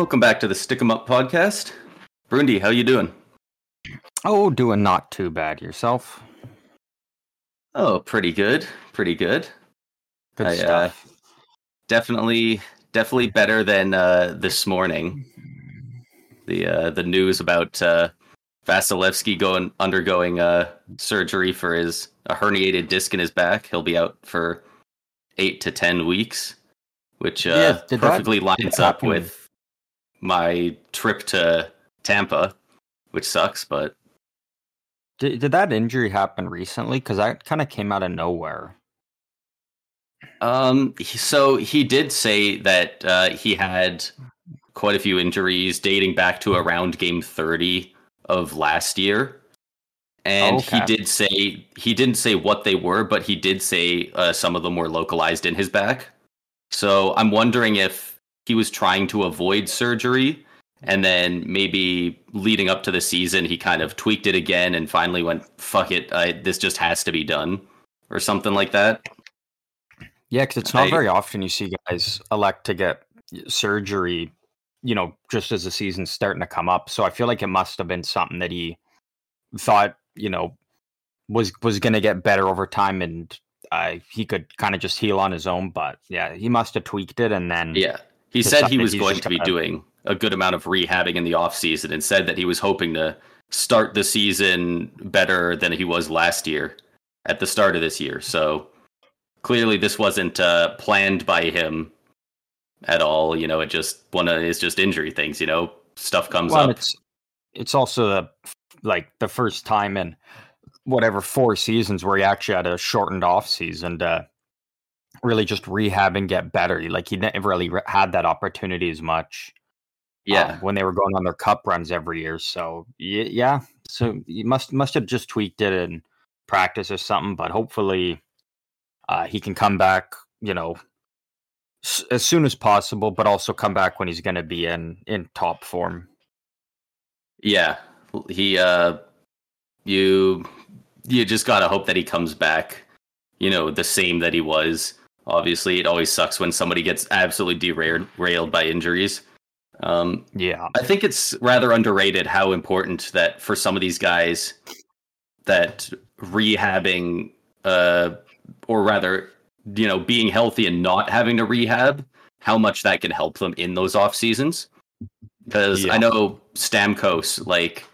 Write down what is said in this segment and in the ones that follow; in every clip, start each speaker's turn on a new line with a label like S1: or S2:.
S1: Welcome back to the Stick 'em Up podcast. Brundy, how you doing?
S2: Oh, doing not too bad yourself.
S1: Oh, pretty good. Pretty good.
S2: Good
S1: I, uh,
S2: stuff.
S1: Definitely definitely better than uh, this morning. The uh, the news about uh, Vasilevskiy going undergoing uh, surgery for his a herniated disc in his back. He'll be out for eight to ten weeks, which uh,
S2: Yeah, did that-
S1: perfectly lines up with my trip to Tampa, which sucks. But
S2: Did, did that injury happen recently? Because that kind of came out of nowhere.
S1: Um, so he did say that uh, he had quite a few injuries dating back to around game 30 of last year. And he did say he didn't say what they were, but he did say uh, some of them were localized in his back. So I'm wondering if he was trying to avoid surgery and then maybe leading up to the season he kind of tweaked it again and finally went fuck it, I, this just has to be done or something like that.
S2: Yeah, because it's not
S1: I-
S2: very often you see guys elect to get surgery, you know, just as the season's starting to come up. So I feel like it must have been something that he thought, you know, was was going to get better over time, and uh, he could kind of just heal on his own. But yeah, he must have tweaked it, and then
S1: Yeah. He said he was going to be doing a good amount of rehabbing in the off season and said that he was hoping to start the season better than he was last year at the start of this year. So clearly this wasn't uh, planned by him at all. You know, it just one of it's just injury things, you know. Stuff comes
S2: well,
S1: up.
S2: it's it's also the like the first time in whatever four seasons where he actually had a shortened off season to really just rehab and get better. Like he never really re- had that opportunity as much.
S1: Yeah.
S2: um, when they were going on their cup runs every year. So yeah, so you must must have just tweaked it in practice or something. But hopefully, uh, he can come back. You know. s- As soon as possible, but also come back when he's going to be in in top form.
S1: Yeah, he uh you you just got to hope that he comes back, you know, the same that he was. Obviously, it always sucks when somebody gets absolutely derailed railed by injuries. Um
S2: Yeah,
S1: I think it's rather underrated how important that for some of these guys that rehabbing uh or rather, you know, being healthy and not having to rehab, how much that can help them in those off seasons. Because I know Stamkos, like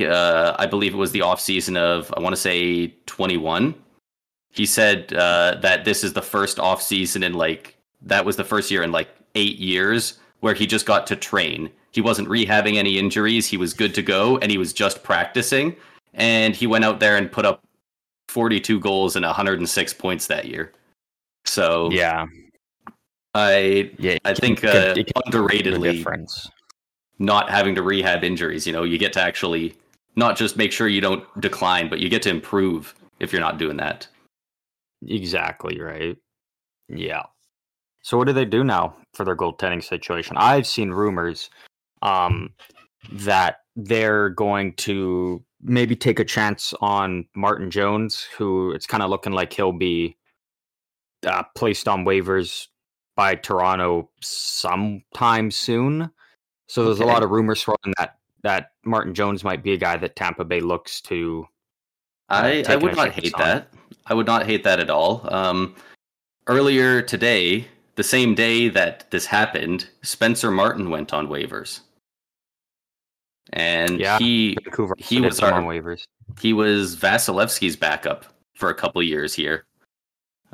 S1: uh, I believe it was the off season of I want to say 21. He said uh, that this is the first off season in like that was the first year in like eight years where he just got to train. He wasn't rehabbing any injuries. He was good to go, and he was just practicing. And he went out there and put up 42 goals and 106 points that year. So
S2: yeah,
S1: I
S2: yeah.
S1: I
S2: can-
S1: think uh,
S2: can
S1: underratedly not having to rehab injuries. You know, you get to actually not just make sure you don't decline, but you get to improve if you're not doing that.
S2: Exactly right. Yeah. So what do they do now for their goaltending situation? I've seen rumors um, that they're going to maybe take a chance on Martin Jones, who it's kind of looking like he'll be uh, placed on waivers by Toronto sometime soon. So there's a lot of rumors swirling that that Martin Jones might be a guy that Tampa Bay looks to.
S1: I, I would not hate that. I would not hate that at all. Um, earlier today, the same day that this happened, Spencer Martin went on waivers, and
S2: Yeah,
S1: he
S2: Vancouver
S1: he was our-
S2: on waivers.
S1: he was Vasilevskiy's backup for a couple years here.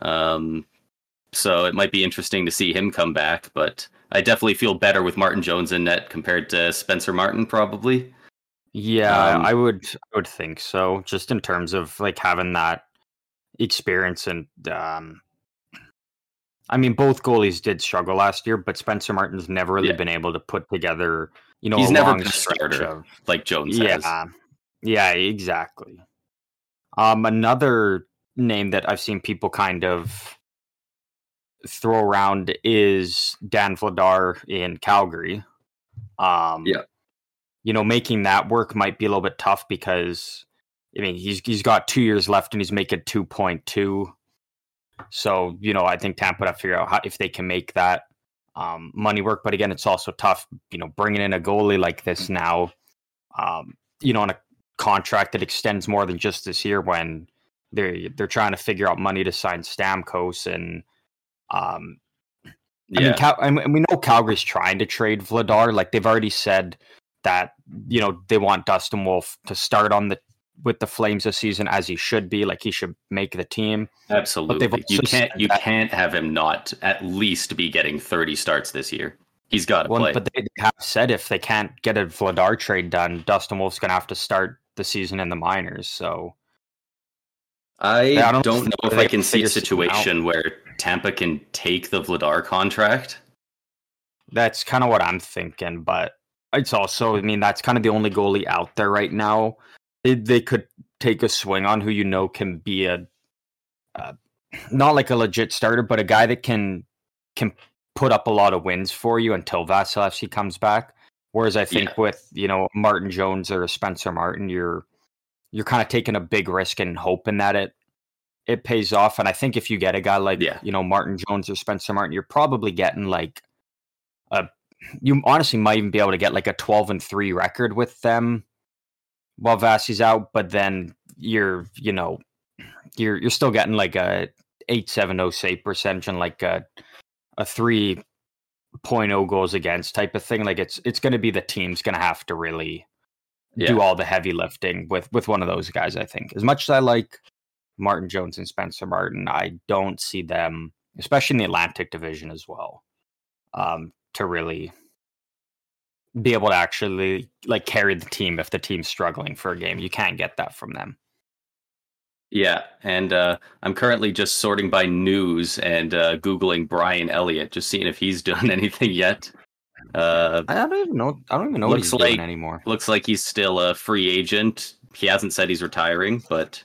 S1: Um, so it might be interesting to see him come back, but I definitely feel better with Martin Jones in net compared to Spencer Martin, probably.
S2: Yeah,
S1: Um,
S2: I would I would think so. Just in terms of like having that experience and um I mean both goalies did struggle last year, but Spencer Martin's never really
S1: Yeah.
S2: been able to put together, you know,
S1: He's never been a starter.
S2: of
S1: Like Jones
S2: yeah,
S1: has.
S2: yeah, exactly. Um, another name that I've seen people kind of throw around is Dan Vladar in Calgary. Um,
S1: Yeah.
S2: You know, making that work might be a little bit tough because I mean he's he's got two years left and he's making two point two. So you know, I think Tampa would have to figure out how, if they can make that. um, money work. But again, it's also tough, you know, bringing in a goalie like this now, um, you know, on a contract that extends more than just this year when they're they're trying to figure out money to sign Stamkos and um, I mean, Cal- I mean, we know Calgary's trying to trade Vladar. Like they've already said that you know they want Dustin Wolf to start on the with the Flames this season as he should be. Like he should make the team.
S1: Absolutely, you can't you that- can't have him not at least be getting thirty starts this year. He's got to well, play.
S2: But they have said if they can't get a Vladar trade done, Dustin Wolf's going to have to start the season in the minors. So
S1: I, I don't, don't, know if I can see a situation where Tampa can take the Vladar contract.
S2: That's kind of what I'm thinking, but it's also, I mean, that's kind of the only goalie out there right now. They, they could take a swing on who you know can be a, uh, not like a legit starter, but a guy that can can put up a lot of wins for you until Vasilevskiy comes back. Whereas I think yeah. with you know Martin Jones or Spencer Martin, you're you're kind of taking a big risk and hoping that it it pays off. And I think if you get a guy like yeah. you know Martin Jones or Spencer Martin, you're probably getting like you honestly might even be able to get like a 12 and 3 record with them while Vasi's out, but then you're, you know, you're you're still getting like a 870 save percentage and like a a 3.0 goals against type of thing. Like it's it's going to be the team's going to have to really yeah. do all the heavy lifting with with one of those guys. I think as much as I like Martin Jones and Spencer Martin, I don't see them, especially in the Atlantic Division as well, um, to really be able to actually like carry the team if the team's struggling for a game. You can't get that from them.
S1: Yeah, and uh, I'm currently just sorting by news and uh, googling Brian Elliott, just seeing if he's done anything yet.
S2: Uh, I don't even know. I don't even know looks what he's like, doing anymore.
S1: Looks like he's still a free agent. He hasn't said he's retiring, but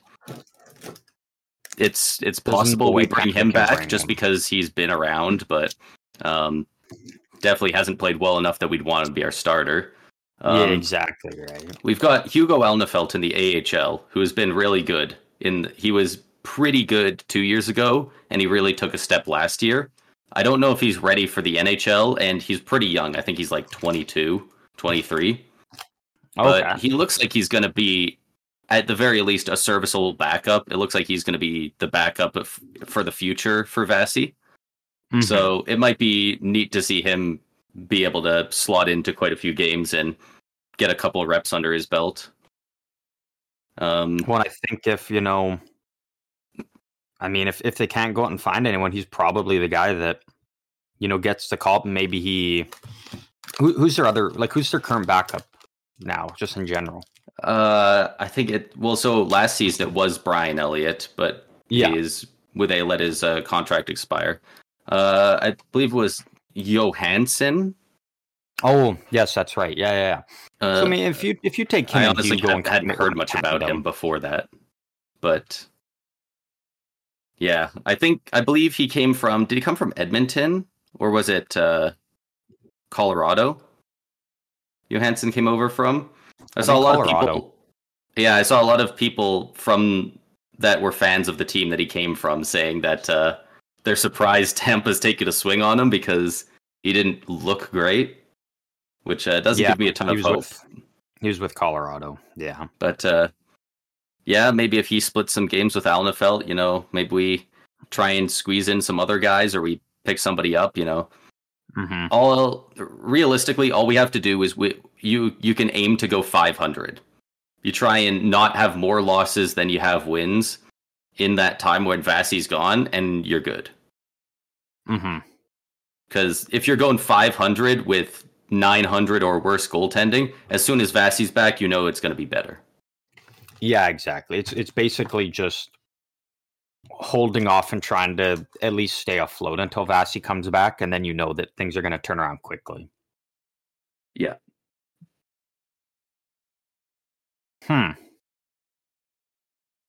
S1: it's it's possible we bring him back just him. because he's been around, but um, definitely hasn't played well enough that we'd want him to be our starter.
S2: Um, yeah, exactly right.
S1: We've got Hugo Alnefelt in the AHL, who has been really good. In he was pretty good two years ago, and he really took a step last year. I don't know if he's ready for the NHL, and he's pretty young. I think he's like 22, 23. Okay. But he looks like he's going to be, at the very least, a serviceable backup. It looks like he's going to be the backup of, for the future for Vasi. Mm-hmm. So it might be neat to see him be able to slot into quite a few games and get a couple of reps under his belt.
S2: Um, well, I think if you know, I mean, if if they can't go out and find anyone, he's probably the guy that you know gets the call. Maybe he, who, who's their other like who's their current backup now, just in general.
S1: Uh, I think it. Well, so last season it was Brian Elliott, but yeah. he is with they let his uh, contract expire. Uh, I believe it was Johansson.
S2: Oh yes, that's right. Yeah, yeah. yeah. Uh, so I mean, if you if you take him,
S1: I honestly hadn't, hadn't heard much about him before that, but yeah, I think I believe he came from. Did he come from Edmonton or was it uh, Colorado? Johansson came over from. I, I saw a lot Colorado. of people. Yeah, I saw a lot of people from that were fans of the team that he came from saying that uh, they're surprised Tampa's taking a swing on him because he didn't look great, which uh, doesn't yeah, give me a ton of hope.
S2: With, he was with Colorado, yeah.
S1: But uh, yeah, maybe if he splits some games with Alnefelt, you know, maybe we try and squeeze in some other guys or we pick somebody up, you know. Mm-hmm. All realistically, all we have to do is we you you can aim to go 500. You try and not have more losses than you have wins in that time when Vasi's gone, and you're good.
S2: Mm-hmm.
S1: Because if you're going 500 with 900 or worse goaltending, as soon as Vasi's back, you know it's going to be better.
S2: Yeah, exactly. It's it's basically just holding off and trying to at least stay afloat until Vasi comes back, and then you know that things are going to turn around quickly.
S1: Yeah.
S2: Hmm.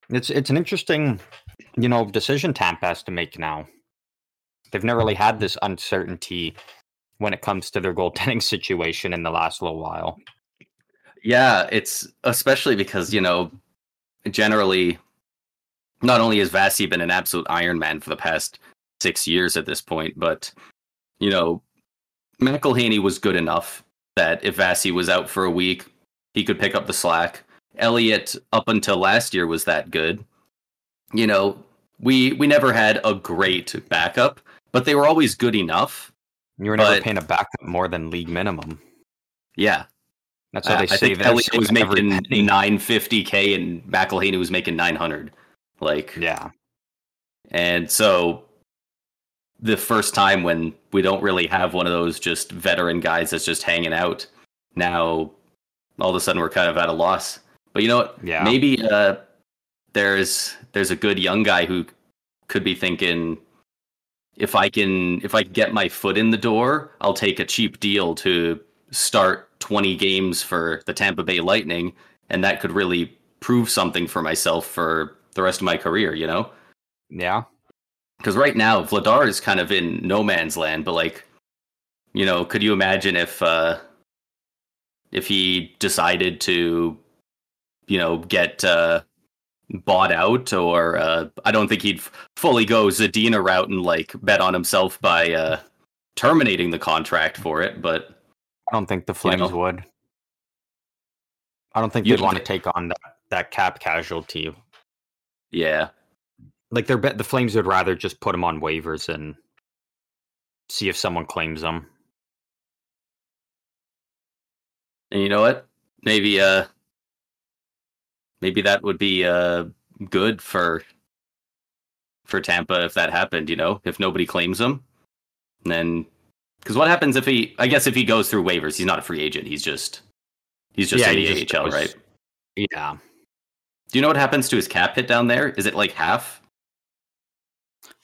S2: It's it's an interesting, you know, decision Tampa has to make now. They've never really had this uncertainty when it comes to their goaltending situation in the last little while.
S1: Yeah, it's especially because, you know, generally not only has Vasi been an absolute Iron Man for the past six years at this point, but you know, McElhinney was good enough that if Vasi was out for a week, he could pick up the slack. Elliott, up until last year, was that good. You know, we we never had a great backup, but they were always good enough.
S2: You were never
S1: But-
S2: paying a backup more than league minimum.
S1: Yeah,
S2: That's how
S1: I,
S2: they
S1: I
S2: save
S1: think
S2: it.
S1: Elliott was making nine fifty k and McElhinney was making nine hundred. Like,
S2: Yeah,
S1: And so the first time when we don't really have one of those just veteran guys that's just hanging out, now all of a sudden we're kind of at a loss. But you know what?
S2: Yeah.
S1: Maybe uh, there's there's a good young guy who could be thinking if I can if I get my foot in the door, I'll take a cheap deal to start 20 games for the Tampa Bay Lightning and that could really prove something for myself for the rest of my career, you know?
S2: yeah.
S1: because right now Vladar is kind of in no man's land. But like, you know, could you imagine if uh, if he decided to, you know, get uh, bought out, or uh, I don't think he'd fully go Zadina route and like bet on himself by uh, terminating the contract for it. But
S2: I don't think the Flames
S1: know?
S2: would. I don't think they'd want to take on that, that cap casualty.
S1: yeah,
S2: Like they're bet the Flames would rather just put him on waivers and see if someone claims them.
S1: and you know what? Maybe uh, maybe that would be uh good for for Tampa if that happened. You know, if nobody claims him, and then because what happens if he? I guess if he goes through waivers, he's not a free agent. He's just he's just
S2: Yeah,
S1: in the
S2: just
S1: AHL,
S2: goes-
S1: right?
S2: Yeah.
S1: Do you know what happens to his cap hit down there? Is it like half?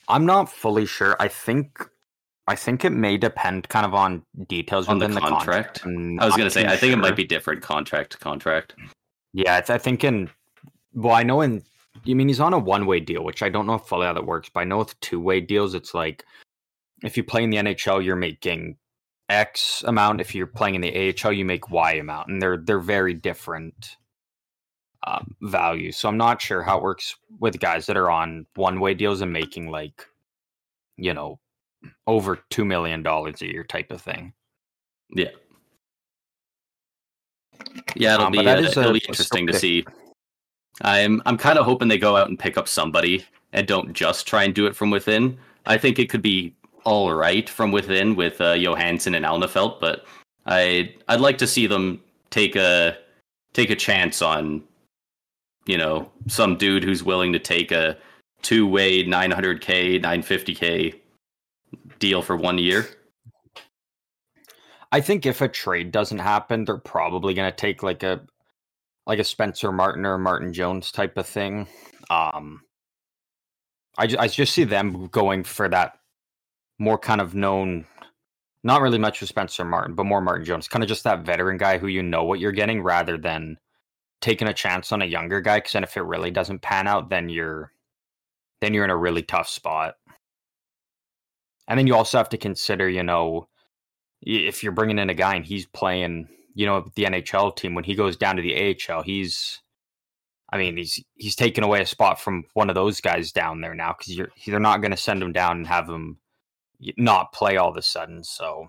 S2: I'm not fully sure. I think I think it may depend kind of on details
S1: On the contract?
S2: I'm
S1: I was gonna say I think it might be different contract to contract.
S2: Yeah, it's, I think in well, I know in you mean he's on a one way deal, which I don't know fully how that works, but I know with two way deals, it's like if you play in the NHL, you're making X amount. If you're playing in the AHL, you make Y amount, and they're they're very different um, values. So I'm not sure how it works with guys that are on one way deals and making like you know over two million dollars a year type of thing.
S1: Yeah. Yeah, it'll
S2: Um,
S1: be uh, it'll be interesting to see. I'm I'm kind of hoping they go out and pick up somebody and don't just try and do it from within. I think it could be all right from within with uh, Johansson and Alnefelt, but I I'd like to see them take a take a chance on you know some dude who's willing to take a two way 900k 950k deal for one year.
S2: I think if a trade doesn't happen, they're probably going to take like a like a Spencer Martin or Martin Jones type of thing. Um, I ju- I just see them going for that more kind of known, not really much with Spencer Martin, but more Martin Jones, kind of just that veteran guy who you know what you're getting, rather than taking a chance on a younger guy. Because then if it really doesn't pan out, then you're then you're in a really tough spot. And then you also have to consider, you know, if you're bringing in a guy and he's playing, you know, the NHL team, when he goes down to the AHL, he's, I mean, he's he's taking away a spot from one of those guys down there now because you're they're not going to send him down and have him not play all of a sudden. So,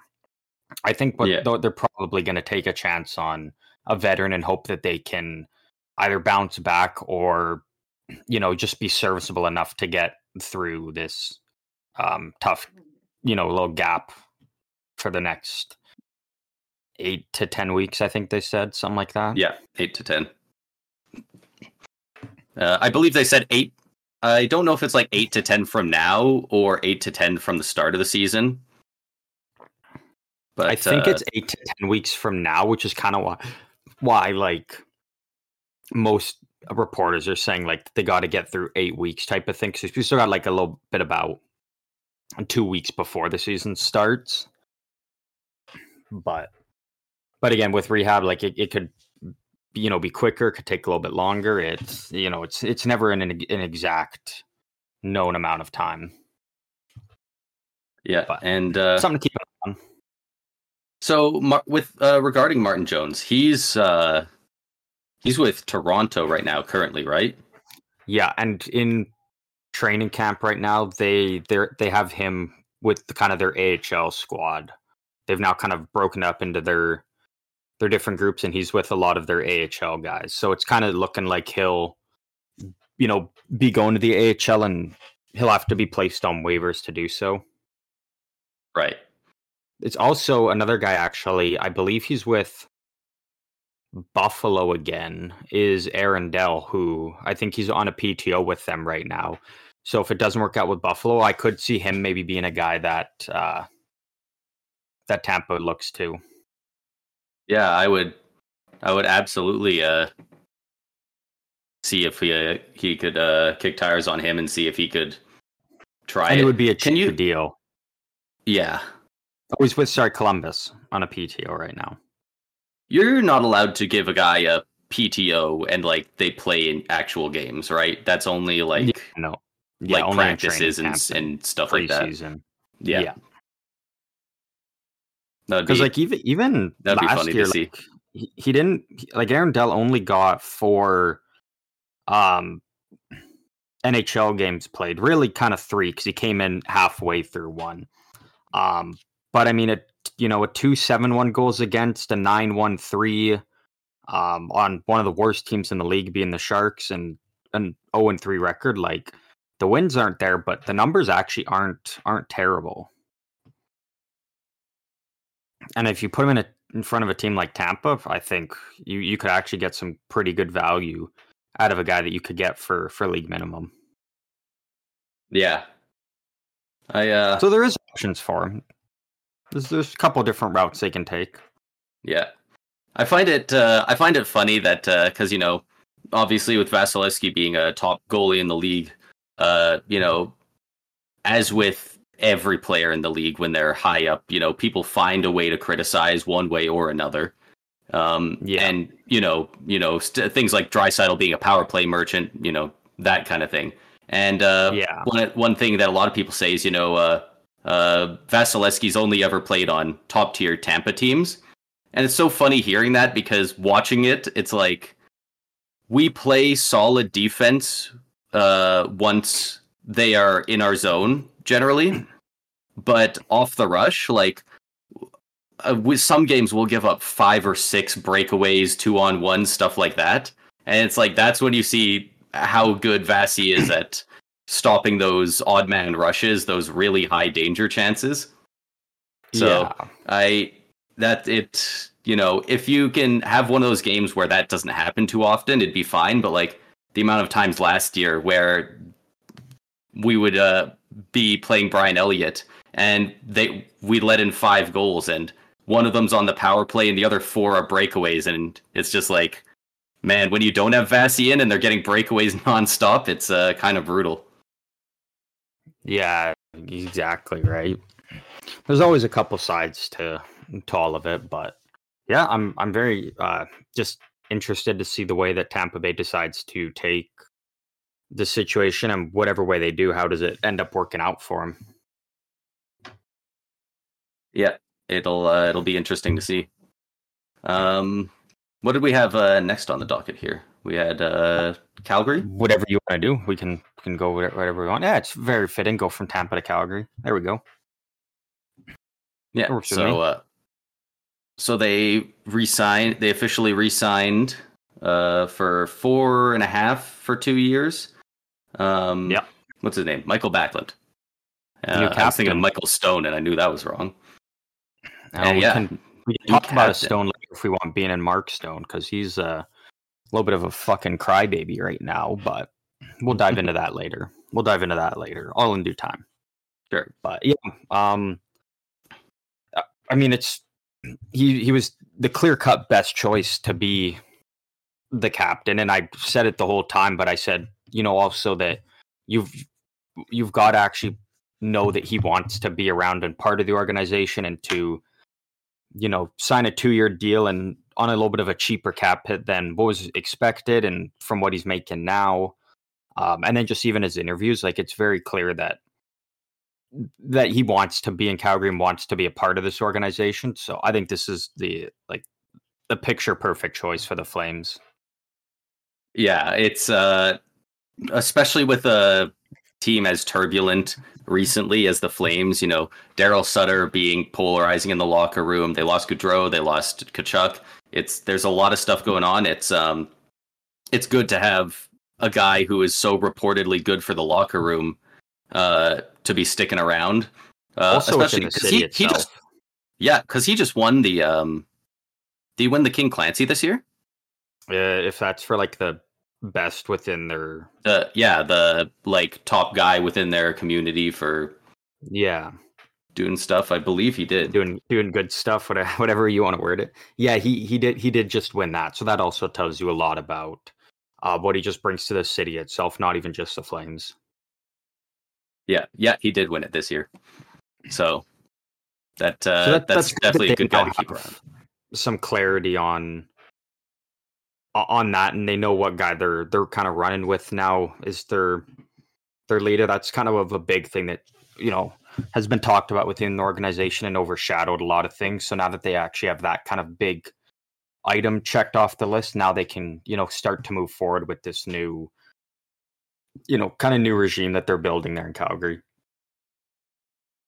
S2: I think what
S1: Yeah.
S2: they're they're probably going to take a chance on a veteran and hope that they can either bounce back or, you know, just be serviceable enough to get through this um, tough, you know, little gap for the next eight to ten weeks. I think they said something like that.
S1: Yeah, eight to ten. Uh, I believe they said eight. I don't know if it's like eight to ten from now or eight to ten from the start of the season. But
S2: I think
S1: uh,
S2: it's eight to ten weeks from now, which is kind of why why like most reporters are saying like they got to get through eight weeks type of thing So we still got like a little bit about two weeks before the season starts. But but again, with rehab, like it, it could you know be quicker, could take a little bit longer. It's you know it's it's never in an, an exact known amount of time.
S1: yeah,
S2: but-
S1: and uh,
S2: Something to keep an eye on.
S1: so Mar- with uh, regarding Martin Jones, he's uh, he's with Toronto right now, currently, right?
S2: Yeah, and in training camp right now, they they they have him with the kind of their AHL squad. They've now kind of broken up into their their different groups, and he's with a lot of their AHL guys. So it's kind of looking like he'll, you know, be going to the AHL, and he'll have to be placed on waivers to do so.
S1: Right.
S2: It's also another guy, actually. I believe he's with Buffalo again. Is Aaron Dell, who I think he's on a PTO with them right now. So if it doesn't work out with Buffalo, I could see him maybe being a guy that uh, that Tampa looks to.
S1: Yeah, I would. I would absolutely uh, see if he uh, he could uh, kick tires on him and see if he could try.
S2: And
S1: it,
S2: it would be a
S1: Can you-
S2: deal.
S1: Yeah,
S2: Oh, he's with sorry Columbus on a PTO right now.
S1: you're not allowed to give a guy a PTO and like they play in actual games, right? That's only like
S2: Yeah, no, yeah,
S1: like
S2: only
S1: practices and and stuff like that. Yeah,
S2: yeah. Because
S1: be
S2: like even even
S1: that'd be funny to
S2: year,
S1: see.
S2: like, he, he didn't like Aaron Dell only got four um NHL games played, really kind of three because he came in halfway through one. Um, but I mean, it you know a two seven one goals against a nine one three, um, on one of the worst teams in the league being the Sharks and an zero and three record. Like the wins aren't there, but the numbers actually aren't aren't terrible. And if you put him in a, in front of a team like Tampa, I think you you could actually get some pretty good value out of a guy that you could get for for league minimum.
S1: Yeah, I uh
S2: So there is options for him. There's there's a couple different routes they can take.
S1: Yeah, I find it. Uh, I find it funny that because you know, obviously with Vasilevskiy being a top goalie in the league, uh, you know, as with every player in the league when they're high up, you know, people find a way to criticize one way or another. Um,
S2: Yeah.
S1: and you know, you know, st- things like Draisaitl being a power play merchant, you know, that kind of thing. And uh,
S2: Yeah.
S1: one one thing that a lot of people say is, you know, uh, uh, Vasilevskiy's only ever played on top tier Tampa teams, and it's so funny hearing that because watching it, it's like we play solid defense uh, once they are in our zone generally, but off the rush, like uh, with some games, we'll give up five or six breakaways, two on one, stuff like that, and it's like that's when you see how good Vasi is at stopping those odd man rushes, those really high danger chances. So
S2: yeah.
S1: I that it you know if you can have one of those games where that doesn't happen too often, it'd be fine. But like the amount of times last year where we would uh, be playing Brian Elliott and they we let in five goals and one of them's on the power play and the other four are breakaways and it's just like man when you don't have Vasi in and they're getting breakaways nonstop it's uh, kind of brutal.
S2: Yeah, exactly right. There's always a couple sides to to all of it, but yeah, I'm I'm very uh just interested to see the way that Tampa Bay decides to take the situation and whatever way they do, how does it end up working out for them?
S1: Yeah, it'll uh, it'll be interesting to see. Um, what did we have uh, next on the docket here? We had uh, Calgary.
S2: Whatever you want to do, we can we can go whatever whatever we want. Yeah, it's very fitting. Go from Tampa to Calgary. There we go.
S1: Yeah. So uh, so they re-signed. They officially re-signed uh, for four and a half for two years. Um,
S2: Yep.
S1: What's his name? Mikael Backlund. Uh, I was thinking of. Michael Stone, and I knew that was wrong.
S2: Now,
S1: And
S2: we
S1: yeah,
S2: can we can talk about a. Stone later if we want being in Mark Stone because he's a little bit of a fucking crybaby right now. But we'll dive into that later. We'll dive into that later, all in due time.
S1: Sure.
S2: But yeah, um, uh, I mean, it's he he was the clear cut best choice to be the captain, and I said it the whole time. But I said, you know, also that you've you've got to actually know that he wants to be around and part of the organization and to you know sign a two year deal and on a little bit of a cheaper cap hit than what was expected and from what he's making now. Um, and then just even his interviews like it's very clear that that he wants to be in calgary and wants to be a part of this organization. So i think this is the like the picture perfect choice for the flames.
S1: Yeah, it's uh especially with a team as turbulent recently as the Flames. You know, Daryl Sutter being polarizing in the locker room. They lost Gaudreau. They lost Tkachuk. It's there's a lot of stuff going on. It's um, it's good to have a guy who is so reportedly good for the locker room uh, to be sticking around. Uh,
S2: also
S1: especially
S2: because
S1: he, he just yeah, because he just won the um, did he win the King Clancy this year?
S2: Uh, if that's for like the best within their
S1: The yeah, the like top guy within their community for
S2: yeah
S1: doing stuff. I believe he did.
S2: doing doing good stuff whatever, whatever you want to word it yeah he he did he did just win that so that also tells you a lot about uh, what he just brings to the city itself not even just the flames
S1: Yeah, yeah, he did win it this year. So that uh,
S2: So that-
S1: that's,
S2: good
S1: definitely a good guy to keep around.
S2: some clarity on on that and they know what guy they're they're kind of running with now is their their leader that's kind of a big thing that you know has been talked about within the organization and overshadowed a lot of things so now that they actually have that kind of big item checked off the list now they can you know start to move forward with this new you know kind of new regime that they're building there in calgary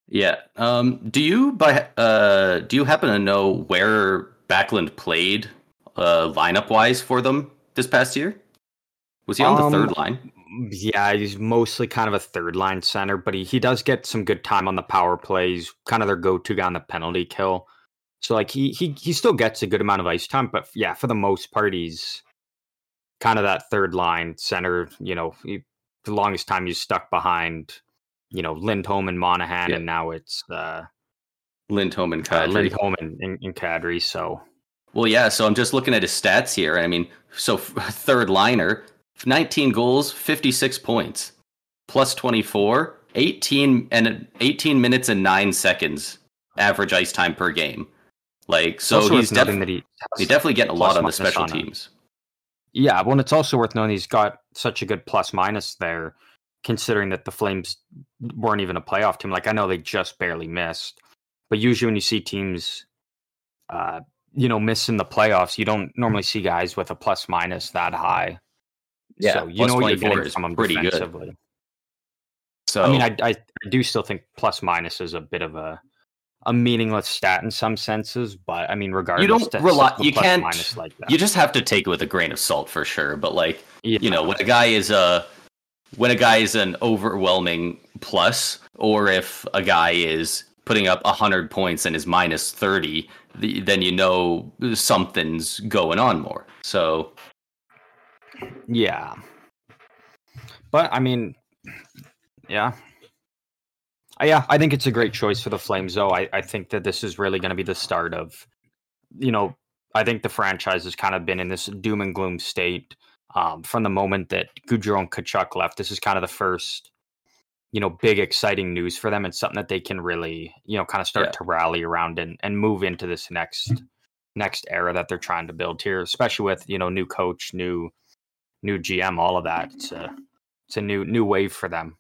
S1: Yeah. Um, do you by uh do you happen to know where Backlund played uh lineup wise for them this past year? Was he on
S2: Um,
S1: the third line?
S2: Yeah, he's mostly kind of a third line center, but he, he does get some good time on the power plays, kind of their go to guy on the penalty kill. So like he he he still gets a good amount of ice time, but yeah, for the most part, he's kind of that third line center. You know, he, the longest time he's stuck behind, you know, Lindholm and Monahan,
S1: Yeah.
S2: and now it's uh,
S1: Lindholm and
S2: uh Lindholm and, and, and Kadri. So
S1: Well, yeah. So I'm just looking at his stats here. I mean, so third liner, 19 goals, 56 points, plus 24, 18 and 18 minutes and nine seconds average ice time per game. Like, so
S2: also
S1: he's
S2: worth noting
S1: definitely
S2: that he
S1: he's definitely getting a lot on the special
S2: on
S1: teams.
S2: Yeah, well, and it's also worth knowing he's got such a good plus minus there, considering that the Flames weren't even a playoff team. Like I know they just barely missed, but usually when you see teams, uh, you know, miss in the playoffs, you don't normally see guys with a plus minus that high.
S1: Yeah,
S2: so you know you're getting from them
S1: pretty good. So
S2: I mean, I, I I do still think plus minus is a bit of a a meaningless stat in some senses, but I mean, regardless,
S1: you
S2: don't
S1: rely- you can't-
S2: minus like that.
S1: you just have to take it with a grain of salt for sure. But like,
S2: yeah.
S1: you know, when a guy is a when a guy is an overwhelming plus, or if a guy is putting up hundred points and is minus thirty, the, then you know something's going on more. So
S2: Yeah. But I mean, yeah. Uh, yeah, I think it's a great choice for the Flames, though. I, I think that this is really going to be the start of, you know, I think the franchise has kind of been in this doom and gloom state um, from the moment that Gaudreau and Tkachuk left. This is kind of the first, you know, big exciting news for them and something that they can really, you know, kind of start
S1: Yeah.
S2: to rally around and, and move into this next next era that they're trying to build here, especially with you know new coach, new new GM, all of that. It's a it's a new new wave for them.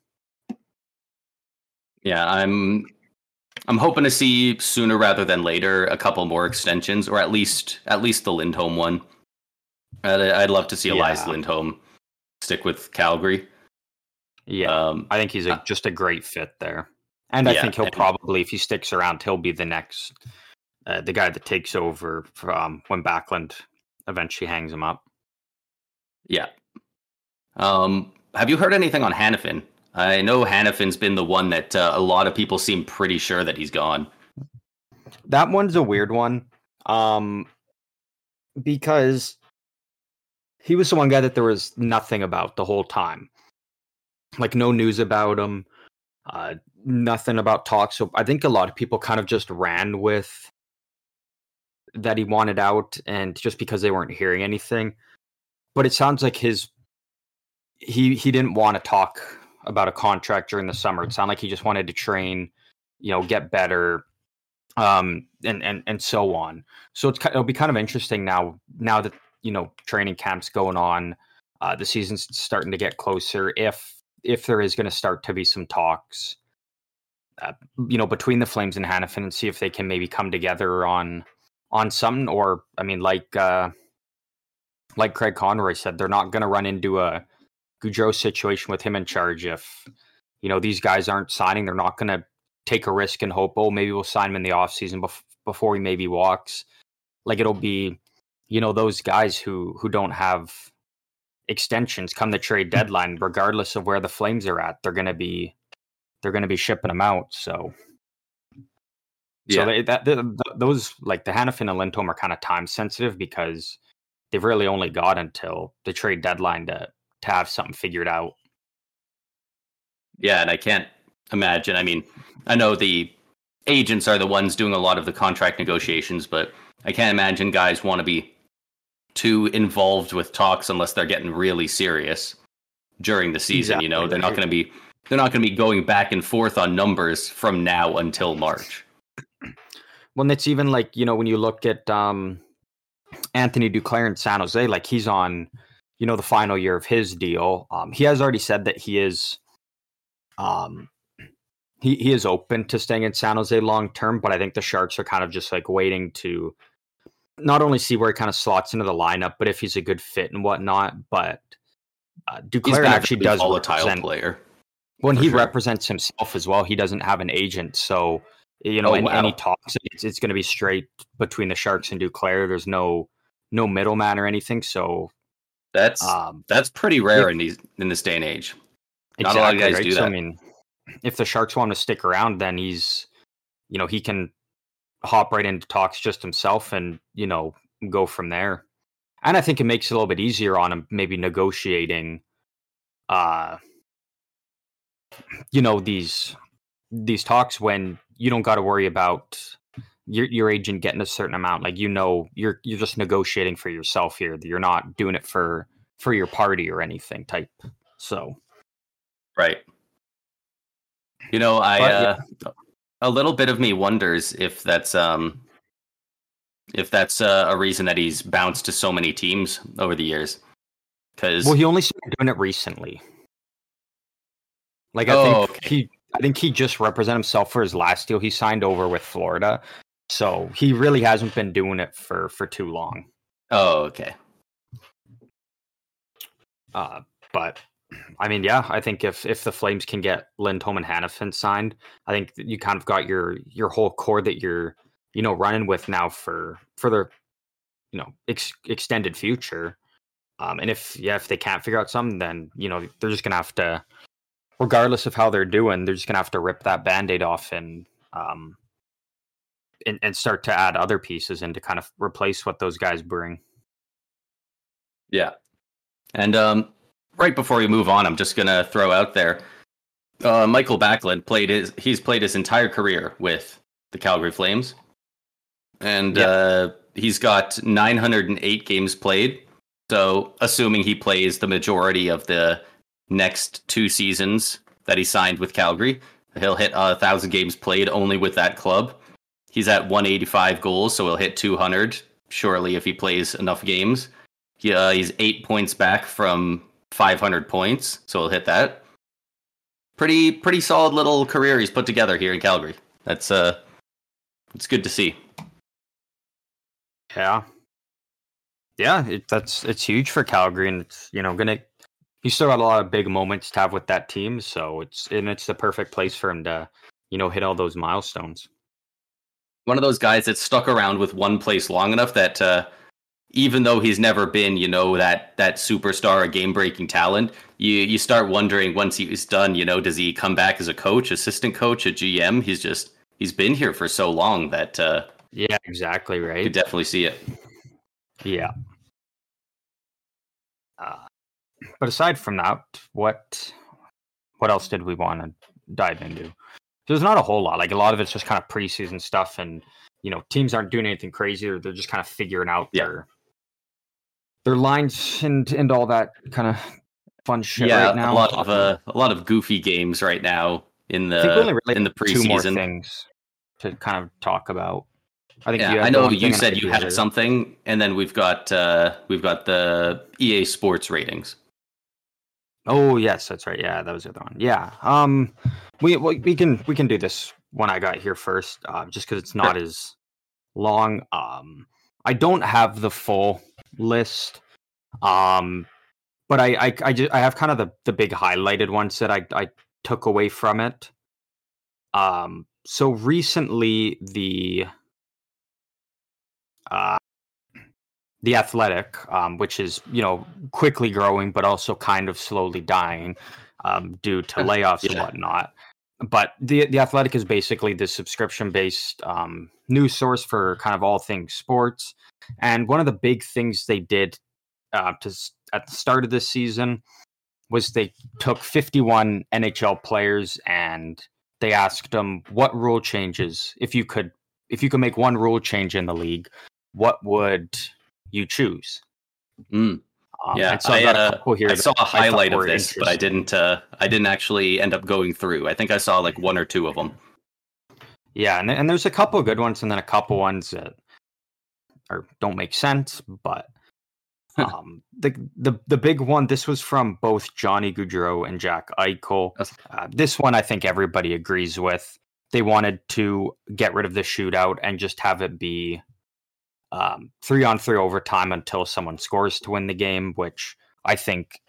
S1: yeah, I'm I'm hoping to see sooner rather than later a couple more extensions, or at least at least the Lindholm one. I'd, I'd love to see Elias
S2: Yeah.
S1: Lindholm stick with Calgary.
S2: Yeah,
S1: Um,
S2: I think he's a,
S1: uh,
S2: just a great fit there, and I
S1: Yeah,
S2: think he'll
S1: and-
S2: probably, if he sticks around, he'll be the next uh, the guy that takes over from when Backlund eventually hangs him up.
S1: Yeah. Um, have you heard anything on Hanifin? I know Hanifin's been the one that uh, a lot of people seem pretty sure that he's gone.
S2: That one's a weird one, um, because he was the one guy that there was nothing about the whole time, like no news about him, uh, nothing about talks. So I think a lot of people kind of just ran with that he wanted out, and just because they weren't hearing anything. But it sounds like his he he didn't want to talk about a contract during the summer. It sounded like he just wanted to train, you know, get better, um, and and and so on. So it's it'll be kind of interesting now. Now that you know training camps going on, uh, the season's starting to get closer. If if there is going to start to be some talks, uh, you know, between the Flames and Hanifin, and see if they can maybe come together on on something. Or I mean, like uh, like Craig Conroy said, they're not going to run into a Gaudreau situation with him in charge if you know these guys aren't signing. They're not going to take a risk and hope. Oh, maybe we'll sign him in the offseason bef- before he maybe walks. Like it'll be, you know, those guys who who don't have extensions come the trade hmm. deadline, regardless of where the Flames are at. They're going to be they're going to be shipping them out. So.
S1: Yeah.
S2: So they, that the, the, those like the Hanifin and Lindholm are kind of time sensitive because they've really only got until the trade deadline to to have something figured out.
S1: Yeah, and I can't imagine. I mean, I know the agents are the ones doing a lot of the contract negotiations, but I can't imagine guys want to be too involved with talks unless they're getting really serious during the season. you know, they're not going to be they're not going to be going back and forth on numbers from now until March.
S2: Well, it's even like you know when you look at um, Anthony Duclair in San Jose, like he's on, you know, the final year of his deal. Um, he has already said that he is, um, he he is open to staying in San Jose long term. But I think the Sharks are kind of just like waiting to not only see where he kind of slots into the lineup, but if he's a good fit and whatnot. But uh, Duclair actually does
S1: volatile player.
S2: when he
S1: sure.
S2: represents himself as well. He doesn't have an agent, so you know,
S1: Oh, wow.
S2: talks, it's it's going to be straight between the Sharks and Duclair. There's no no middleman or anything. So,
S1: That's
S2: um,
S1: that's pretty rare in these in this day and age. Not a lot of guys
S2: right?
S1: do
S2: So, I mean, if the Sharks want to stick around, then he's, you know, he can hop right into talks just himself, and you know, go from there. And I think it makes it a little bit easier on him, maybe negotiating, uh, you know, these these talks when you don't got to worry about your your agent getting a certain amount. Like you know, you're you're just negotiating for yourself here. You're not doing it for for your party or anything type. So
S1: Right. You know, I
S2: But,
S1: uh,
S2: yeah.
S1: A little bit of me wonders if that's um if that's uh, a reason that he's bounced to so many teams over the years. Because
S2: well, he only started doing it recently. Like I
S1: Oh,
S2: think he, I think he just represented himself for his last deal. He signed over with Florida, so he really hasn't been doing it for for too long.
S1: oh, okay,
S2: Uh, but I mean, yeah, I think if if the Flames can get Lindholm and Hanifin signed, I think you kind of got your your whole core that you're you know running with now for for the you know ex- extended future. Um, and if yeah, if they can't figure out something, then you know they're just gonna have to, regardless of how they're doing, they're just gonna have to rip that band-aid off and um and, and start to add other pieces and to kind of replace what those guys bring.
S1: yeah. And um, right before we move on, I'm just gonna throw out there, uh, Mikael Backlund played his he's played his entire career with the Calgary Flames, and
S2: Yeah.
S1: uh, he's got 908 games played. So, assuming he plays the majority of the next two seasons that he signed with Calgary, he'll hit a thousand games played only with that club. He's at 185 goals, so he'll hit 200 surely if he plays enough games. He, uh, he's eight points back from 500 points, so he'll hit that. Pretty pretty solid little career he's put together here in Calgary. That's uh, it's good to see.
S2: Yeah, yeah, it, that's it's huge for Calgary, and it's you know gonna. He's still got a lot of big moments to have with that team, so it's and it's the perfect place for him to, you know, hit all those milestones.
S1: one of those guys that's stuck around with one place long enough that uh, even though he's never been, you know, that that superstar or game breaking talent, you you start wondering once he's done, you know, does he come back as a coach, assistant coach, a GM? He's just he's been here for so long that uh,
S2: Yeah, exactly right.
S1: could definitely see it.
S2: Yeah. Uh, but aside from that, what what else did we want to dive into? There's not a whole lot. Like a lot of it's just kind of preseason stuff, and you know, teams aren't doing anything crazy, or they're just kind of figuring out
S1: Yeah.
S2: their their lines and and all that kind of fun shit
S1: yeah,
S2: right now.
S1: a lot of uh, a lot of goofy games right now in
S2: I think we only
S1: the in the
S2: have two more
S1: preseason.
S2: things to kind of talk about. I think
S1: Yeah,
S2: you
S1: I know you
S2: thing and I
S1: said you had something, and then we've got uh, we've got the EA Sports ratings.
S2: Oh yes, that's right. Yeah, that was the other one. Yeah. Um, we we, can we can do this when I got here first, uh, just because it's not as long. Um, I don't have the full list. Um, but I I I, ju- I have kind of the the big highlighted ones that I I took away from it. Um, so recently, the uh, the Athletic, um, which is you know quickly growing but also kind of slowly dying um, due to layoffs yeah. and whatnot. But the the Athletic is basically the subscription based um, news source for kind of all things sports. And one of the big things they did uh, to at the start of this season was they took 51 NHL players and they asked them what rule changes if you could if you could make one rule change in the league, what would you choose?
S1: Mm. Um, yeah, so I, uh, I saw a highlight of this, but I didn't. Uh, I didn't actually end up going through. I think I saw like one or two of them.
S2: Yeah, and, and there's a couple good ones, and then a couple ones that are don't make sense. But um, the the the big one. This was from both Johnny Gaudreau and Jack Eichel. Uh, this one I think everybody agrees with. They wanted to get rid of the shootout and just have it be um, three on three overtime until someone scores to win the game, which I think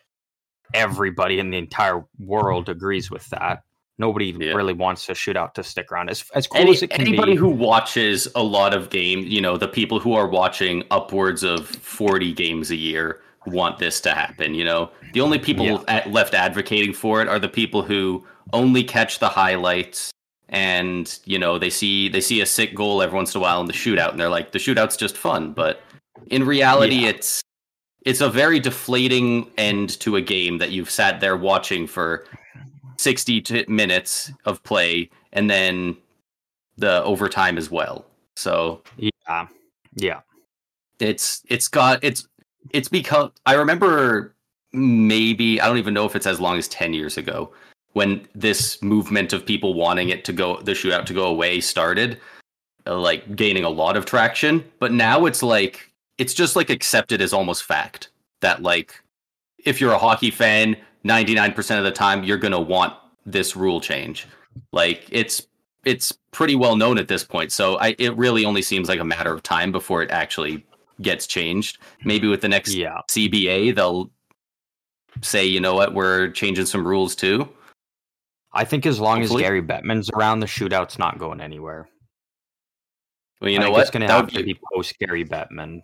S2: everybody in the entire world agrees with that. Nobody yeah. really wants a shootout to stick around. As as cool
S1: Any,
S2: as it can be.
S1: anybody
S2: be,
S1: who watches a lot of games, you know, the people who are watching upwards of forty games a year want this to happen. You know, the only people yeah. left advocating for it are the people who only catch the highlights and you know they see they see a sick goal every once in a while in the shootout and they're like the shootout's just fun. But in reality yeah. it's it's a very deflating end to a game that you've sat there watching for 60 minutes of play and then the overtime as well. So
S2: yeah. Yeah.
S1: it's it's got it's it's because i remember maybe i don't even know if it's as long as 10 years ago when this movement of people wanting it to go the shootout to go away started uh, like gaining a lot of traction. But now it's like it's just like accepted as almost fact that like if you're a hockey fan 99% of the time you're going to want this rule change. Like it's it's pretty well known at this point. So I, it really only seems like a matter of time before it actually gets changed. Maybe with the next yeah. cba they'll say you know what? We're changing some rules too
S2: I think as long Hopefully. as Gary Bettman's around, the shootout's not going anywhere.
S1: Well, you know what?
S2: It's going to have to be post Gary Bettman.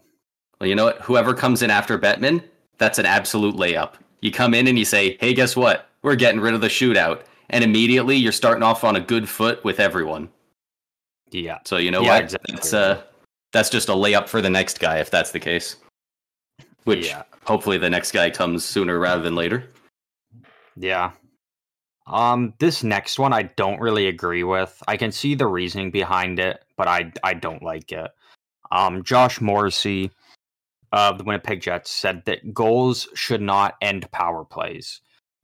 S1: Well, you know what? Whoever comes in after Bettman, that's an absolute layup. You come in and you say, "Hey, guess what? We're getting rid of the shootout," and immediately you're starting off on a good foot with everyone.
S2: Yeah.
S1: So you know yeah, what? Exactly. That's uh, that's just a layup for the next guy if that's the case. Which yeah. hopefully the next guy comes sooner rather than later.
S2: Yeah, um, this next one I don't really agree with. I can see the reasoning behind it, but I I don't like it. Um, Josh Morrissey of the Winnipeg Jets said that goals should not end power plays.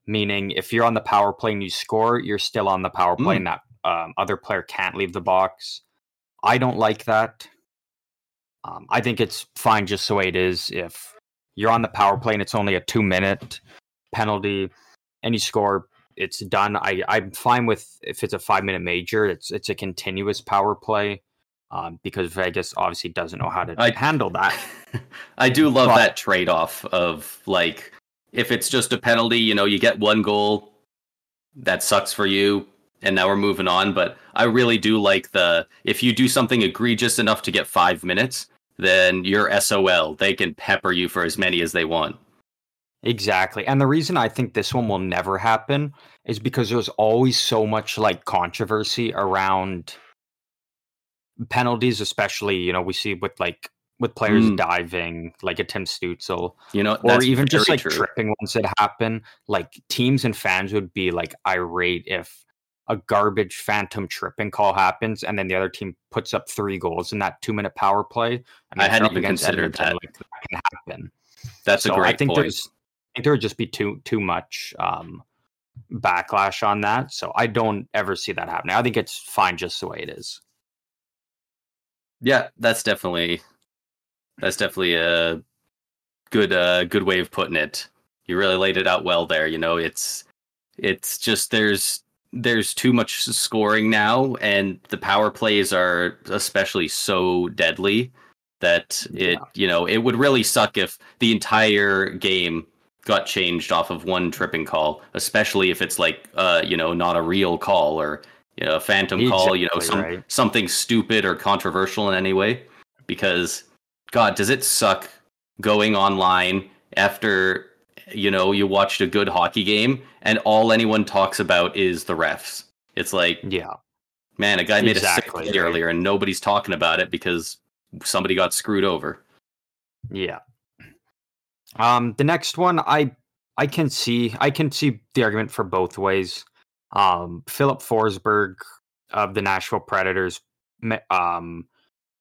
S2: Meaning, if you're on the power play and you score, you're still on the power play, mm. and that um, other player can't leave the box. I don't like that. Um, I think it's fine just the way it is. If you're on the power play and it's only a two minute penalty and you score, it's done. I I'm fine with if it's a five minute major. It's it's a continuous power play. Um, because Vegas obviously doesn't know how to I, handle that.
S1: I do love but, that trade off of like if it's just a penalty, you know, you get one goal, that sucks for you, and now we're moving on. But I really do like the if you do something egregious enough to get five minutes, then you're SOL. They can pepper you for as many as they want.
S2: Exactly. And the reason I think this one will never happen is because there's always so much like controversy around penalties, especially, you know, we see with like with players mm. diving, like a Tim Stützle,
S1: you know,
S2: or even just like true. tripping ones that happen. Like teams and fans would be like irate if a garbage phantom tripping call happens and then the other team puts up three goals in that two minute power play.
S1: I, I hadn't even considered that. Like, that can happen. That's so a great I think point. There's,
S2: think there would just be too too much um, backlash on that. So I don't ever see that happening. I think it's fine just the way it is.
S1: Yeah, that's definitely that's definitely a good uh good way of putting it. You really laid it out well there. You know, it's it's just there's there's too much scoring now, and the power plays are especially so deadly that it yeah. you know it would really suck if the entire game got changed off of one tripping call, especially if it's like uh, you know, not a real call or you know, a phantom exactly call, you know, some, right. something stupid or controversial in any way. Because God, does it suck going online after you know you watched a good hockey game and all anyone talks about is the refs. It's like,
S2: yeah,
S1: man, a guy made exactly, a sick right. earlier and nobody's talking about it because somebody got screwed over.
S2: Yeah. Um, the next one, I I can see I can see the argument for both ways. Um, Filip Forsberg of the Nashville Predators, um,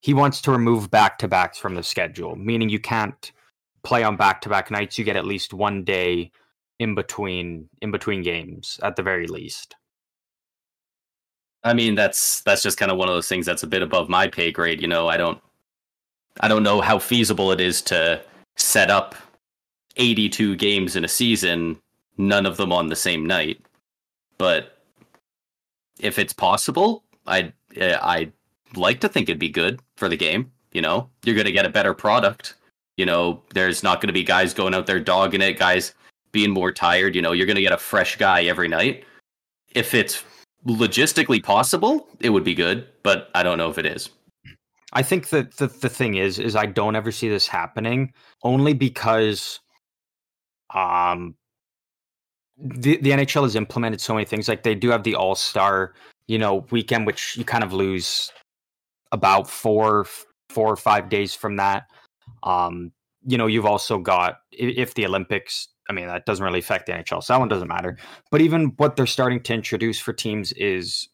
S2: he wants to remove back to backs from the schedule, meaning you can't play on back to back nights. You get at least one day in between in between games at the very least.
S1: I mean, that's that's just kind of one of those things that's a bit above my pay grade. You know, I don't I don't know how feasible it is to set up 82 games in a season, none of them on the same night. But if it's possible, I'd eh, I'd like to think it'd be good for the game. You know, you're going to get a better product. You know, there's not going to be guys going out there dogging it, guys being more tired. You know, you're going to get a fresh guy every night. If it's logistically possible, it would be good, but I don't know if it is.
S2: I think that the, the thing is, is I don't ever see this happening only because um the, the NHL has implemented so many things. Like they do have the All Star, you know, weekend, which you kind of lose about four, four or five days from that. Um, you know, you've also got if the Olympics. I mean, that doesn't really affect the NHL, so that one doesn't matter. But even what they're starting to introduce for teams is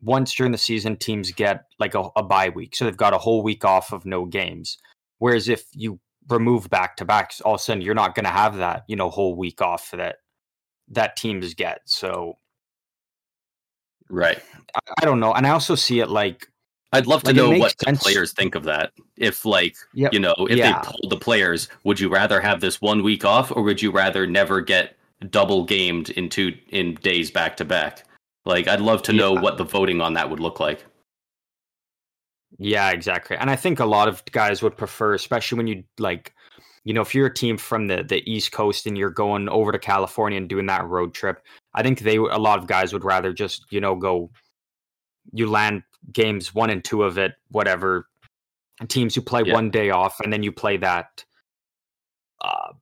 S2: once during the season, teams get like a, a bye week, so they've got a whole week off of no games. Whereas if you remove back to backs, all of a sudden you're not going to have that you know whole week off that that teams get. So,
S1: right,
S2: I, I don't know, and I also see it like
S1: I'd love to like know what sense. the players think of that. If like yep. you know, if yeah. they pulled the players, would you rather have this one week off or would you rather never get double gamed in two in days back to back? Like I'd love to know yeah. what the voting on that would look like.
S2: Yeah, exactly. And I think a lot of guys would prefer, especially when you like, you know, if you're a team from the the East Coast and you're going over to California and doing that road trip, I think they a lot of guys would rather just you know go, you land games one and two of it, whatever. Teams who play yeah. one day off and then you play that, uh,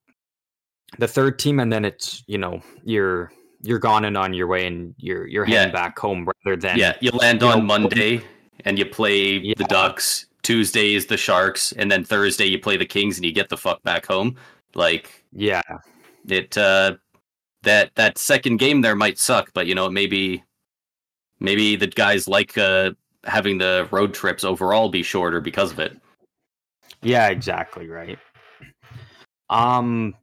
S2: the third team, and then it's you know you're you're gone and on your way and you're you're heading yeah. back home rather than
S1: yeah you land you on know, Monday and you play yeah. the Ducks. Tuesday is the Sharks, and then Thursday you play the Kings, and you get the fuck back home. Like,
S2: yeah,
S1: it uh, that that second game there might suck, but you know maybe maybe the guys like uh, having the road trips overall be shorter because of it.
S2: Yeah, exactly right. Um,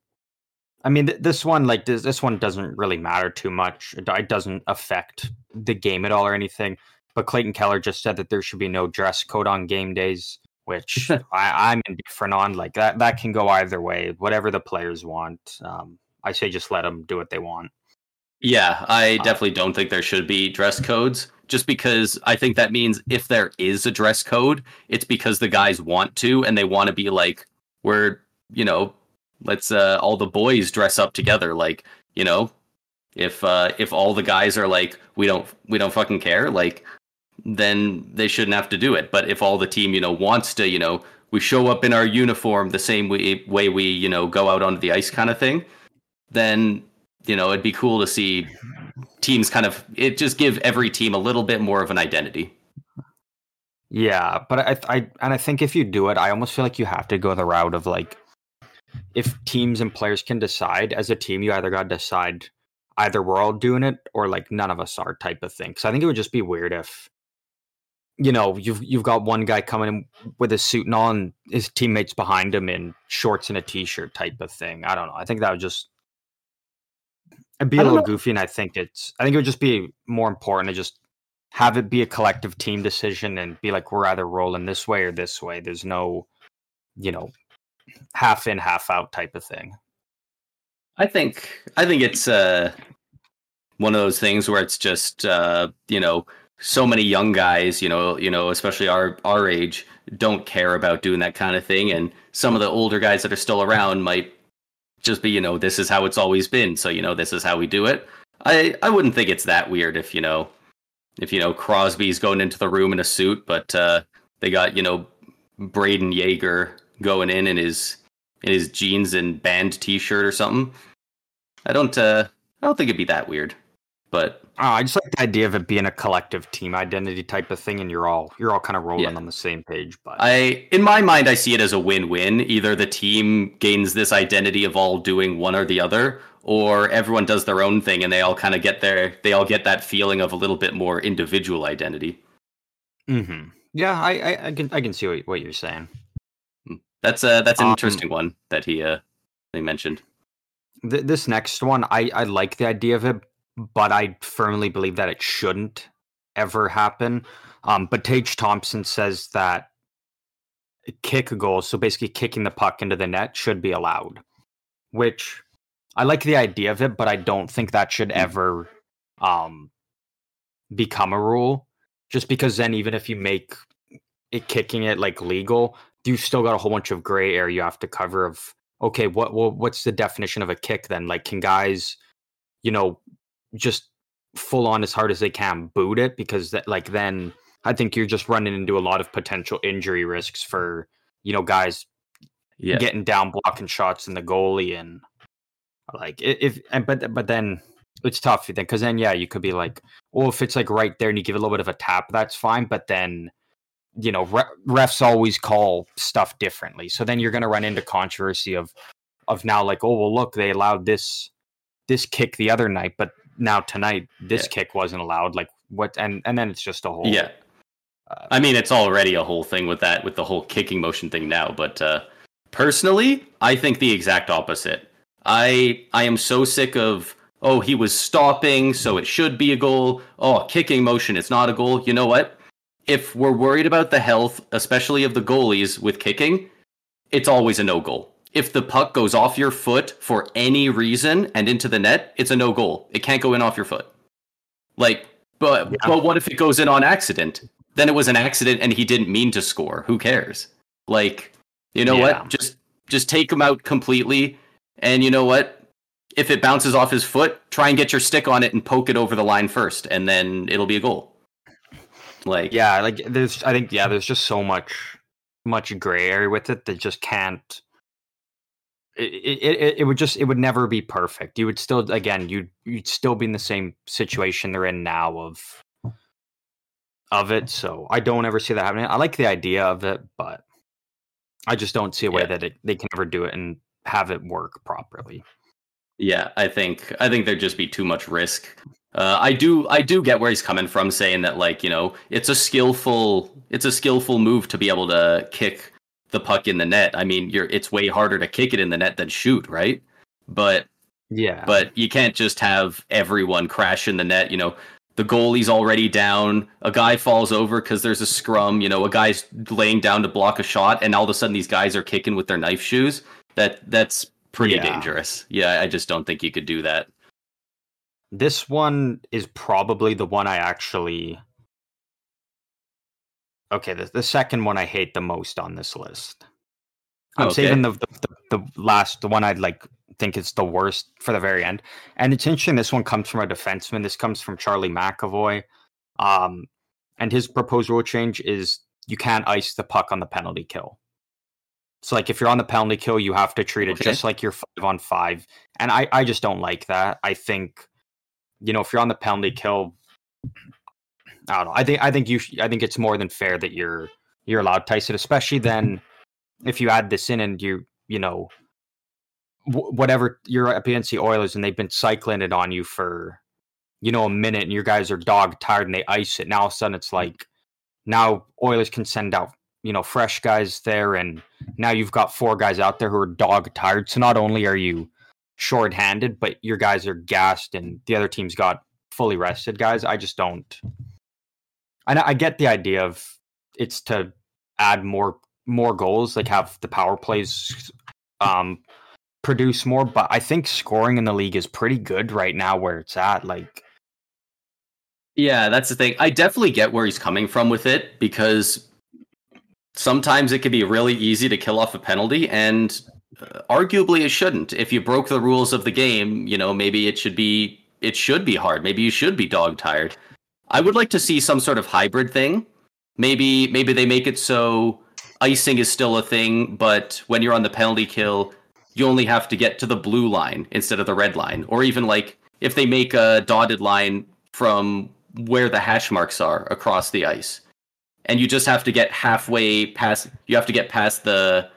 S2: I mean, th- this one, like this, this one doesn't really matter too much. It, it, doesn't affect the game at all or anything. But Clayton Keller just said that there should be no dress code on game days, which I, am indifferent on. Like that, that can go either way. Whatever the players want, um, I say just let them do what they want.
S1: Yeah, I uh, definitely don't think there should be dress codes. Just because I think that means if there is a dress code, it's because the guys want to and they want to be like, we're, you know, let's uh, all the boys dress up together. Like, you know, if uh, if all the guys are like, we don't we don't fucking care. Like, then they shouldn't have to do it. But if all the team, you know, wants to, you know, we show up in our uniform the same way, way we, you know, go out onto the ice kind of thing, then, you know, it'd be cool to see teams kind of, it just give every team a little bit more of an identity.
S2: Yeah, but I, I, and I think if you do it, I almost feel like you have to go the route of like, if teams and players can decide as a team, you either got to decide either we're all doing it or like none of us are type of thing. Because I think it would just be weird if you know, you've you've got one guy coming in with his suit and all, and his teammates behind him in shorts and a t-shirt type of thing. I don't know. I think that would just it'd be a little know. goofy, and I think it's I think it would just be more important to just have it be a collective team decision and be like we're either rolling this way or this way. There's no, you know, half in, half out type of thing.
S1: I think I think it's uh one of those things where it's just uh, you know so many young guys, you know, you know, especially our our age, don't care about doing that kind of thing, and some of the older guys that are still around might just be you know this is how it's always been. So you know this is how we do it. I I wouldn't think it's that weird if you know if you know Crosby's going into the room in a suit, but uh, they got you know Brayden Yager going in in his in his jeans and band T-shirt or something. I don't uh, I don't think it'd be that weird, but
S2: oh, I just like the idea of it being a collective team identity type of thing, and you're all you're all kind of rolling yeah. on the same page. But
S1: I, in my mind, I see it as a win-win. Either the team gains this identity of all doing one or the other, or everyone does their own thing and they all kind of get their they all get that feeling of a little bit more individual identity.
S2: Hmm. Yeah, I, I, I can I can see what, what you're saying.
S1: Hmm. That's uh that's an um, interesting one that he uh they mentioned.
S2: Th- this next one, I I like the idea of it, but I firmly believe that it shouldn't ever happen. Um, but Tage Thompson says that kick goals, so basically kicking the puck into the net, should be allowed, which I like the idea of it, but I don't think that should mm. ever um, become a rule. Just because then, even if you make it kicking it like legal, you still got a whole bunch of gray area you have to cover. Of okay, what well, what's the definition of a kick then? Like, can guys, you know, just full on as hard as they can boot it? Because that, like, then I think you're just running into a lot of potential injury risks for you know guys yeah. getting down blocking shots in the goalie and like if and but but then it's tough then because then yeah you could be like well if it's like right there and you give a little bit of a tap that's fine but then you know re- refs always call stuff differently so then you're going to run into controversy of of now like oh well look they allowed this this kick the other night but now tonight this yeah. kick wasn't allowed like what and and then it's just a whole
S1: yeah uh, i mean it's already a whole thing with that with the whole kicking motion thing now but uh personally i think the exact opposite I I am so sick of oh he was stopping so it should be a goal. Oh kicking motion it's not a goal. You know what? If we're worried about the health, especially of the goalies with kicking, it's always a no goal. If the puck goes off your foot for any reason and into the net, it's a no goal. It can't go in off your foot. Like, but yeah. but what if it goes in on accident? Then it was an accident and he didn't mean to score. Who cares? Like, you know yeah. what? Just just take him out completely and you know what? If it bounces off his foot, try and get your stick on it and poke it over the line first, and then it'll be a goal. Like
S2: yeah, like there's I think yeah, there's just so much much gray area with it that just can't. It, it, it would just it would never be perfect. You would still again you'd you'd still be in the same situation they're in now of of it. So I don't ever see that happening. I like the idea of it, but I just don't see a way yeah. that it, they can ever do it and have it work properly.
S1: Yeah, I think I think there'd just be too much risk. Uh, I do I do get where he's coming from, saying that like you know it's a skillful it's a skillful move to be able to kick the puck in the net. I mean, you're it's way harder to kick it in the net than shoot, right? But
S2: yeah,
S1: but you can't just have everyone crash in the net. You know, the goalie's already down. A guy falls over because there's a scrum. You know, a guy's laying down to block a shot, and all of a sudden these guys are kicking with their knife shoes. That that's pretty yeah. dangerous. Yeah, I just don't think you could do that.
S2: This one is probably the one I actually Okay, the, the second one I hate the most on this list. I'm okay. saving the, the, the the last the one I'd like think is the worst for the very end. And it's interesting this one comes from a defenseman. This comes from Charlie McAvoy. Um and his proposed rule change is you can't ice the puck on the penalty kill. So like if you're on the penalty kill, you have to treat it okay. just like you're five on five. And I, I just don't like that. I think, you know, if you're on the penalty kill, I don't know. I think I think you I think it's more than fair that you're you're allowed to ice it, especially mm-hmm. then if you add this in and you you know w- whatever you're up against the Oilers and they've been cycling it on you for you know a minute and your guys are dog tired and they ice it. Now all of a sudden it's mm-hmm. like now Oilers can send out you know fresh guys there and now you've got four guys out there who are dog tired so not only are you short-handed but your guys are gassed and the other team's got fully rested guys i just don't i, I get the idea of it's to add more more goals like have the power plays um produce more but i think scoring in the league is pretty good right now where it's at like
S1: yeah that's the thing i definitely get where he's coming from with it because sometimes it can be really easy to kill off a penalty and uh, arguably it shouldn't. If you broke the rules of the game, you know, maybe it should be it should be hard. Maybe you should be dog tired. I would like to see some sort of hybrid thing. Maybe maybe they make it so icing is still a thing, but when you're on the penalty kill, you only have to get to the blue line instead of the red line. Or even like if they make a dotted line from where the hash marks are across the ice. And you just have to get halfway past you have to get past the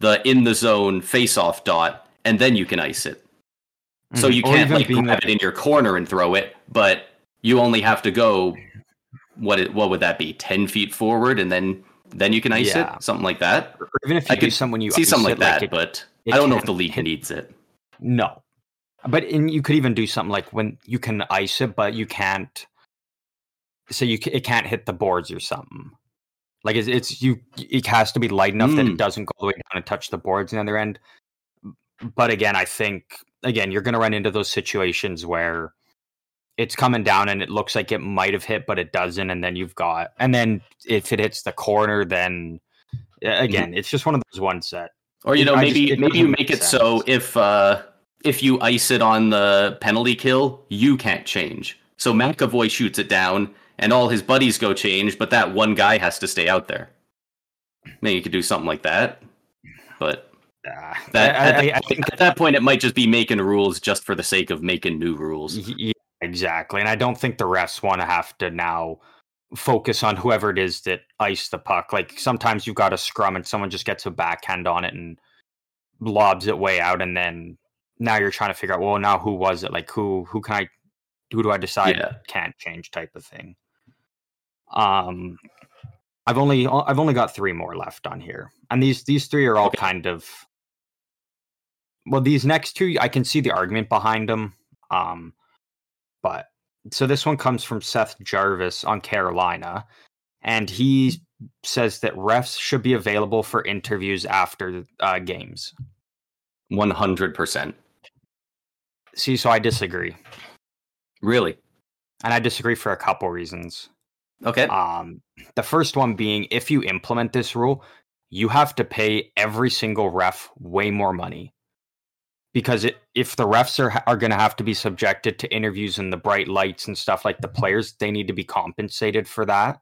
S1: the in the zone face off dot and then you can ice it. Mm-hmm. So you can't like grab it in your corner and throw it, but you only have to go what it, what would that be? Ten feet forward and then then you can ice yeah. it, something like that.
S2: Or even if you I could someone you
S1: see something like that, like it, but I don't know if the league needs it.
S2: No, but in, you could even do something like when you can ice it, but you can't. So you it can't hit the boards or something. Like it's, it's you. It has to be light enough mm. that it hmm. doesn't go all the way down and touch the boards on the other end. But again, I think again you're going to run into those situations where it's coming down and it looks like it might have hit, but it doesn't. And then you've got, and then if it hits the corner, then mm-hmm. again, it's just one of those ones that.
S1: Or you know, maybe just, maybe you make it sense. so if uh if you ice it on the penalty kill, you can't change. So McAvoy shoots it down, and all his buddies go change, but that one guy has to stay out there. Maybe you could do something like that, but uh, that, I, at, that point, at, that point, it might just be making rules just for the sake of making new rules.
S2: Yeah, Exactly. And I don't think the refs want to have to now focus on whoever it is that iced the puck. Like sometimes you've got a scrum and someone just gets a backhand on it and lobs it way out and then now you're trying to figure out well now who was it? Like who who can I who do I decide yeah. can't change type of thing. Um I've only I've only got 3 more left on here. And these these three are all okay. kind of well these next two I can see the argument behind them. Um but so this one comes from Seth Jarvis on Carolina, and he says that refs should be available for interviews after uh, games.
S1: One hundred percent.
S2: See, so I disagree.
S1: Really?
S2: And I disagree for a couple reasons.
S1: Okay.
S2: Um, the first one being if you implement this rule, you have to pay every single ref way more money because it, if the refs are are going to have to be subjected to interviews and the bright lights and stuff like the players, they need to be compensated for that.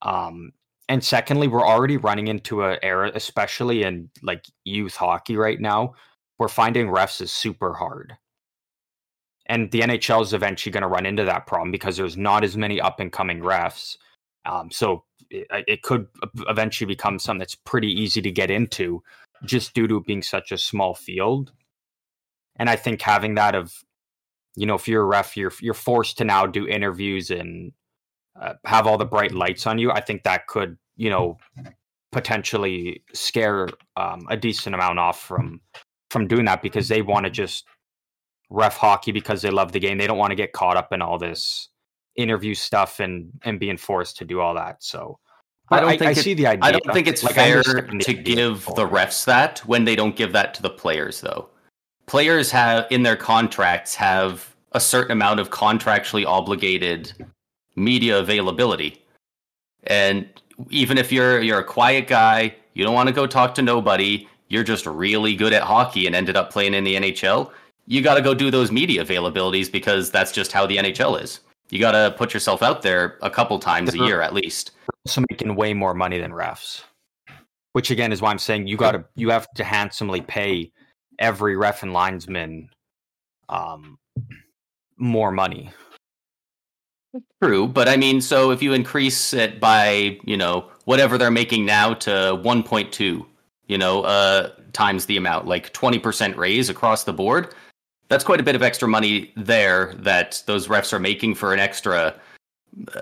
S2: Um, and secondly, we're already running into a era, especially in like youth hockey right now, where finding refs is super hard. And the NHL is eventually going to run into that problem because there's not as many up and coming refs. Um, so it, it could eventually become something that's pretty easy to get into just due to being such a small field. And I think having that of, you know, if you're a ref, you're you're forced to now do interviews and uh, have all the bright lights on you. I think that could, you know, potentially scare um, a decent amount off from from doing that because they want to just ref hockey because they love the game. They don't want to get caught up in all this interview stuff and and being forced to do all that. So
S1: I don't I, think I, see the idea. I don't think it's like, fair to give the refs that when they don't give that to the players, though. Players have in their contracts have a certain amount of contractually obligated media availability, and even if you're you're a quiet guy, you don't want to go talk to nobody. You're just really good at hockey and ended up playing in the NHL. You got to go do those media availabilities because that's just how the NHL is. You got to put yourself out there a couple times a year at least.
S2: Also making way more money than refs, which again is why I'm saying you got to you have to handsomely pay every ref and linesman um, more money.
S1: True, but I mean, so if you increase it by you know whatever they're making now to 1.2, you know, uh, times the amount, like 20% raise across the board, that's quite a bit of extra money there that those refs are making for an extra. Uh,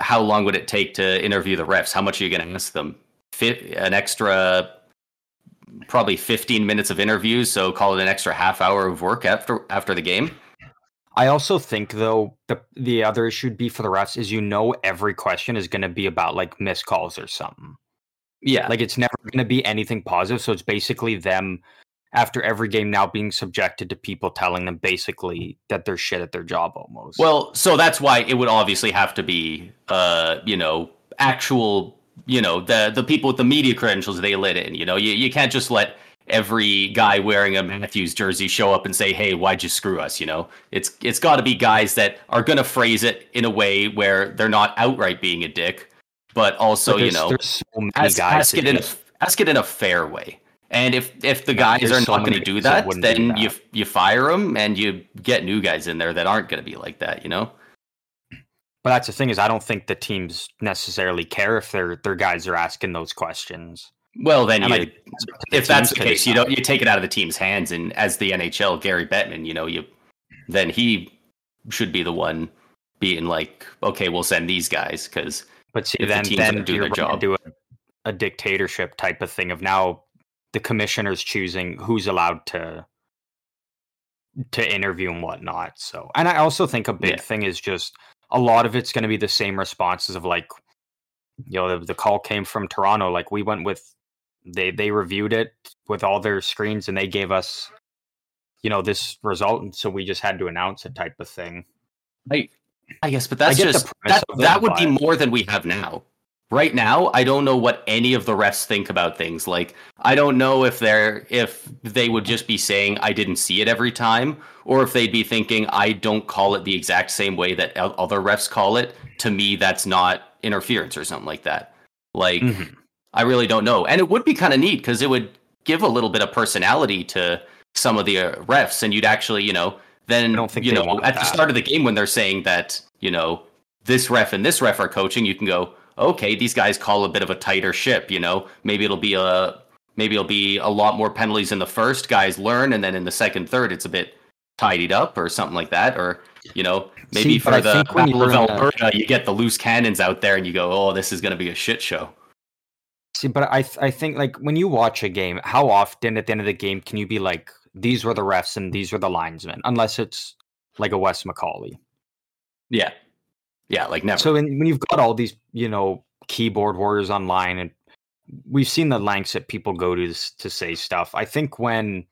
S1: how long would it take to interview the refs? How much are you going to ask them? Fit an extra, probably 15 minutes of interviews. So call it an extra half hour of work after after the game.
S2: I also think though the the other issue would be for the refs is you know every question is going to be about like missed calls or something.
S1: Yeah,
S2: like it's never going to be anything positive. So it's basically them after every game now being subjected to people telling them basically that they're shit at their job almost.
S1: Well, so that's why it would obviously have to be uh, you know, actual, you know, the the people with the media credentials they let in, you know. You you can't just let every guy wearing a Matthews jersey show up and say, "Hey, why'd you screw us?" You know, it's it's got to be guys that are going to phrase it in a way where they're not outright being a dick, but also
S2: But
S1: you know
S2: so
S1: ask, ask it in a, ask it in a fair way. And if if the guys are
S2: so
S1: not going to do
S2: that wouldn't do
S1: then
S2: that.
S1: you you fire them and you get new guys in there that aren't going to be like that. You know.
S2: But that's the thing is, I don't think the teams necessarily care if their their guys are asking those questions.
S1: Well, then you,
S2: like, the
S1: if that's the case, you don't you take it out of the team's hands, and as the NHL, Gary Bettman, you know, you then he should be the one being like, okay, we'll send these guys because
S2: But see,
S1: If the
S2: then then you're
S1: their job.
S2: into a, a dictatorship type of thing of now the commissioners choosing who's allowed to to interview and whatnot. So, and I also think a big
S1: Yeah.
S2: thing is just a lot of it's going to be the same responses of like, you know, the, the call came from Toronto. Like we went with they they reviewed it with all their screens and they gave us, you know, this result, and so we just had to announce it type of thing.
S1: I I guess, but that's
S2: get the
S1: just that that would be more than we have now. Right now, I don't know what any of the refs think about things. Like, I don't know if they're if they would just be saying I didn't see it every time, or if they'd be thinking I don't call it the exact same way that other refs call it. To me, that's not interference or something like that. Like,
S2: Mhm.
S1: I really don't know. And it would be kind of neat because it would give a little bit of personality to some of the uh, refs, and you'd actually, you know, then
S2: I don't think
S1: you know at the start of the game when they're saying that you know this ref and this ref are coaching, you can go, okay, these guys call a bit of a tighter ship. You know, maybe it'll be a maybe it'll be a lot more penalties in the first. Guys learn, and then in the second, third, it's a bit tidied up or something like that, or you know. Maybe
S2: See,
S1: for the Battle of Alberta, you get the loose cannons out there, and you go, "Oh, this is going to be a shit show."
S2: See, but I th- I think like when you watch a game, how often at the end of the game can you be like, these were the refs and these were the linesmen, unless it's like a Wes McCauley.
S1: Yeah, yeah, like never.
S2: So when, when you've got all these, you know, keyboard warriors online, and we've seen the lengths that people go to to say stuff. I think when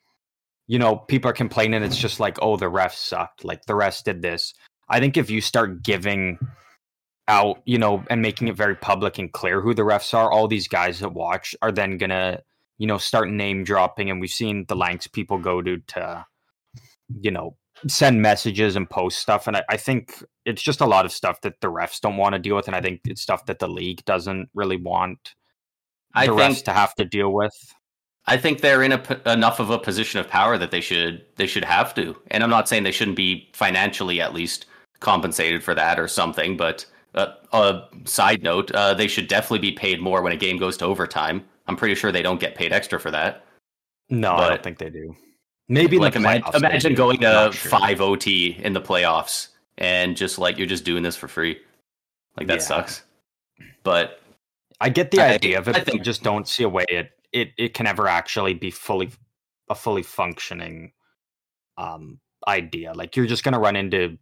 S2: you know people are complaining, it's just like, oh, the refs sucked. Like the refs did this. I think if you start giving out, you know, and making it very public and clear who the refs are, all these guys that watch are then gonna, you know, start name dropping. And we've seen the lengths people go to to, you know, send messages and post stuff. And I, I think it's just a lot of stuff that the refs don't want to deal with. And I think it's stuff that the league doesn't really want
S1: I
S2: the
S1: think
S2: refs to have to deal with.
S1: I think they're in a enough of a position of power that they should they should have to. And I'm not saying they shouldn't be financially at least compensated for that or something. But uh, a side note, uh, they should definitely be paid more when a game goes to overtime. I'm pretty sure they don't get paid extra for that.
S2: No, I don't think they do. Maybe
S1: like
S2: the
S1: ima-
S2: playoffs
S1: imagine going to
S2: sure.
S1: five OT in the playoffs and just like you're just doing this for free. Like that
S2: Yeah.
S1: sucks. But
S2: I get the
S1: I-
S2: idea of it.
S1: I
S2: I just don't see a way it it it can ever actually be fully a fully functioning um idea. Like you're just gonna run into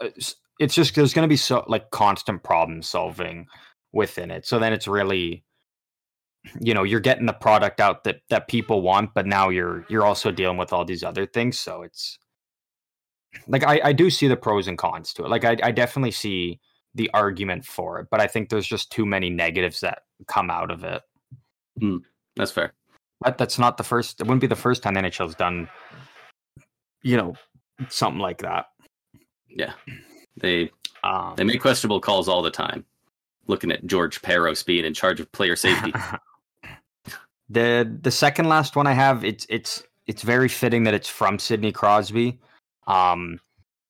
S2: uh, s- it's just there's gonna be so like constant problem solving within it. So then it's really you know you're getting the product out that that people want, but now you're you're also dealing with all these other things. So it's like I I do see the pros and cons to it. Like I I definitely see the argument for it, but I think there's just too many negatives that come out of it.
S1: that's fair.
S2: But that's not the first. It wouldn't be the first time the NHL's done, you know, something like that.
S1: Yeah. They
S2: Um,
S1: they make questionable calls all the time. Looking at George Parros being in charge of player safety.
S2: the the second last one I have, it's it's it's very fitting that it's from Sidney Crosby. Um,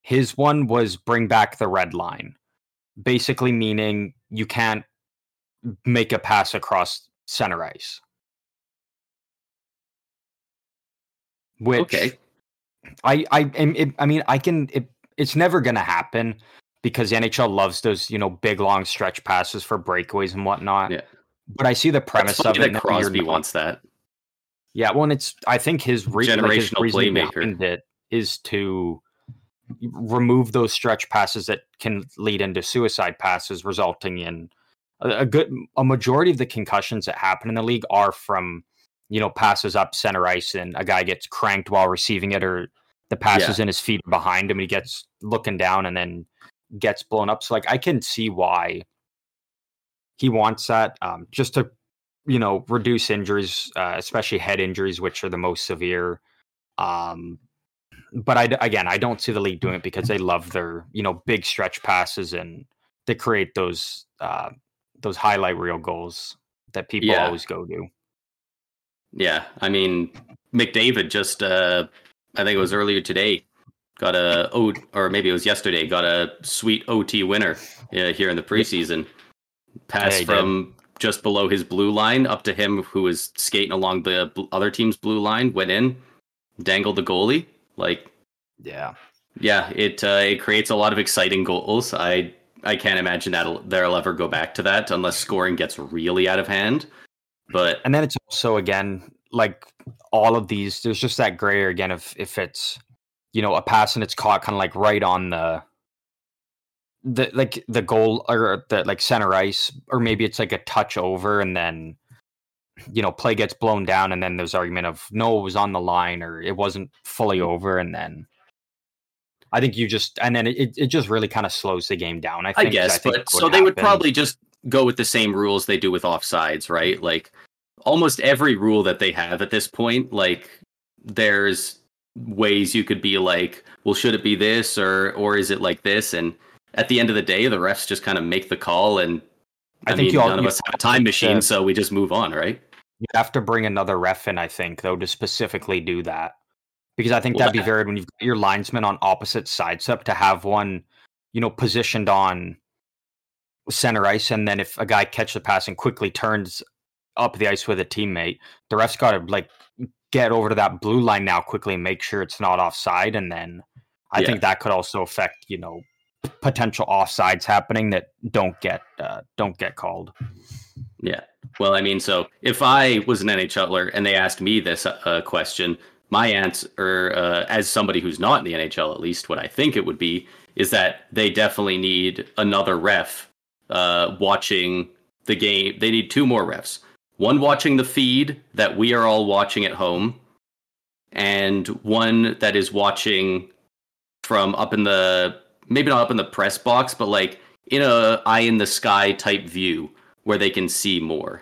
S2: his one was bring back the red line, basically meaning you can't make a pass across center ice. Which
S1: okay.
S2: I I it, I mean I can it, it's never gonna happen because the NHL loves those you know big long stretch passes for breakaways and whatnot.
S1: Yeah.
S2: But I see the premise of it.
S1: that Crosby wants that.
S2: Yeah, well, and it's I think his, re- like his
S1: Generational playmaker.
S2: it is to remove those stretch passes that can lead into suicide passes, resulting in a, a good a majority of the concussions that happen in the league are from you know passes up center ice and a guy gets cranked while receiving it, or the passes
S1: Yeah.
S2: in his feet behind him and he gets looking down and then gets blown up. So like I can see why he wants that um, just to you know, reduce injuries, uh, especially head injuries, which are the most severe. Um, but I again, I don't see the league doing it because they love their you know big stretch passes and they create those uh, those highlight reel goals that people
S1: Yeah.
S2: always go to.
S1: Yeah, I mean McDavid just uh I think it was earlier today got a O or maybe it was yesterday got a sweet OT winner uh, here in the preseason. Pass
S2: Yeah, he did.
S1: from just below his blue line up to him who was skating along the other team's blue line went in, dangled the goalie. Like
S2: Yeah,
S1: yeah, it uh, it creates a lot of exciting goals. I I can't imagine that they'll ever go back to that unless scoring gets really out of hand. But
S2: and then it's also again like all of these. There's just that gray again if if it's you know a pass and it's caught kind of like right on the the like the goal or the like center ice, or maybe it's like a touch over and then you know play gets blown down and then there's argument of no it was on the line or it wasn't fully mm. over and then I think you just and then it, it just really kind of slows the game down. I
S1: I
S2: think 'cause
S1: guess,
S2: think
S1: but so they would probably just go with the same rules they do with offsides, right? Like almost every rule that they have at this point, like there's ways you could be like, well, should it be this or or is it like this? And at the end of the day, the refs just kind of make the call, and I,
S2: I think
S1: mean,
S2: you all-
S1: none of us have a time machine,
S2: to-
S1: so we just move on, right?
S2: You have to bring another ref in, I think, though, to specifically do that. Because I think
S1: Well,
S2: that'd be
S1: that-
S2: very when you've got your linesman on opposite sides up to have one, you know, positioned on center ice, and then if a guy catches the pass and quickly turns up the ice with a teammate, the ref's got to like get over to that blue line now quickly and make sure it's not offside, and then I
S1: Yeah.
S2: think that could also affect you know potential offsides happening that don't get uh, don't get called.
S1: Yeah. Well, I mean, so if I was an NHLer and they asked me this uh, question, my answer, uh, as somebody who's not in the NHL, at least what I think it would be, is that they definitely need another ref uh, watching the game. They need two more refs. One watching the feed that we are all watching at home, and one that is watching from up in the maybe not up in the press box, but like in a eye in the sky type view where they can see more.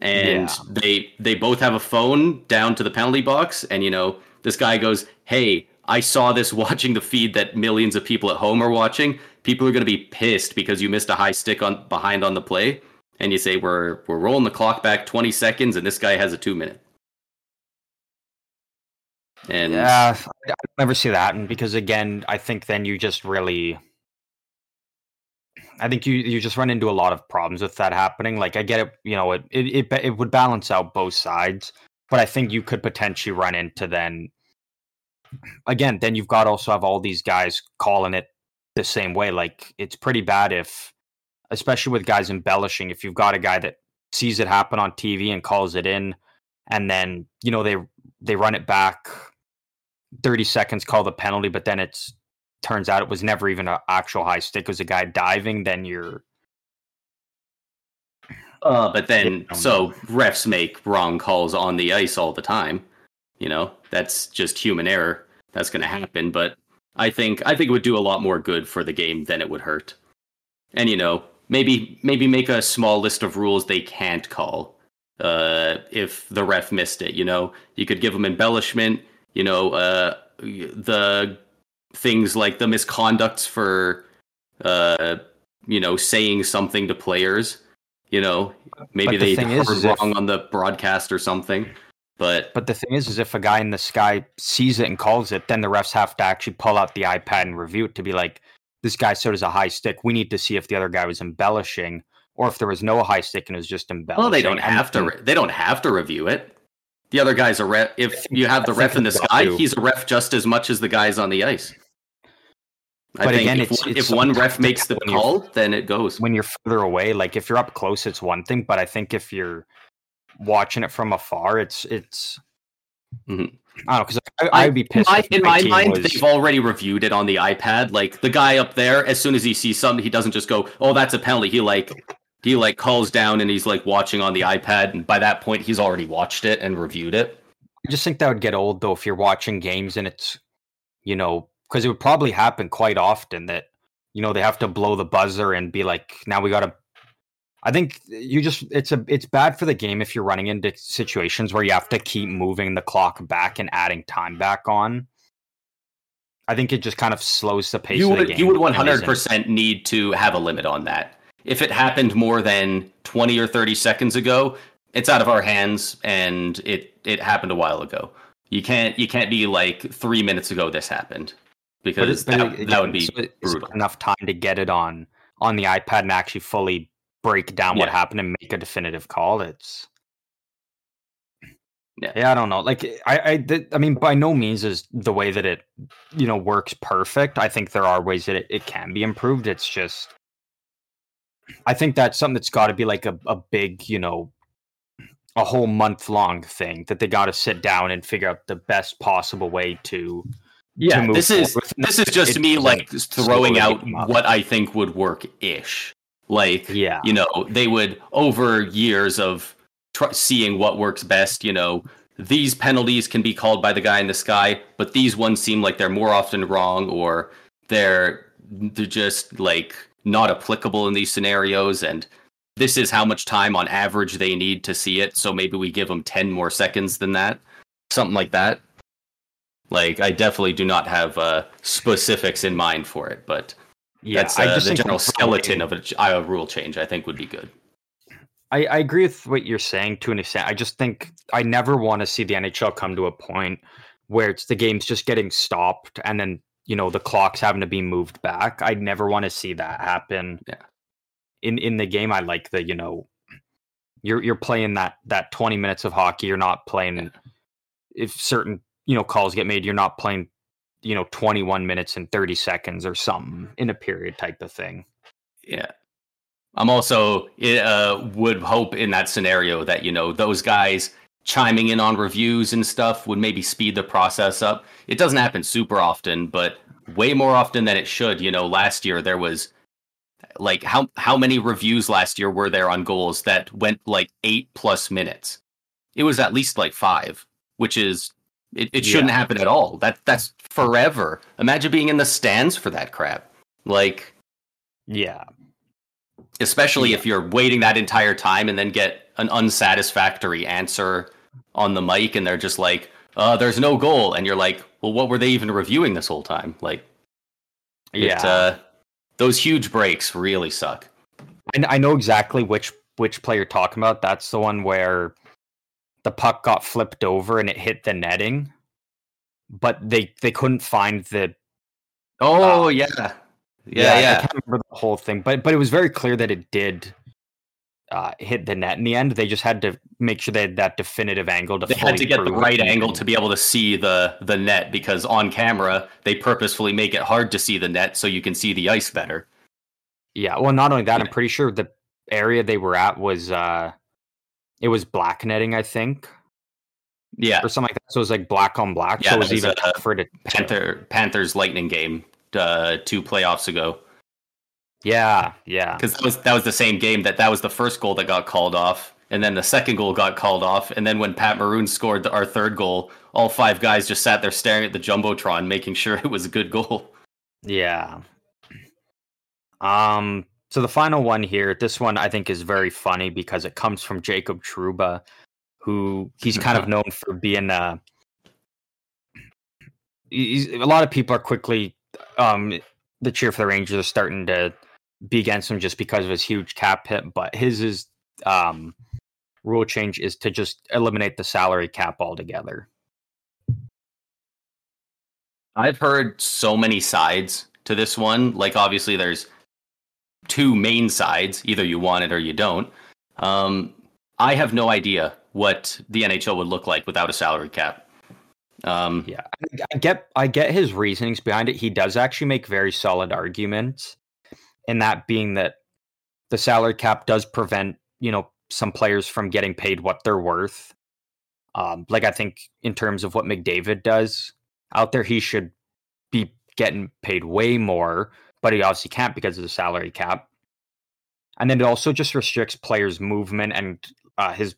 S1: And
S2: Yeah.
S1: they they both have a phone down to the penalty box and you know, this guy goes, "Hey, I saw this watching the feed that millions of people at home are watching. People are going to be pissed because you missed a high stick on behind on the play." And you say, "We're we're rolling the clock back 20 seconds and this guy has a 2 minute." And
S2: Yeah, I never see that, and because again, I think then you just really, I think you you just run into a lot of problems with that happening. Like I get it, you know, it it it, it would balance out both sides, but I think you could potentially run into then, again, then you've got also have all these guys calling it the same way. Like it's pretty bad if, especially with guys embellishing, if you've got a guy that sees it happen on TV and calls it in, and then you know they they run it back 30 seconds call the penalty but then it's turns out it was never even an actual high stick it was a guy diving then you're
S1: Uh, but then, so refs make wrong calls on the ice all the time. You know, that's just human error. That's going to happen. But I think I think it would do a lot more good for the game than it would hurt. And you know, maybe maybe make a small list of rules they can't call uh, if the ref missed it. You know, you could give them embellishment. You know, uh, the things like the misconducts for, uh, you know, saying something to players. You know, maybe
S2: the
S1: they heard
S2: is, is if-
S1: wrong on the broadcast or something. But
S2: but the thing is is if a guy in the sky sees it and calls it then the refs have to actually pull out the ipad and review it to be like this guy it was a high stick we need to see if the other guy was embellishing or if there was no high stick and it was just embellishing
S1: well, they don't have to. Re- they don't have to review it. The other guy's a ref. If you have the ref in the sky, he's a ref just as much as the guys on the ice. I
S2: But
S1: think
S2: again,
S1: if,
S2: it's-
S1: one-
S2: it's
S1: if one ref makes the
S2: tactical when you're-
S1: call, then it goes.
S2: when you're further away like if you're up close it's one thing but i think if you're watching it from afar it's it's
S1: Mhm.
S2: i don't know because I, i'd be pissed
S1: I, in
S2: my
S1: my mind,
S2: was-
S1: they've already reviewed it on the iPad. Like the guy up there, as soon as he sees something, he doesn't just go, "Oh, that's a penalty." He like he like calls down and he's like watching on the iPad, and by that point, he's already watched it and reviewed it.
S2: I just think that would get old though if you're watching games and it's, you know, because it would probably happen quite often that, you know, they have to blow the buzzer and be like, now we got to I think you just it's a it's bad for the game if you're running into situations where you have to keep moving the clock back and adding time back on. I think it just kind of slows the pace.
S1: You
S2: of the
S1: would
S2: game
S1: you would one hundred percent need to have a limit on that. If it happened more than twenty or thirty seconds ago, it's out of our hands, and it it happened a while ago. You can't you can't be like three minutes ago this happened because that,
S2: it-
S1: that would be
S2: so enough time to get it on on the iPad and actually fully break down what happened and make a definitive call. It's
S1: Yeah.
S2: yeah, I don't know. Like I, I, I mean, by no means is the way that it, you know, works perfect. I think there are ways that it, it can be improved. It's just, I think that's something that's got to be like a, a big, you know, a whole month long thing that they got to sit down and figure out the best possible way to.
S1: Yeah,
S2: move
S1: this is
S2: forward
S1: this is just
S2: It
S1: me like throwing out what I think would work ish. Like
S2: Yeah.
S1: you know, they would over years of tr- seeing what works best. You know, these penalties can be called by the guy in the sky, but these ones seem like they're more often wrong, or they're they're just like not applicable in these scenarios. And this is how much time on average they need to see it. So maybe we give them ten more seconds than that, something like that. Like I definitely do not have uh, specifics in mind for it, but
S2: Yeah,
S1: that's uh,
S2: I just
S1: the general skeleton of a, a rule change. I think would be good.
S2: I, I agree with what you're saying to an extent. I just think I never want to see the NHL come to a point where it's the game's just getting stopped and then you know the clock's having to be moved back. I never want to see that happen.
S1: Yeah.
S2: In in the game, I like the you know you're you're playing that that 20 minutes of hockey. You're not playing
S1: Yeah.
S2: if certain you know calls get made. You're not playing you know 21 minutes and 30 seconds or something in a period type of thing.
S1: Yeah. I'm also uh, would hope in that scenario that you know those guys chiming in on reviews and stuff would maybe speed the process up. It doesn't happen super often, but way more often than it should. You know, last year there was like how how many reviews last year were there on goals that went like eight plus minutes? It was at least like five, which is it, it shouldn't
S2: Yeah.
S1: happen at all. That that's forever. Imagine being in the stands for that crap. Like
S2: Yeah.
S1: Especially
S2: Yeah.
S1: if you're waiting that entire time and then get an unsatisfactory answer on the mic and they're just like uh there's no goal and you're like well what were they even reviewing this whole time like
S2: Yeah.
S1: it, uh, those huge breaks really suck
S2: And I know exactly which which player you're talking about. That's the one where the puck got flipped over and it hit the netting, but they they couldn't find the
S1: oh
S2: Uh,
S1: yeah yeah
S2: I
S1: yeah,
S2: can't remember the whole thing, but but it was very clear that it did uh, hit the net in the end. They just had to make sure they had that definitive angle to
S1: they
S2: fully
S1: had to get the
S2: it,
S1: right angle to be able to see the the net because on camera they purposefully make it hard to see the net so you can see the ice better.
S2: Yeah, well, not only that, I'm pretty sure the area they were at was uh it was black netting, I think,
S1: yeah.
S2: Or something like that. So it was like black on black.
S1: Yeah,
S2: so it was
S1: was,
S2: even
S1: uh,
S2: tougher to
S1: panther panthers lightning game uh two playoffs ago
S2: Yeah, yeah.
S1: because that was that was the same game that that was the first goal that got called off, and then the second goal got called off, and then when Pat Maroon scored the, our third goal, all five guys just sat there staring at the jumbotron, making sure it was a good goal.
S2: Yeah. Um. So the final one here, this one I think is very funny because it comes from Jacob Trouba, who he's kind of known for being uh he's, a lot of people are quickly um the cheer for the Rangers is starting to be against him just because of his huge cap hit, but his is um rule change is to just eliminate the salary cap altogether.
S1: I've heard so many sides to this one. Like obviously, there's two main sides. Either you want it or you don't. Um, I have no idea what the NHL would look like without a salary cap. Um,
S2: Yeah, I- get I get his reasonings behind it. He does actually make very solid arguments, and that being that the salary cap does prevent you know some players from getting paid what they're worth. Um, like I think in terms of what McDavid does out there, he should be getting paid way more, but he obviously can't because of the salary cap. And then it also just restricts players' movement. And uh, his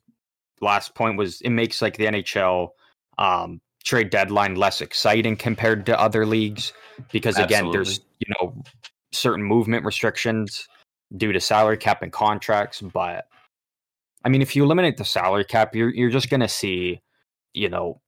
S2: last point was it makes like the NHL um, trade deadline less exciting compared to other leagues because again, there's you know certain movement restrictions. due to salary cap and contracts. But I mean, if you eliminate the salary cap, you're you're just gonna see, you know,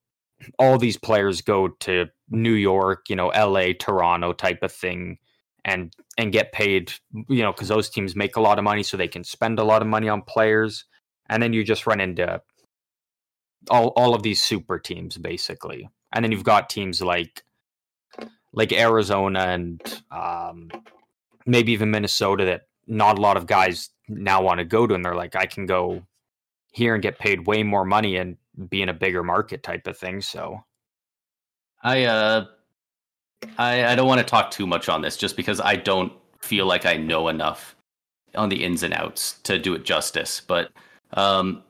S2: all these players go to New York, you know, LA, Toronto type of thing and and get paid, you know, cuz those teams make a lot of money so they can spend a lot of money on players and then you just run into all all of these super teams basically. And then you've got teams like like Arizona and um, maybe even Minnesota that not a lot of guys now want to go to and they're like I can go here and get paid way more money and be in a bigger market type of thing. So
S1: I uh I I don't want to talk too much on this just because I don't feel like I know enough on the ins and outs to do it justice. But um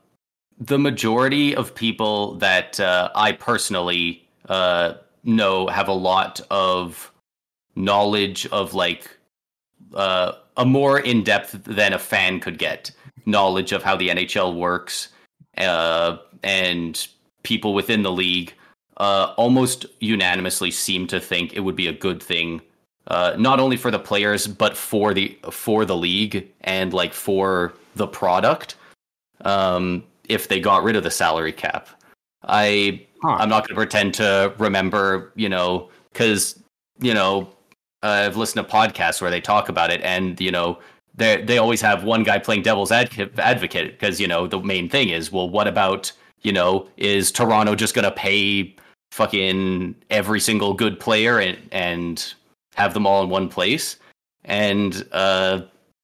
S1: the majority of people that uh, I personally uh, know have a lot of knowledge of like uh, a more in depth than a fan could get knowledge of how the NHL works uh, and people within the league uh, almost unanimously seem to think it would be a good thing, uh, not only for the players but for the for the league and like for the product. Um, if they got rid of the salary cap, I huh. I'm not going to pretend to remember, you know, because you know I've listened to podcasts where they talk about it, and you know they they always have one guy playing devil's advocate because you know the main thing is well, what about you know is Toronto just going to pay fucking every single good player and and have them all in one place? And uh,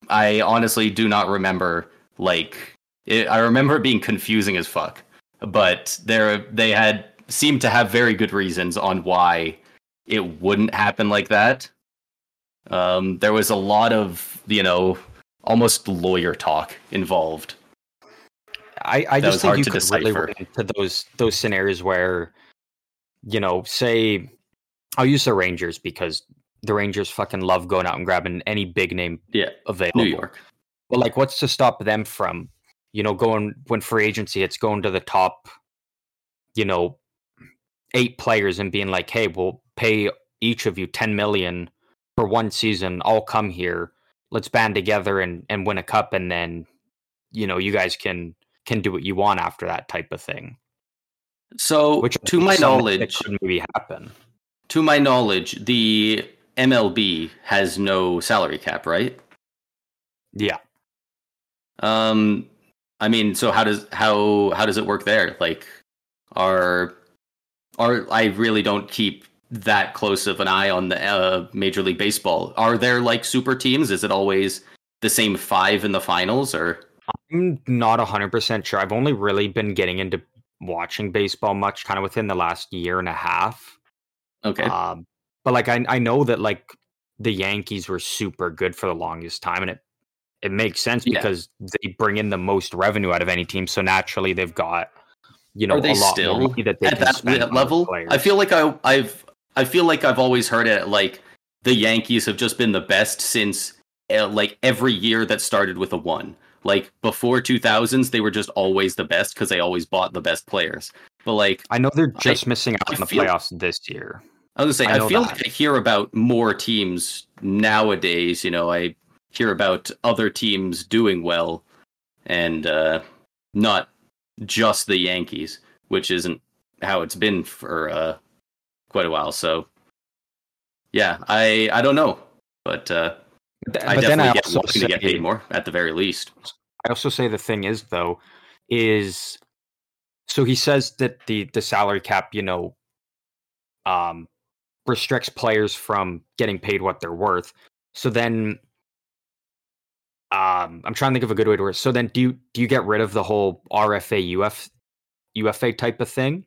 S1: I honestly do not remember like it, I remember it being confusing as fuck. But there they had seemed to have very good reasons on why it wouldn't happen like that. Um, there was a lot of you know almost lawyer talk involved.
S2: I, I just think you could decipher. really run into those those scenarios where, you know, say I'll use the Rangers because the Rangers fucking love going out and grabbing any big name
S1: yeah,
S2: available.
S1: New York.
S2: But like, what's to stop them from, you know, going when free agency it's going to the top, you know, eight players and being like, hey, we'll pay each of you ten million for one season. I'll come here. Let's band together and and win a cup, and then you know you guys can can do what you want after that type of thing.
S1: So, Which to my knowledge,
S2: could maybe happen.
S1: To my knowledge, the MLB has no salary cap, right?
S2: Yeah.
S1: Um, I mean, so how does how how does it work there? Like, are are I really don't keep that close of an eye on the uh, Major League Baseball. Are there like super teams? Is it always the same five in the finals, or?
S2: I'm not hundred percent sure. I've only really been getting into watching baseball much, kind of within the last year and a half.
S1: Okay.
S2: Um, but like I I know that like the Yankees were super good for the longest time, and it it makes sense yeah. because they bring in the most revenue out of any team. So naturally, they've got you know
S1: Are they
S2: a lot
S1: still
S2: that they
S1: at that level. I feel like I I've I feel like I've always heard it like the Yankees have just been the best since uh, like every year that started with a one. Like before 2000s, they were just always the best because they always bought the best players. But like,
S2: I know they're just I, missing out I on the feel, playoffs this year.
S1: I was gonna say, I, I feel that. like I hear about more teams nowadays. You know, I hear about other teams doing well, and uh, not just the Yankees, which isn't how it's been for uh, quite a while. So yeah, I I don't know, but uh, but I definitely I get looking to get paid more at the very least.
S2: I also say the thing is though is so he says that the the salary cap, you know, um restricts players from getting paid what they're worth. So then um I'm trying to think of a good way to word. So then do you do you get rid of the whole RFA UF UFA type of thing?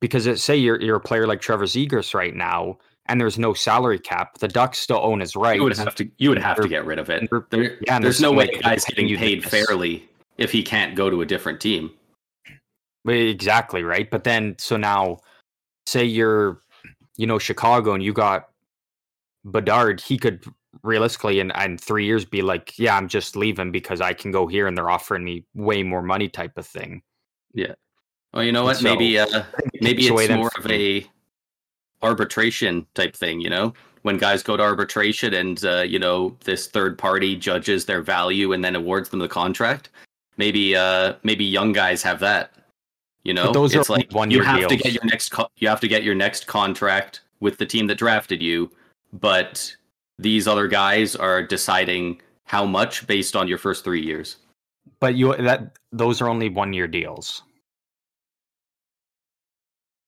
S2: because it, say you're you're a player like Trevor Zegras right now, and there's no salary cap, the Ducks still own his rights.
S1: You would have to you would have to get rid of it. There, yeah, there's, there's no way guy's getting paid fairly if he can't go to a different team.
S2: Exactly right, but then so now, say you're, you know, Chicago, and you got Bedard, he could realistically in, in three years be like, yeah, I'm just leaving because I can go here and they're offering me way more money type of thing.
S1: Yeah. Well, you know what? So, maybe uh, maybe it's more of a arbitration type thing. You know, when guys go to arbitration and uh, you know this third party judges their value and then awards them the contract. Maybe uh, maybe young guys have that. You know,
S2: those
S1: it's
S2: are
S1: like
S2: one
S1: you have to get your next co- you have to get your next contract with the team that drafted you, but these other guys are deciding how much based on your first three years.
S2: But you that those are only one year deals.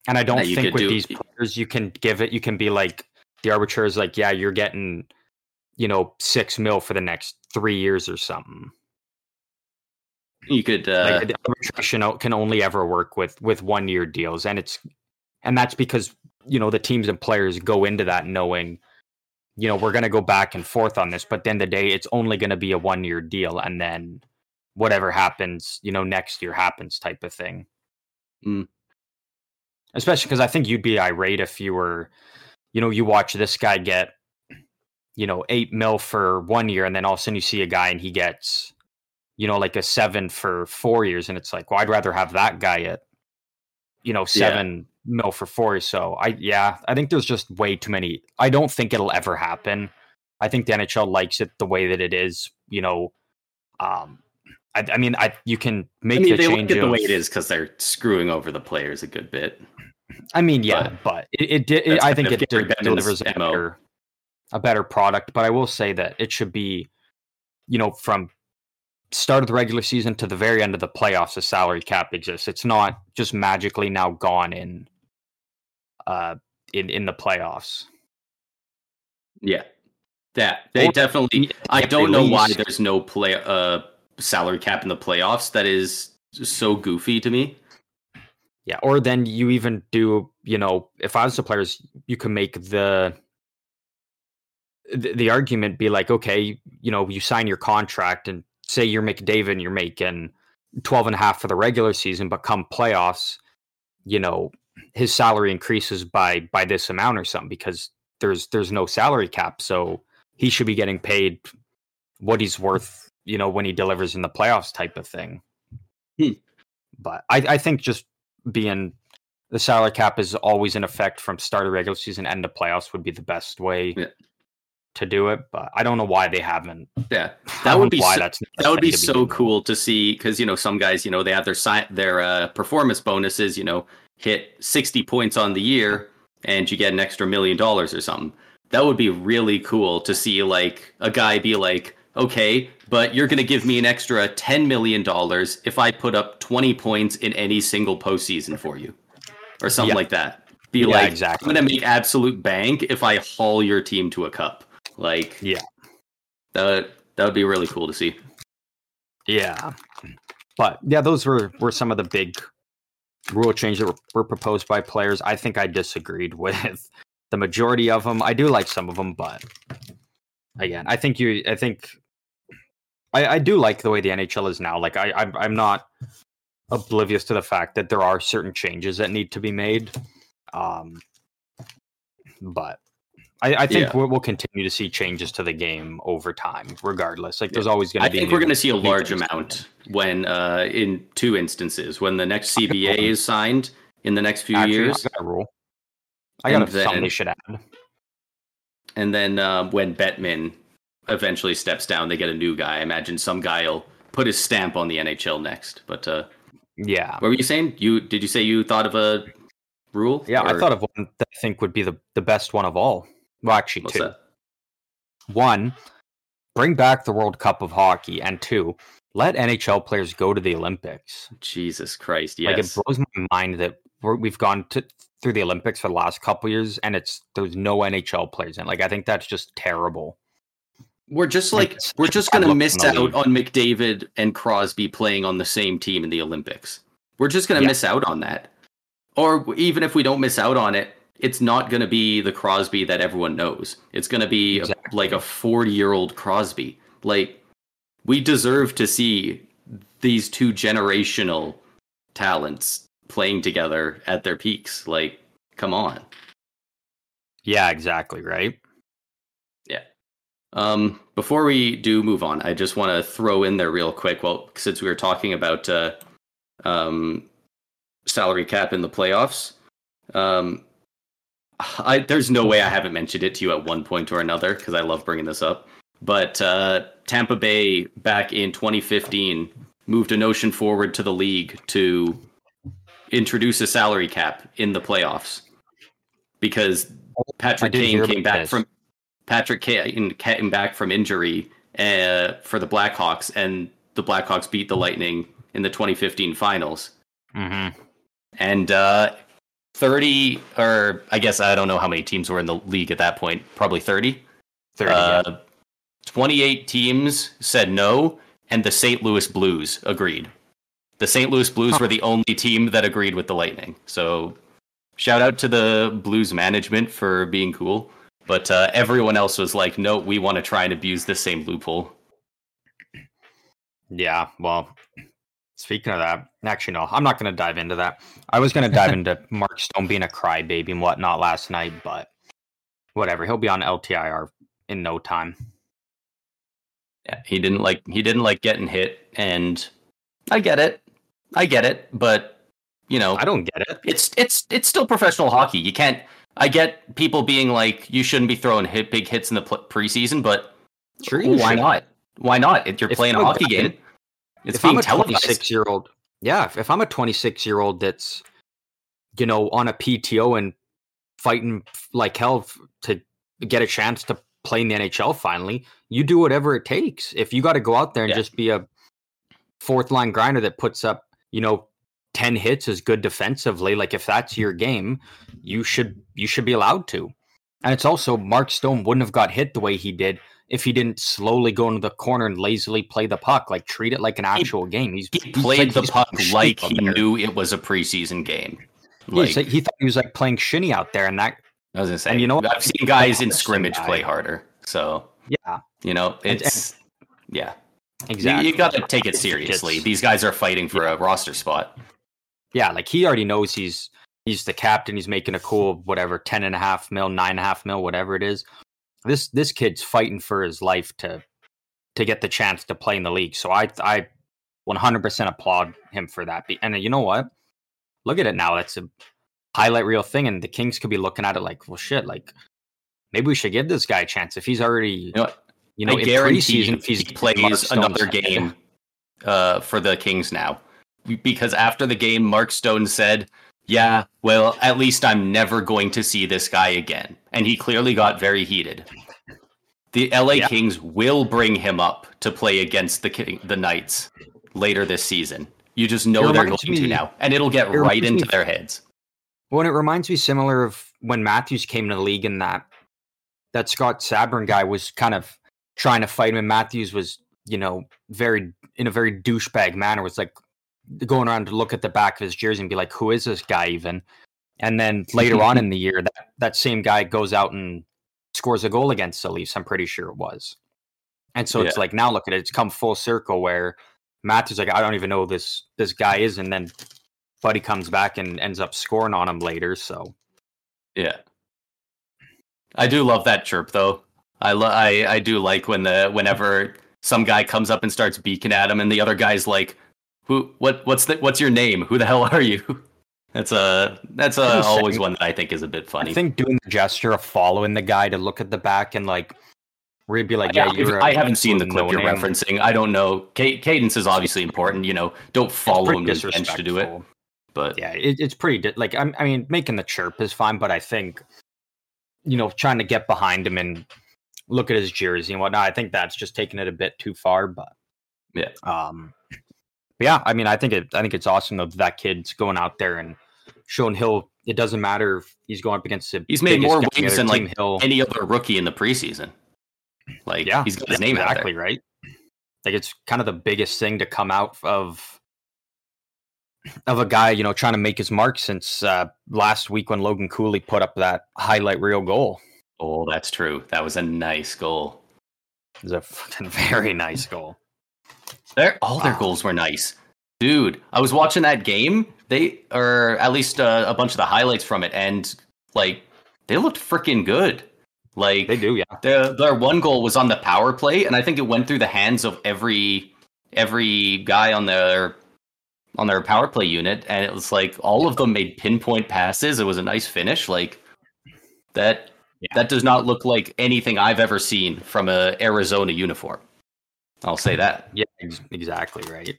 S2: And I don't think with
S1: do-
S2: these players you can give it you can be like the arbitrator is like, yeah, you're getting, you know, six mil for the next three years or something.
S1: You could uh,
S2: like the arbitration can only ever work with with one year deals. And it's and that's because, you know, the teams and players go into that knowing, you know, we're gonna go back and forth on this, but then the day, it's only gonna be a one year deal and then whatever happens, you know, next year happens type of thing.
S1: Mm.
S2: Especially because I think you'd be irate if you were, you know, you watch this guy get, you know, eight mil for one year, and then all of a sudden you see a guy and he gets, you know, like a seven for four years, and it's like, well, I'd rather have that guy at, you know, seven mil for four. So I, yeah, I think there's just way too many. I don't think it'll ever happen. I think the NHL likes it the way that it is. You know, um, I, I mean, I you can make
S1: I mean,
S2: the
S1: they
S2: change
S1: look at the way it is because they're screwing over the players a good bit.
S2: I mean, yeah, but, it, it, did.
S1: that's
S2: I think it de- delivers a better, a better product. But I will say that it should be, you know, from start of the regular season to the very end of the playoffs, the salary cap exists. It's not just magically now gone in, uh, in in the playoffs.
S1: Yeah, yeah, they
S2: Or-
S1: definitely. I don't know why there's no play uh salary cap in the playoffs. That is so goofy to me.
S2: Yeah, or then you even do, you know, if I was the players, you can make the the, the argument be like, okay, you know, you sign your contract and say you're McDavid and you're making 12 and a half for the regular season, but come playoffs, you know, his salary increases by by this amount or something because there's there's no salary cap. So he should be getting paid what he's worth, you know, when he delivers in the playoffs type of thing.
S1: Hmm.
S2: But I, I think just being the salary cap is always in effect from start of regular season end of playoffs would be the best way
S1: Yeah.
S2: to do it. But I don't know why they haven't.
S1: Yeah, that would be
S2: why
S1: so,
S2: that's
S1: that would be so cool to see because you know some guys you know they have their si- their uh, performance bonuses you know hit 60 points on the year and you get an extra million dollars or something that would be really cool to see like a guy be like okay but you're going to give me an extra 10 million dollars if i put up 20 points in any single postseason for you or something like that be
S2: Yeah,
S1: like
S2: exactly.
S1: i'm going to make absolute bank if i haul your team to a cup like
S2: Yeah.
S1: that would, that would be really cool to see
S2: Yeah. But yeah, those were, were some of the big rule changes that were, proposed by players. I think I disagreed with the majority of them. I do like some of them, but again, I think you, I think I, I do like the way the NHL is now. Like I, I'm, I'm not oblivious to the fact that there are certain changes that need to be made. Um, but I, I think
S1: Yeah.
S2: we'll, we'll continue to see changes to the game over time, regardless. Like there's always going
S1: I
S2: to be.
S1: I think we're going to see a large amount when, uh, in two instances, when the next CBA is signed in the next few
S2: Actually,
S1: years,
S2: I got a rule. I got a something they should add.
S1: and then uh, when Bettman eventually steps down, they get a new guy. I imagine some guy will put his stamp on the NHL next. But uh,
S2: Yeah,
S1: what were you saying? You did you say you thought of a rule?
S2: yeah. I thought of one that I think would be the the best one of all. Well, actually,
S1: what's
S2: two.
S1: that?
S2: One, bring back the World Cup of hockey, and two, let NHL players go to the Olympics.
S1: Jesus Christ!
S2: Like it blows my mind that we're, we've gone to through the Olympics for the last couple years, and it's there's no NHL players in. Like I think that's just terrible.
S1: We're just
S2: Like,
S1: like
S2: it's
S1: we're just gonna miss out
S2: league.
S1: on McDavid and Crosby playing on the same team in the Olympics. We're just gonna
S2: Yeah.
S1: miss out on that. Or even if we don't miss out on it, it's not gonna be the Crosby that everyone knows. It's gonna be a- like a forty-year-old Crosby. Like we deserve to see these two generational talents playing together at their peaks. Like, come on.
S2: Yeah, exactly. Right. Yeah.
S1: Um, before we do move on, I just want to throw in there real quick. Well, since we were talking about uh, um, salary cap in the playoffs, um, I, there's no way I haven't mentioned it to you at one point or another because I love bringing this up. But uh, Tampa Bay back in 2015 moved a notion forward to the league to introduce a salary cap in the playoffs because Patrick Kane came back this. from Patrick Kane came back from injury uh, for the Blackhawks, and the Blackhawks beat the Lightning in the 2015 finals.
S2: Mm-hmm.
S1: And uh, 30, or I guess I don't know how many teams were in the league at that point. Probably 30.
S2: 30. Uh, yeah.
S1: 28 teams said no, and the St. Louis Blues agreed. The St. Louis Blues huh. were the only team that agreed with the Lightning. So shout out to the Blues management for being cool. But uh, everyone else was like, no, we want to try and abuse the same loophole.
S2: Yeah, well, speaking of that, actually, no, I'm not going to dive into that. I was going to dive into Mark Stone being a crybaby and whatnot last night, but whatever. He'll be on LTIR in no time.
S1: Yeah, he didn't like he didn't like getting hit, and I get it, I get it, but you know,
S2: I don't get it.
S1: It's it's it's still professional hockey. You can't I get people being like, you shouldn't be throwing hit big hits in the preseason, but
S2: sure,
S1: why not? Why not? If you're if playing a hockey game,
S2: it's if being I'm a televised. 26 year old, yeah. If, if I'm a 26 year old that's, you know, on a PTO and fighting like hell to get a chance to play in the NHL finally, you do whatever it takes. If you got to go out there and yeah. just be a fourth line grinder that puts up, you know, 10 hits is good defensively like if that's your game you should you should be allowed to and it's also mark stone wouldn't have got hit the way he did if he didn't slowly go into the corner and lazily play the puck like treat it like an actual
S1: he,
S2: game he's
S1: he played the puck like he knew it was a preseason game
S2: like, yeah, he thought he was like playing shinny out there and that
S1: i was gonna say and you know what? i've seen guys in scrimmage play harder so
S2: yeah
S1: you know it's and, and, yeah
S2: Exactly.
S1: You, you got to take it seriously. These guys are fighting for yeah. a roster spot
S2: yeah, like he already knows he's he's the captain. He's making a cool whatever ten and a half mil, nine and a half mil, whatever it is. This this kid's fighting for his life to to get the chance to play in the league. So I I 100% applaud him for that. And you know what? Look at it now. That's a highlight reel thing, and the Kings could be looking at it like, well, shit, like maybe we should give this guy a chance if he's already, you know, you know,
S1: I in preseason, if he plays another game uh, for the Kings now because after the game, Mark Stone said, Yeah, well, at least I'm never going to see this guy again. And he clearly got very heated. The LA yeah. Kings will bring him up to play against the King, the Knights later this season. You just know they're going me, to now, and it'll get right into me, their heads.
S2: Well, it reminds me similar of when Matthews came to the league and that that Scott Sabourin guy was kind of trying to fight him, and Matthews was, you know, very in a very douchebag manner. Was like, going around to look at the back of his jersey and be like, who is this guy even? And then later on in the year, that, that same guy goes out and scores a goal against the Leafs. I'm pretty sure it was. And so yeah. it's like now look at it, it's come full circle where Matthew's like, I don't even know this this guy is, and then Buddy comes back and ends up scoring on him later. So
S1: yeah, I do love that chirp though. I lo- I I do like when the whenever some guy comes up and starts beaking at him, and the other guy's like, who? What? What's the? What's your name? Who the hell are you? That's a that's a, always one that I think is a bit funny.
S2: I think doing the gesture of following the guy to look at the back and like would be like, yeah,
S1: you're. I haven't seen the clip you're name. referencing. I don't know. cadence is obviously important. You know, don't follow him to bench to do it. But
S2: yeah, it, it's pretty di- like I, I mean, making the chirp is fine, but I think you know trying to get behind him and look at his jersey and whatnot. I think that's just taking it a bit too far. But
S1: yeah,
S2: um, but yeah, I mean, I think it. I think it's awesome that that kid's going out there and showing Hill. It doesn't matter if he's going up against the.
S1: He's made more waves than like Hill. any other rookie in the preseason. Like, yeah, he's got his name exactly
S2: right. Like it's kind of the biggest thing to come out of of a guy, you know, trying to make his mark since uh, last week when Logan Cooley put up that highlight reel goal.
S1: Oh, that's true. That was a nice goal.
S2: It was a fucking very nice goal.
S1: Their all their goals were nice, dude. I was watching that game. They or at least uh, a bunch of the highlights from it, and like they looked freaking good. Like
S2: they do, yeah.
S1: Their their one goal was on the power play, and I think it went through the hands of every every guy on their on their power play unit, and it was like all of them made pinpoint passes. It was a nice finish. Like That
S2: Yeah.
S1: that does not look like anything I've ever seen from a Arizona uniform. I'll say that.
S2: Yeah, ex- exactly right.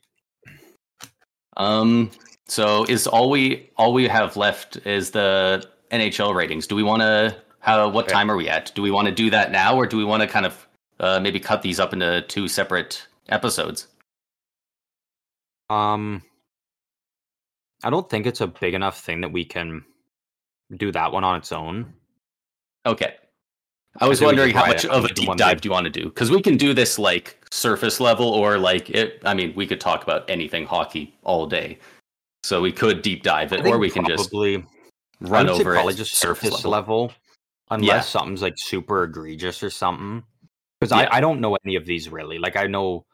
S1: Um, so is all we all we have left is the NHL ratings. Do we want to? How? What time are we at? Do we want to do that now, or do we want to kind of uh, maybe cut these up into two separate episodes?
S2: Um, I don't think it's a big enough thing that we can do that one on its own.
S1: Okay. I was
S2: think
S1: wondering how much of a deep dive do you want to do? Because we can do this like surface level, or like it. I mean, we could talk about anything hockey all day. So we could deep dive it, or we can just
S2: probably I
S1: run
S2: would say
S1: over
S2: probably
S1: it
S2: just surface level, unless
S1: Yeah.
S2: something's like super egregious or something. Because
S1: Yeah.
S2: I, I don't know any of these really. Like I know,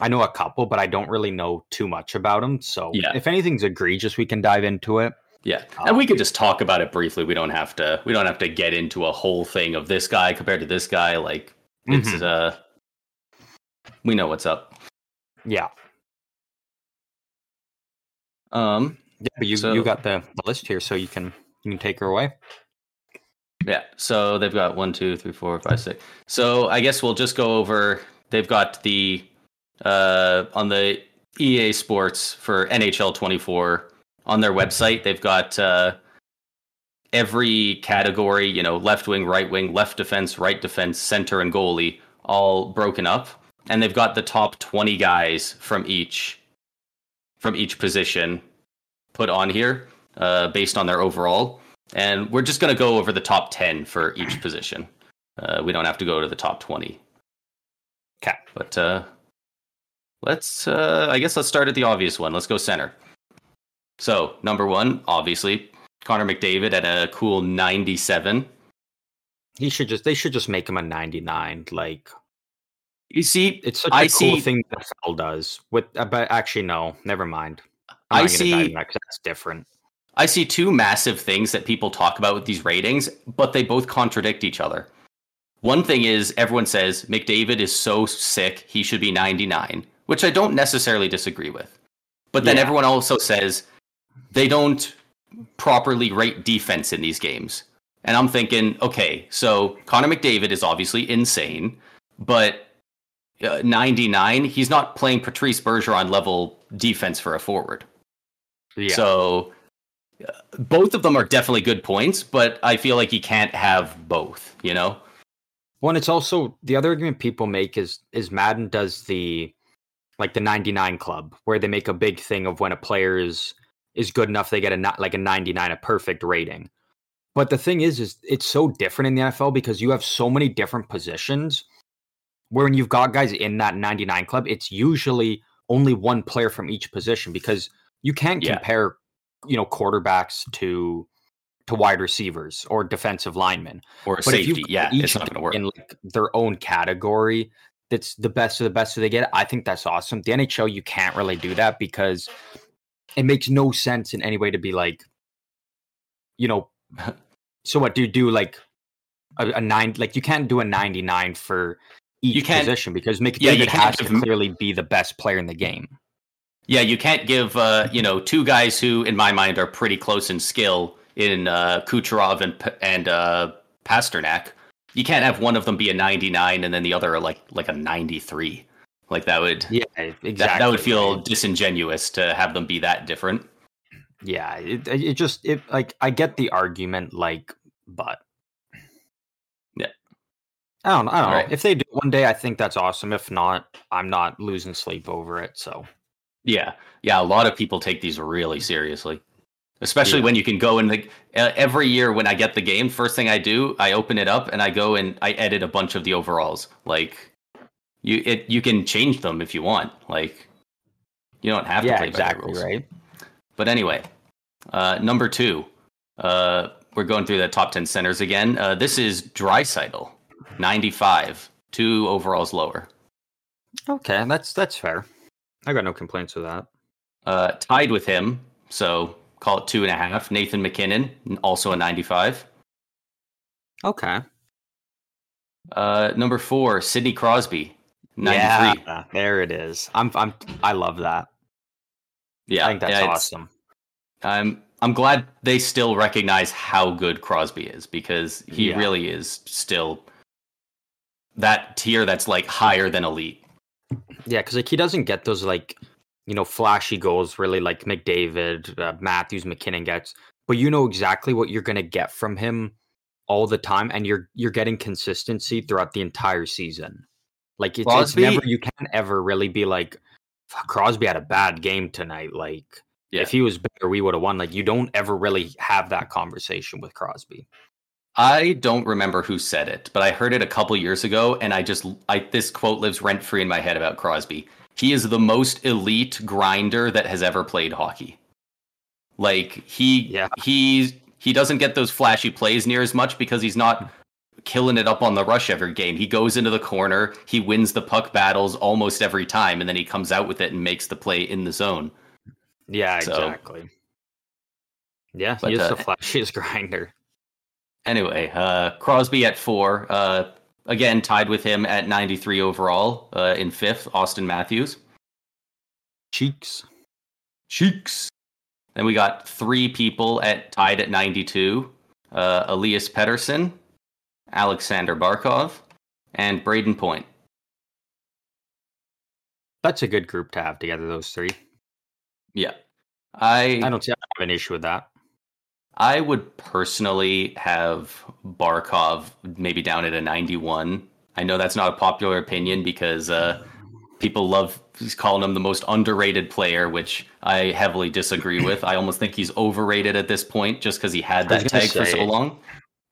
S2: I know a couple, but I don't really know too much about them. So
S1: Yeah.
S2: if anything's egregious, we can dive into it.
S1: Yeah,
S2: Um,
S1: and we could just talk about it briefly. We don't have to. We don't have to get into a whole thing of this guy compared to this guy. Like it's
S2: Mhm.
S1: uh, we know what's up.
S2: Yeah,
S1: Um,
S2: yeah. But you
S1: So-
S2: you got the, the list here, so you can you can take her away.
S1: yeah. So they've got one, two, three, four, five, six. So I guess we'll just go over. They've got the uh on the EA Sports for NHL 24 on their website. They've got uh every category. You know, left wing, right wing, left defense, right defense, center, and goalie all broken up, and they've got the top 20 guys from each from each position put on here uh, based on their overall. And we're just going to go over the top 10 for each position. Uh, we don't have to go to the top 20.
S2: Okay.
S1: But uh, let's, uh, I guess let's start at the obvious one. Let's go center. So, number one, obviously, Connor McDavid at a cool 97.
S2: He should just they should just make him a ninety nine. Like
S1: You see,
S2: it's such a
S1: I
S2: cool
S1: see-
S2: thing that NFL does. With uh, but actually no, never mind.
S1: I
S2: gonna dive
S1: see-
S2: that's different.
S1: I see two massive things that people talk about with these ratings, but they both contradict each other. One thing is everyone says McDavid is so sick, he should be 99, which I don't necessarily disagree with. But then
S2: Yeah.
S1: everyone also says they don't properly rate defense in these games. And I'm thinking, okay, so Connor McDavid is obviously insane, but uh, 99, he's not playing Patrice Bergeron level defense for a forward.
S2: Yeah.
S1: So uh, both of them are definitely good points, but I feel like you can't have both, you know?
S2: Well, and it's also the other argument people make is is Madden does the like the 99 club where they make a big thing of when a player is is good enough they get a like a 99 a perfect rating. But the thing is is it's so different in the NFL because you have so many different positions where when you've got guys in that 99 club it's usually only one player from each position because you can't
S1: Yeah.
S2: compare you know quarterbacks to to wide receivers or defensive linemen
S1: Or
S2: but
S1: safety. Yeah, it's not going to work.
S2: in like their own category. That's the best of the best that they get. I think that's awesome. The NHL, you can't really do that because it makes no sense in any way to be like, you know. so what do you do? Like a, a nine? Like you can't do a ninety-nine for each position because
S1: Yeah,
S2: McDavid
S1: can't
S2: has to
S1: have-
S2: clearly be the best player in the game.
S1: Yeah, you can't give, uh, you know, two guys who, in my mind, are pretty close in skill in uh, Kucherov and, and uh, Pastrnak. You can't have one of them be a 99 and then the other like like a 93. Like that would
S2: Yeah, exactly.
S1: that, that would feel
S2: right?
S1: disingenuous to have them be that different.
S2: Yeah, it, it just it like I get the argument, like, but
S1: Yeah.
S2: I don't, I don't know.
S1: Alright.
S2: If they do one day, I think that's awesome. If not, I'm not losing sleep over it. So
S1: Yeah, yeah. A lot of people take these really seriously, especially
S2: Yeah.
S1: when you can go in the uh, every year when I get the game. First thing I do, I open it up and I go and I edit a bunch of the overalls. Like you, it you can change them if you want. Like you don't have to
S2: yeah,
S1: play by the
S2: exactly
S1: rules.
S2: right.
S1: But anyway, uh, number two, uh, we're going through the top ten centers again. Uh, this is Draisaitl, ninety five, two overalls lower.
S2: Okay, that's that's fair. I got no complaints with that.
S1: Uh, tied with him, so call it two and a half. Nathan MacKinnon, also a 95.
S2: Okay,
S1: Uh, number four, Sidney Crosby, 93.
S2: yeah, there it is. I'm I'm I love that.
S1: Yeah,
S2: I think that's
S1: yeah,
S2: awesome.
S1: I'm I'm glad they still recognize how good Crosby is because he
S2: Yeah.
S1: really is still that tier that's like higher than elite.
S2: Yeah, because like he doesn't get those like you know flashy goals really like McDavid, uh, Matthews, MacKinnon gets, but you know exactly what you're gonna get from him all the time, and you're you're getting consistency throughout the entire season. Like it's, it's never you can't ever really be like Crosby had a bad game tonight. Like
S1: Yeah.
S2: if he was better, we would have won. Like you don't ever really have that conversation with Crosby.
S1: I don't remember who said it, but I heard it a couple years ago, and I just I this quote lives rent free in my head about Crosby. He is the most elite grinder that has ever played hockey. Like he
S2: Yeah.
S1: he he doesn't get those flashy plays near as much because he's not killing it up on the rush every game. He goes into the corner, he wins the puck battles almost every time, and then he comes out with it and makes the play in the zone.
S2: Yeah,
S1: So-
S2: exactly. Yeah,
S1: But,
S2: he is
S1: uh,
S2: the flashiest grinder.
S1: Anyway, uh, Crosby at four. Uh, again, tied with him at 93 overall. Uh, in fifth, Auston Matthews.
S2: Cheeks.
S1: Cheeks. Then we got three people at tied at 92. Uh, Elias Pettersson, Aleksander Barkov, and Brayden Point.
S2: That's a good group to have together. Those three.
S1: Yeah. I
S2: I don't have an issue with that.
S1: I would personally have Barkov maybe down at a 91. I know that's not a popular opinion because uh, people love calling him the most underrated player, which I heavily disagree with. I almost think he's overrated at this point just because he had that tag for so long.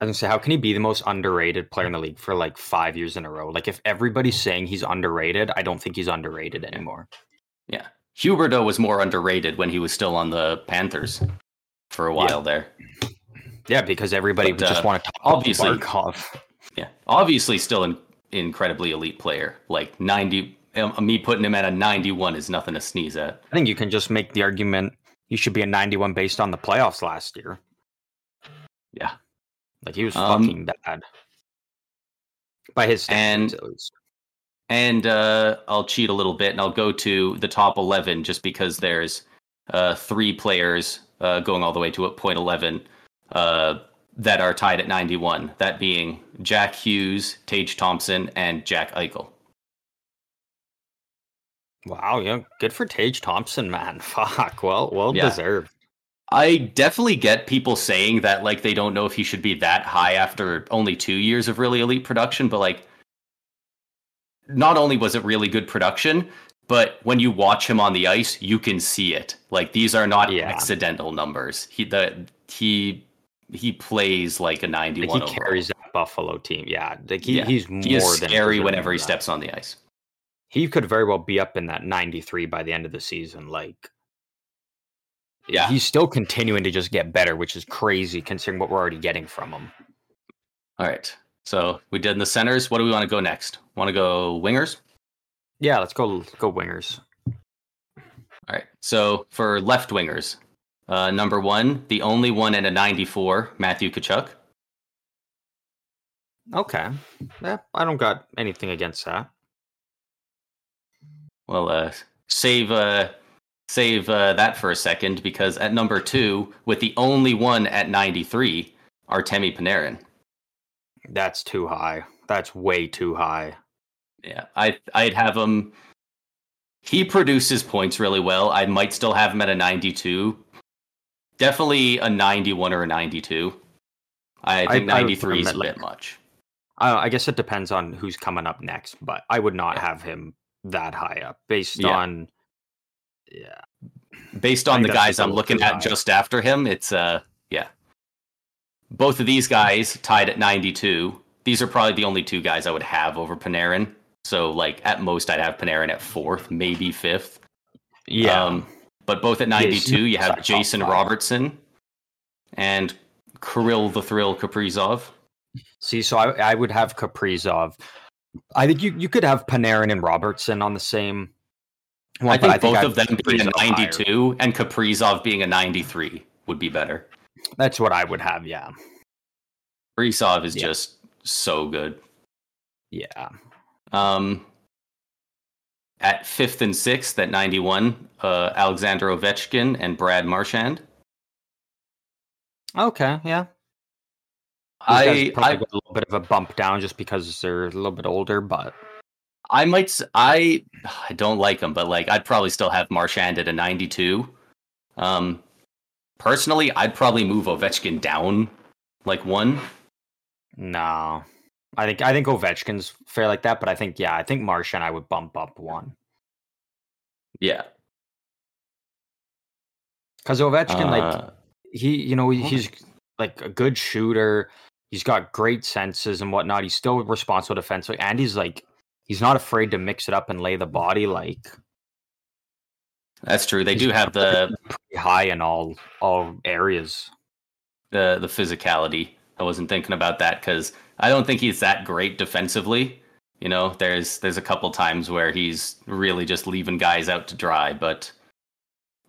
S2: I was gonna say, how can he be the most underrated player in the league for like five years in a row? Like, if everybody's saying he's underrated, I don't think he's underrated anymore.
S1: Yeah. Huberdeau was more underrated when he was still on the Panthers for a while there.
S2: Yeah, because everybody
S1: But,
S2: would just
S1: uh,
S2: want to talk
S1: obviously-
S2: Barkov.
S1: Yeah. Obviously still an incredibly elite player. Like 90 um, me putting him at a 91 is nothing to sneeze at.
S2: I think you can just make the argument he should be a 91 based on the playoffs last year.
S1: Yeah.
S2: Like he was
S1: Um,
S2: fucking bad. By his standards,
S1: and-
S2: at least.
S1: And uh, I'll cheat a little bit and I'll go to the top 11 just because there's uh, three players uh, going all the way to a point 11 uh, that are tied at 91. That being Jack Hughes, Tage Thompson, and Jack Eichel.
S2: Wow, yeah, good for Tage Thompson, man. Fuck, well, well
S1: Yeah.
S2: deserved.
S1: I definitely get people saying that like they don't know if he should be that high after only two years of really elite production, but like not only was it really good production, but when you watch him on the ice, you can see it. Like these are not
S2: Yeah.
S1: accidental numbers. He the he he plays like a
S2: Like
S1: 91
S2: he
S1: overall.
S2: carries that Buffalo team. Yeah, like he,
S1: Yeah,
S2: he's more
S1: He is
S2: than
S1: scary whenever he steps on the ice.
S2: He could very well be up in that 93 by the end of the season. Like,
S1: Yeah.
S2: he's still continuing to just get better, which is crazy considering what we're already getting from him.
S1: All right. So we did in the centers. What do we want to go next? Want to go wingers?
S2: Yeah, let's go. Let's go wingers.
S1: All right. So for left wingers, uh, number one, the only one at a 94, Matthew Tkachuk.
S2: Okay, yeah, I don't got anything against that.
S1: Well, uh, save uh, save uh, that for a second because at number two, with the only one at 93, Artemi Panarin.
S2: That's too high. That's way too high.
S1: Yeah, I I'd have him. He produces points really well. I might still have him at a 92. Definitely a 91 or a 92. I
S2: I-
S1: think
S2: I
S1: 93
S2: him
S1: is a
S2: like,
S1: bit much.
S2: I, I guess it depends on who's coming up next, but I would not
S1: Yeah.
S2: have him that high up based
S1: Yeah.
S2: on. Yeah,
S1: based on
S2: think
S1: the guys
S2: just a
S1: I'm looking at
S2: high.
S1: just after him, it's uh yeah. Both of these guys tied at 92. These are probably the only two guys I would have over Panarin. So like at most I'd have Panarin at fourth, maybe fifth.
S2: yeah.
S1: Um, but both at 92,
S2: he's
S1: you have
S2: top
S1: Jason
S2: five.
S1: Robertson and Kirill the Thrill Kaprizov.
S2: See, so I, I would have Kaprizov. I think you, you could have Panarin and Robertson on the same. One,
S1: I think both
S2: I'd
S1: of them being a
S2: Kaprizov higher.
S1: 92 and Kaprizov being a 93 would be better.
S2: That's what I would have. Yeah,
S1: Kaprizov is
S2: Yeah.
S1: just so good.
S2: yeah.
S1: Um, at fifth and sixth at 91, uh, Alexander Ovechkin and Brad Marchand.
S2: Okay, yeah. These
S1: I I
S2: got a little bit of a bump down just because they're a little bit older, but
S1: I might I I don't like him, but like I'd probably still have Marchand at a 92. Um, personally, I'd probably move Ovechkin down like one.
S2: no. I think I think Ovechkin's fair like that, but I think yeah, I think Marchand I would bump up one
S1: Yeah,
S2: because Ovechkin like
S1: Uh,
S2: he you know he's like a good shooter. He's got great senses and whatnot. He's still responsible defensively, and he's like he's not afraid to mix it up and lay the body like
S1: that's true. They do have the
S2: pretty high in all all areas.
S1: the the physicality. I wasn't thinking about that because I don't think he's that great defensively. You know, there's there's a couple times where he's really just leaving guys out to dry, but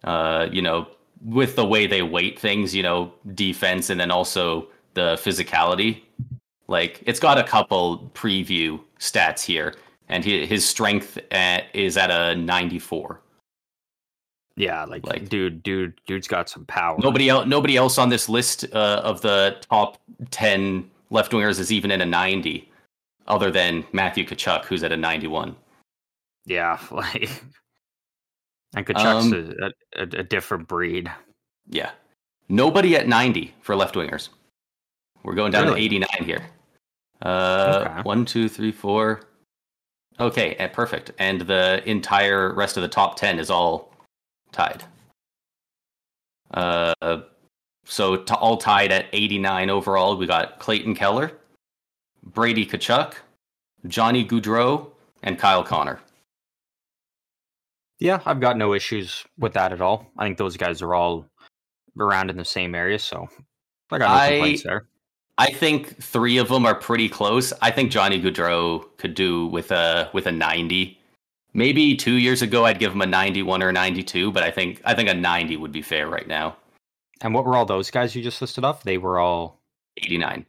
S1: uh, you know, with the way they weight things, you know, defense and then also the physicality, like it's got a couple preview stats here, and he, his strength at, is at a 94.
S2: Yeah, like,
S1: Like-
S2: dude, dude, dude's got some power.
S1: Nobody else, nobody else on this list uh, of the top ten left wingers is even in a ninety, other than Matthew Tkachuk, who's at a ninety-one.
S2: Yeah, like and Tkachuk's
S1: Um,
S2: a, a, a different breed.
S1: Yeah, nobody at ninety for left wingers. We're going down
S2: Really?
S1: to eighty-nine here. Uh,
S2: Okay.
S1: one, two, three, four. Okay, eh, perfect. And the entire rest of the top ten is all tied. Uh, so to all tied at eighty-nine overall. We got Clayton Keller, Brady Tkachuk, Johnny Gaudreau, and Kyle Connor.
S2: Yeah, I've got no issues with that at all. I think those guys are all around in the same area, so I got no
S1: I-
S2: complaints there.
S1: I think three of them are pretty close. I think Johnny Gaudreau could do with a with a 90. Maybe two years ago I'd give him a 91 or a 92, but I think I think a 90 would be fair right now.
S2: And what were all those guys you just listed off? They were all
S1: 89.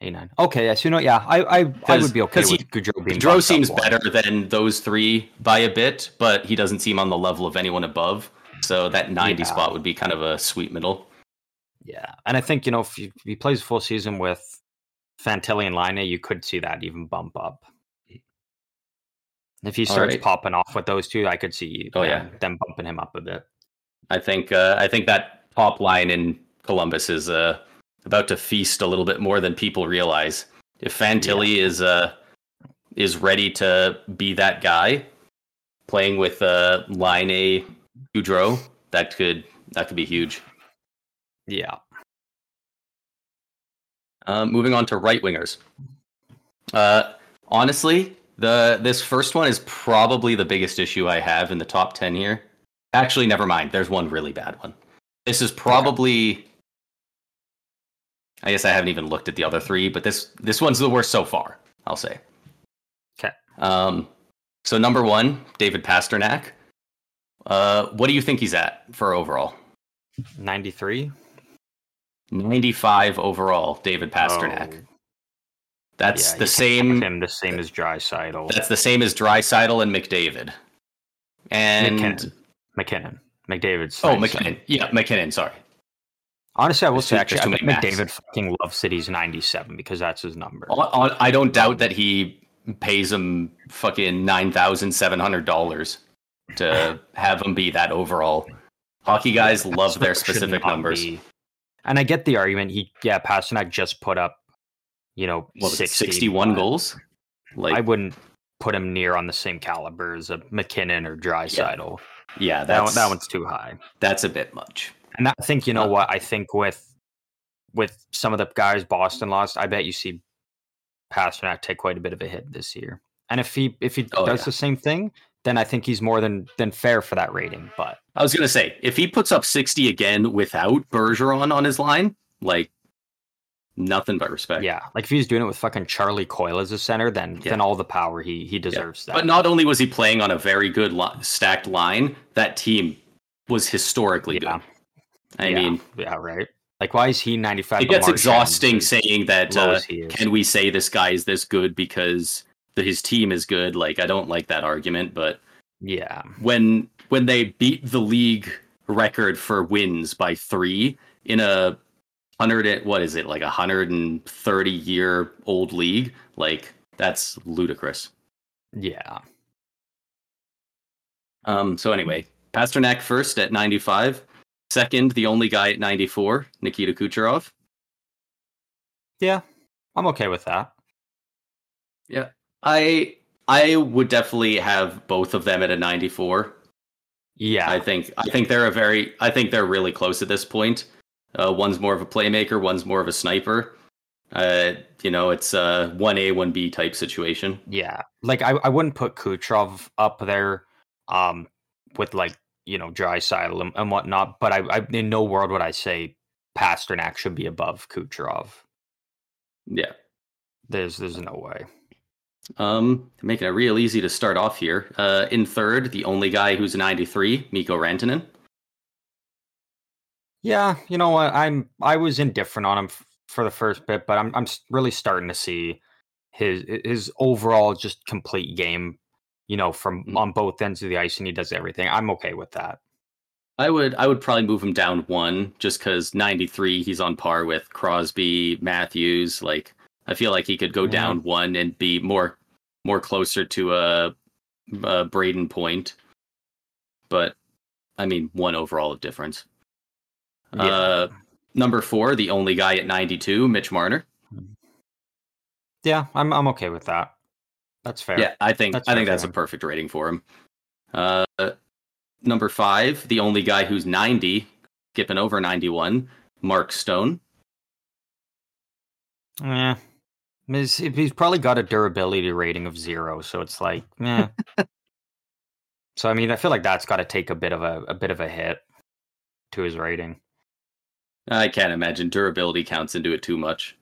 S2: A nine. Okay, yes, you know, yeah, I I, I would be okay
S1: 'cause he-
S2: with Gaudreau being. Gaudreau
S1: seems better than those three by a bit, but he doesn't seem on the level of anyone above. So that 90
S2: Yeah.
S1: spot would be kind of a sweet middle.
S2: Yeah, and I think you know if he, if he plays a full season with Fantilli and Laine, you could see that even bump up. If he starts
S1: right.
S2: popping off with those two, I could see
S1: Oh,
S2: them,
S1: yeah.
S2: them bumping him up a bit.
S1: I think uh, I think that top line in Columbus is uh, about to feast a little bit more than people realize. If Fantilli is uh, is ready to be that guy, playing with uh, Laine A Gaudreau, that could that could be huge.
S2: Yeah,
S1: Um, moving on to right wingers. Uh, honestly, the this first one is probably the biggest issue I have in the top ten here. Actually, never mind. There's one really bad one. This is probably. I guess I haven't even looked at the other three, but this this one's the worst so far. I'll say.
S2: 'Kay.
S1: Um, so number one, David Pastrnak. Uh, what do you think he's at for overall?
S2: ninety three.
S1: 95 overall, David Pastrnak. Oh. That's the same.
S2: Him the same as Draisaitl.
S1: That's the same as Draisaitl and McDavid. And
S2: MacKinnon. MacKinnon. McDavid's.
S1: oh. MacKinnon. Yeah, MacKinnon. Sorry.
S2: Honestly, I will say actually, I think McDavid fucking loves City's ninety seven because that's his number.
S1: I don't doubt that he pays him fucking nine thousand seven hundred dollars to have him be that overall. Hockey guys love their specific numbers.
S2: be. And I get the argument. He yeah, Pastrnak just put up, you know,
S1: What
S2: 60,
S1: 61 goals? Like,
S2: I wouldn't put him near on the same caliber as a MacKinnon or Draisaitl.
S1: yeah,
S2: that one, that one's too high.
S1: that's a bit much.
S2: And I think you know
S1: Uh,
S2: what I think with with some of the guys Boston lost, I bet you see Pastrnak take quite a bit of a hit this year. And if he if he
S1: Oh,
S2: does
S1: yeah.
S2: the same thing, then I think he's more than than fair for that rating. But
S1: I was gonna say if he puts up sixty again without Bergeron on his line, like nothing but respect.
S2: yeah, like if he's doing it with fucking Charlie Coyle as a center, then
S1: Yeah.
S2: then all the power he he deserves that.
S1: But not only was he playing on a very good li- stacked line, that team was historically
S2: Yeah.
S1: good. I
S2: Yeah,
S1: mean,
S2: yeah, right. Like why is he ninety five?
S1: it gets exhausting saying that uh,
S2: as he is.
S1: can we say this guy is this good because the, his team is good? Like I don't like that argument, but
S2: Yeah,
S1: when when they beat the league record for wins by three in a hundred what is it like a hundred and thirty year old league? Like that's ludicrous.
S2: Yeah.
S1: Um. So anyway, Pastrnak first at ninety five. Second, the only guy at ninety four, Nikita Kucherov.
S2: Yeah. I'm okay with that.
S1: Yeah, I I would definitely have both of them at a ninety four.
S2: Yeah.
S1: I think I think they're a very I think they're really close at this point. Uh, one's more of a playmaker, one's more of a sniper. Uh, you know, it's a one A one B type situation.
S2: Yeah, like I, I wouldn't put Kucherov up there, um, with like you know Draisaitl and, and whatnot. But I, I, in no world would I say Pastrnak should be above Kucherov.
S1: Yeah,
S2: there's there's no way.
S1: Um, making it real easy to start off here. Uh, in third, the only guy who's a 93, Mikko Rantanen.
S2: Yeah, you know what? I'm I was indifferent on him f- for the first bit, but I'm I'm really starting to see his his overall just complete game. You know, from mm-hmm. on both ends of the ice, and he does everything. I'm okay with that.
S1: I would I would probably move him down one just because 93 he's on par with Crosby, Matthews. Like I feel like he could go yeah. down one and be more more closer to a, a Brayden Point. But I mean, one overall of difference. Yeah. Uh, number four, the only guy at 92, Mitch Marner.
S2: Yeah, I'm I'm okay with that. That's fair.
S1: Yeah, I think that's I think that's a perfect rating for him. Uh, number five, the only guy who's 90, skipping over 91, Mark Stone.
S2: Yeah, he's, he's probably got a durability rating of zero, so it's like, yeah. so I mean, I feel like that's got to take a bit of a, a bit of a hit to his rating.
S1: I can't imagine durability counts into it too much.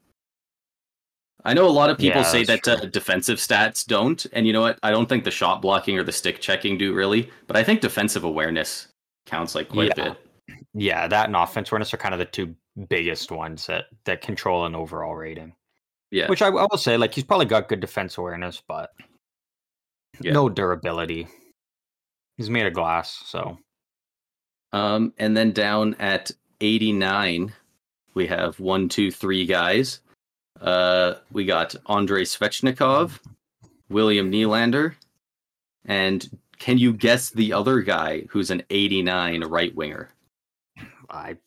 S1: I know a lot of people yeah, say that uh, defensive stats don't, and you know what? I don't think the shot blocking or the stick checking do really, but I think defensive awareness counts like quite
S2: yeah.
S1: a bit.
S2: Yeah, that and offense awareness are kind of the two biggest ones that that control an overall rating.
S1: Yeah,
S2: which I, I will say, like he's probably got good defense awareness, but yeah. no durability. He's made of glass, so.
S1: Um, and then down at 89, we have one, two, three guys. Uh, we got Andrei Svechnikov, William Nylander, and can you guess the other guy who's an 89 right winger?
S2: I,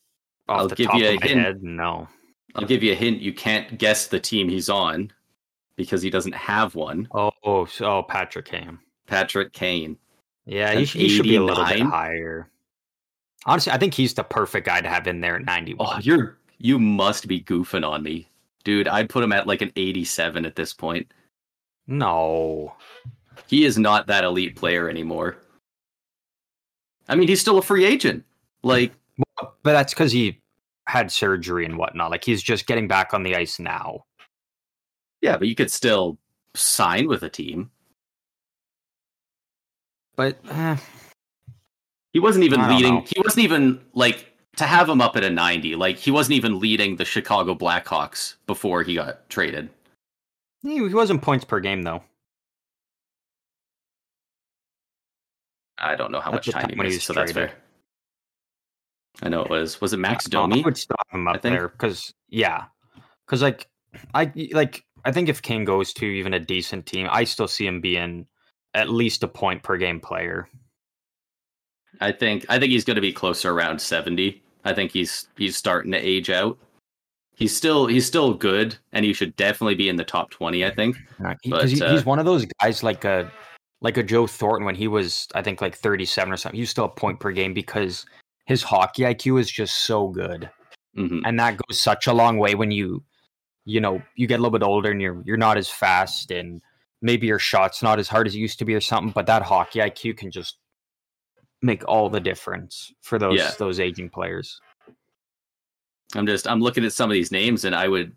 S2: I'll give you a hint. Head, no.
S1: I'll give you a hint. You can't guess the team he's on because he doesn't have one.
S2: Oh, oh, oh Patrick Kane.
S1: Patrick Kane.
S2: Yeah, he, he should be a little bit higher. Honestly, I think he's the perfect guy to have in there at 91.
S1: Oh, you're you must be goofing on me. Dude, I'd put him at like an 87 at this point.
S2: No.
S1: He is not that elite player anymore. I mean, he's still a free agent. Like
S2: but that's cuz he had surgery and whatnot. Like he's just getting back on the ice now.
S1: Yeah, but you could still sign with a team.
S2: But eh,
S1: he wasn't even leading. He wasn't even like to have him up at a 90. Like he wasn't even leading the Chicago Blackhawks before he got traded.
S2: He wasn't points per game though.
S1: I don't know how much time he missed, so traded. that's fair. I know it was. Was it Max Domi?
S2: I would stop him up there because yeah, because like I like I think if Kane goes to even a decent team, I still see him being at least a point per game player.
S1: I think I think he's going to be closer around 70. I think he's he's starting to age out. He's still he's still good, and he should definitely be in the top 20. I think.
S2: But, he, uh, he's one of those guys like a like a Joe Thornton when he was I think like 37 or something. He was still a point per game because his hockey IQ is just so good,
S1: mm-hmm.
S2: and that goes such a long way when you you know you get a little bit older and you're you're not as fast and maybe your shot's not as hard as it used to be or something, but that hockey IQ can just make all the difference for those yeah. those aging players.
S1: I'm just I'm looking at some of these names, and I would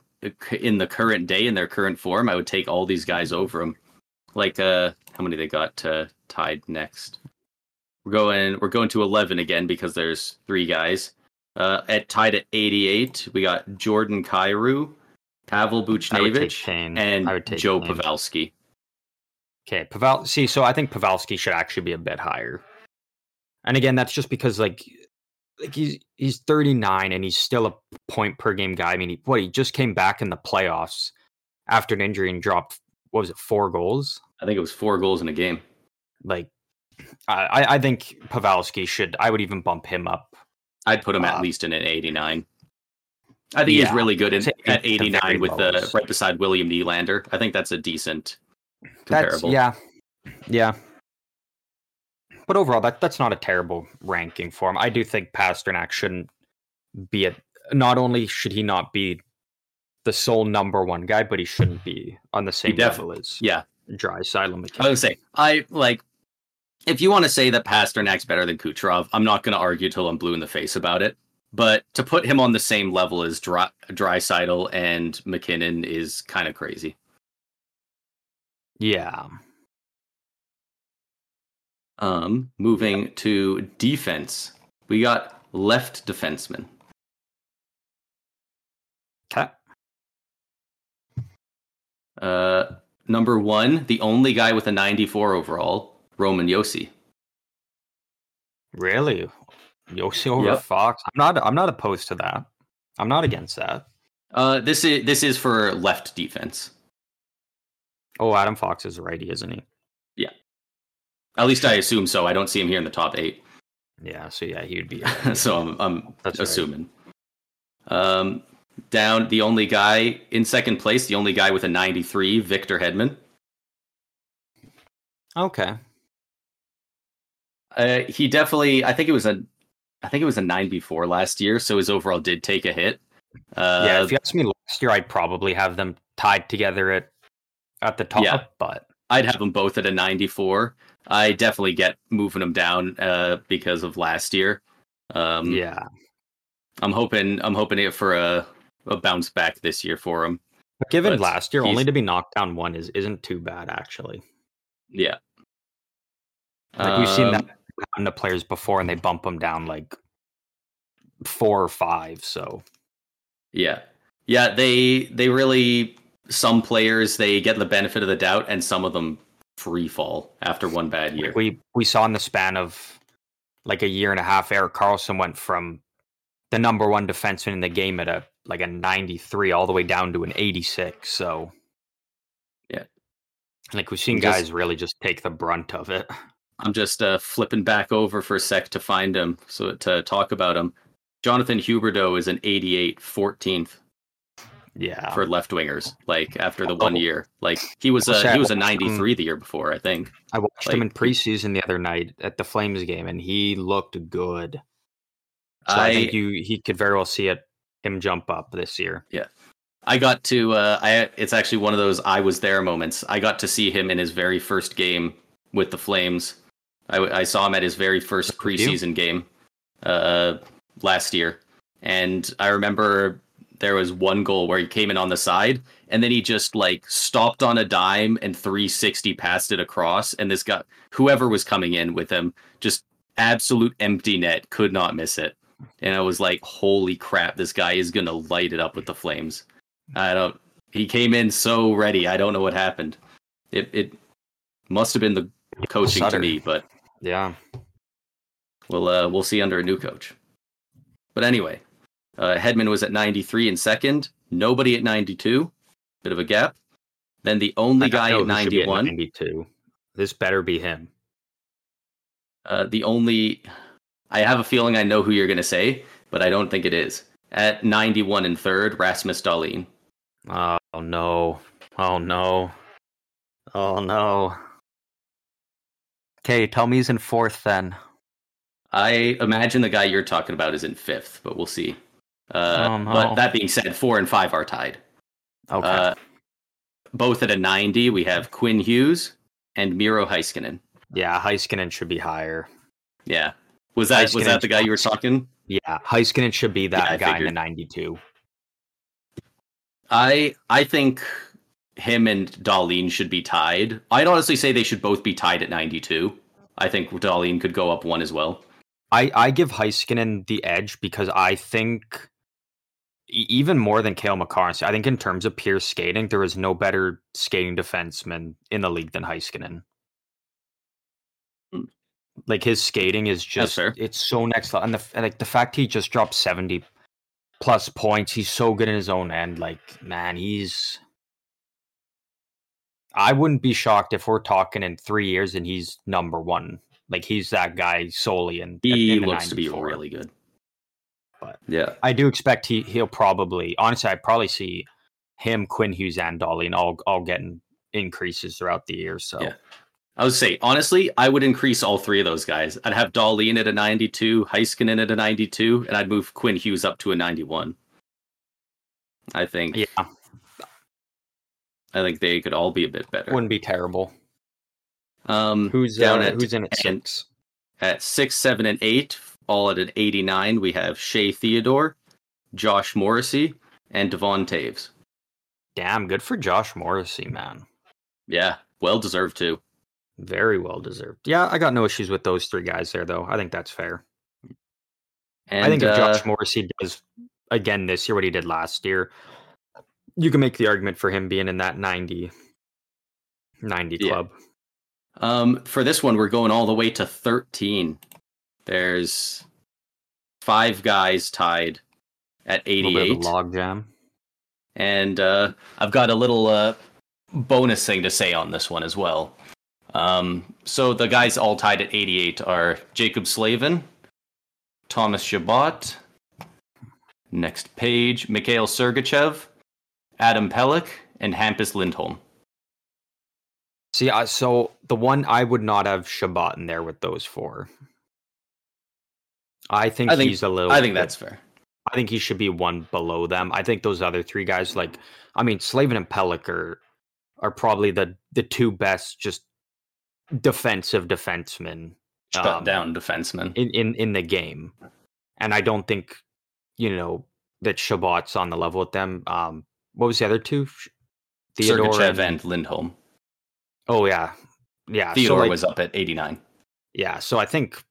S1: in the current day in their current form, I would take all these guys over them. Like uh, how many they got uh, tied next? We're going we're going to 11 again because there's three guys. Uh, at tied at 88, we got Jordan Kyrou, Pavel Buchnevich, and Joe Kane. Pavelski.
S2: Okay, Pavel. See, so I think Pavelski should actually be a bit higher. And again, that's just because like like he's he's 39 and he's still a point per game guy. I mean, he, what he just came back in the playoffs after an injury and dropped what was it four goals?
S1: I think it was four goals in a game.
S2: Like, I I think Pavelski should. I would even bump him up.
S1: I'd put him uh, at least in an 89. I think yeah, he's really good in, at 89 with the right beside William Nylander. I think that's a decent comparable.
S2: That's, yeah, yeah. But overall, that that's not a terrible ranking for him. I do think Pastrnak shouldn't be a. Not only should he not be the sole number one guy, but he shouldn't be on the same level as
S1: yeah Dry
S2: Draisaitl.
S1: I would say I like if you want to say that Pastrnak's better than Kucherov, I'm not going to argue till I'm blue in the face about it. But to put him on the same level as Dry, Draisaitl and MacKinnon is kind of crazy.
S2: Yeah.
S1: Um, moving to defense, we got left defenseman.
S2: Okay.
S1: Uh, number one, the only guy with a 94 overall, Roman Josi.
S2: Really? Josi over yep. Fox? I'm not. I'm not opposed to that. I'm not against that.
S1: Uh, this is this is for left defense.
S2: Oh, Adam Fox is righty, isn't he?
S1: Yeah. At least I assume so. I don't see him here in the top eight.
S2: Yeah. So yeah, he would be.
S1: so I'm, I'm That's assuming. Right. Um, down the only guy in second place, the only guy with a 93, Victor Hedman.
S2: Okay.
S1: Uh, he definitely. I think it was a I think it was a nine before last year, so his overall did take a hit.
S2: Uh, yeah, if you asked me last year, I'd probably have them tied together at at the top. Yeah, but
S1: I'd have them both at a 94. I definitely get moving them down uh, because of last year. Um,
S2: yeah,
S1: I'm hoping I'm hoping it for a, a bounce back this year for him.
S2: But given but last year, only to be knocked down one is isn't too bad actually.
S1: Yeah,
S2: like we've seen that um, the players before and they bump them down like four or five. So
S1: yeah, yeah, they they really some players they get the benefit of the doubt and some of them free fall after one bad year.
S2: We we saw in the span of like a year and a half, Erik Karlsson went from the number one defenseman in the game at a like a 93 all the way down to an 86. So
S1: yeah,
S2: like we've seen guys really just take the brunt of it.
S1: I'm just uh, flipping back over for a sec to find him, so to talk about him. Jonathan Huberdeau is an 88, 14th.
S2: Yeah,
S1: for left wingers. Like after the one oh. year, like he was a he was a 93 the year before, I think.
S2: I watched like, him in preseason the other night at the Flames game, and he looked good. So I, I think you he could very well see it him jump up this year.
S1: Yeah. I got to uh I it's actually one of those I was there moments. I got to see him in his very first game with the Flames I, I saw him at his very first preseason game uh, last year, and I remember there was one goal where he came in on the side and then he just like stopped on a dime and 360 passed it across. And this guy whoever was coming in with him just absolute empty net could not miss it. And i was like holy crap this guy is gonna light it up with the flames. I don't he came in so ready. I don't know what happened. It it must have been the coaching to me but
S2: yeah.
S1: We'll uh, we'll see under a new coach. But anyway, uh, Hedman was at 93 in second. Nobody at 92. Bit of a gap. Then the only guy at 91.
S2: 92. This better be him.
S1: Uh, the only. I have a feeling I know who you're going to say, but I don't think it is. At 91 and third, Rasmus Dahlin.
S2: Oh, no. Oh, no. Oh, no. Okay, tell me he's in fourth then.
S1: I imagine the guy you're talking about is in fifth, but we'll see. Uh, oh, no. But that being said, four and five are tied.
S2: Okay. Uh,
S1: both at a 90, we have Quinn Hughes and Miro Heiskanen.
S2: Yeah, Heiskanen should be higher.
S1: Yeah. Was that Heiskanen was that the guy you were talking?
S2: Yeah, Heiskanen should be that yeah, guy figured. in the 92.
S1: I I think him and Dahlin should be tied. I'd honestly say they should both be tied at 92. I think Dahlin could go up one as well.
S2: I, I give Heiskanen the edge because I think even more than Cale Makar, I think in terms of pure skating, there is no better skating defenseman in the league than Heiskanen. Hmm. Like his skating is just it's so next level, and the and, like the fact he just dropped seventy plus points. He's so good in his own end. Like man, he's. I wouldn't be shocked if we're talking in three years and he's number one. Like he's that guy solely and
S1: He
S2: in
S1: looks to be really good.
S2: But-
S1: yeah,
S2: I do expect he he'll probably honestly I probably see him Quinn Hughes and Dahlin and all all getting increases throughout the year. So
S1: Yeah. I would say honestly, I would increase all three of those guys. I'd have Dahlin at a 92, Heiskanen at a 92, and I'd move Quinn Hughes up to a 91. I think
S2: yeah,
S1: I think they could all be a bit better.
S2: wouldn't be terrible.
S1: Um,
S2: Who's
S1: down
S2: uh,
S1: at
S2: who's in at six?
S1: at six, seven, and eight, all at an 89. We have Shea Theodore, Josh Morrissey, and Devon Toews.
S2: Damn, good for Josh Morrissey, man.
S1: Yeah, well deserved too.
S2: Very well deserved. Yeah, I got no issues with those three guys there, though. I think that's fair.
S1: And
S2: I think if
S1: uh,
S2: Josh Morrissey does again this year what he did last year, you can make the argument for him being in that 90, 90
S1: Yeah.
S2: club.
S1: Um, for this one, we're going all the way to 13. There's five guys tied at
S2: A bit of
S1: 88.
S2: a logjam.
S1: And uh, I've got a little uh, bonus thing to say on this one as well. Um, so the guys all tied at 88 are Jaccob Slavin, Thomas Chabot, next page, Mikhail Sergachev, Adam Pelech, and Hampus Lindholm.
S2: See, I, so the one I would not have Chabot in there with those four. I think,
S1: I think-
S2: he's a little.
S1: I think
S2: bit-
S1: that's fair.
S2: I think he should be one below them. I think those other three guys, like, I mean, Slavin and Pelech are are probably the the two best just defensive defensemen
S1: Shut
S2: um,
S1: down defenseman.
S2: in, in in the game, and I don't think you know that Chabot's on the level with them. Um, what was the other two? Sh-
S1: Sergachev and Lindholm.
S2: oh yeah, yeah.
S1: Theodore
S2: so like,
S1: was up at 89.
S2: Yeah, so I think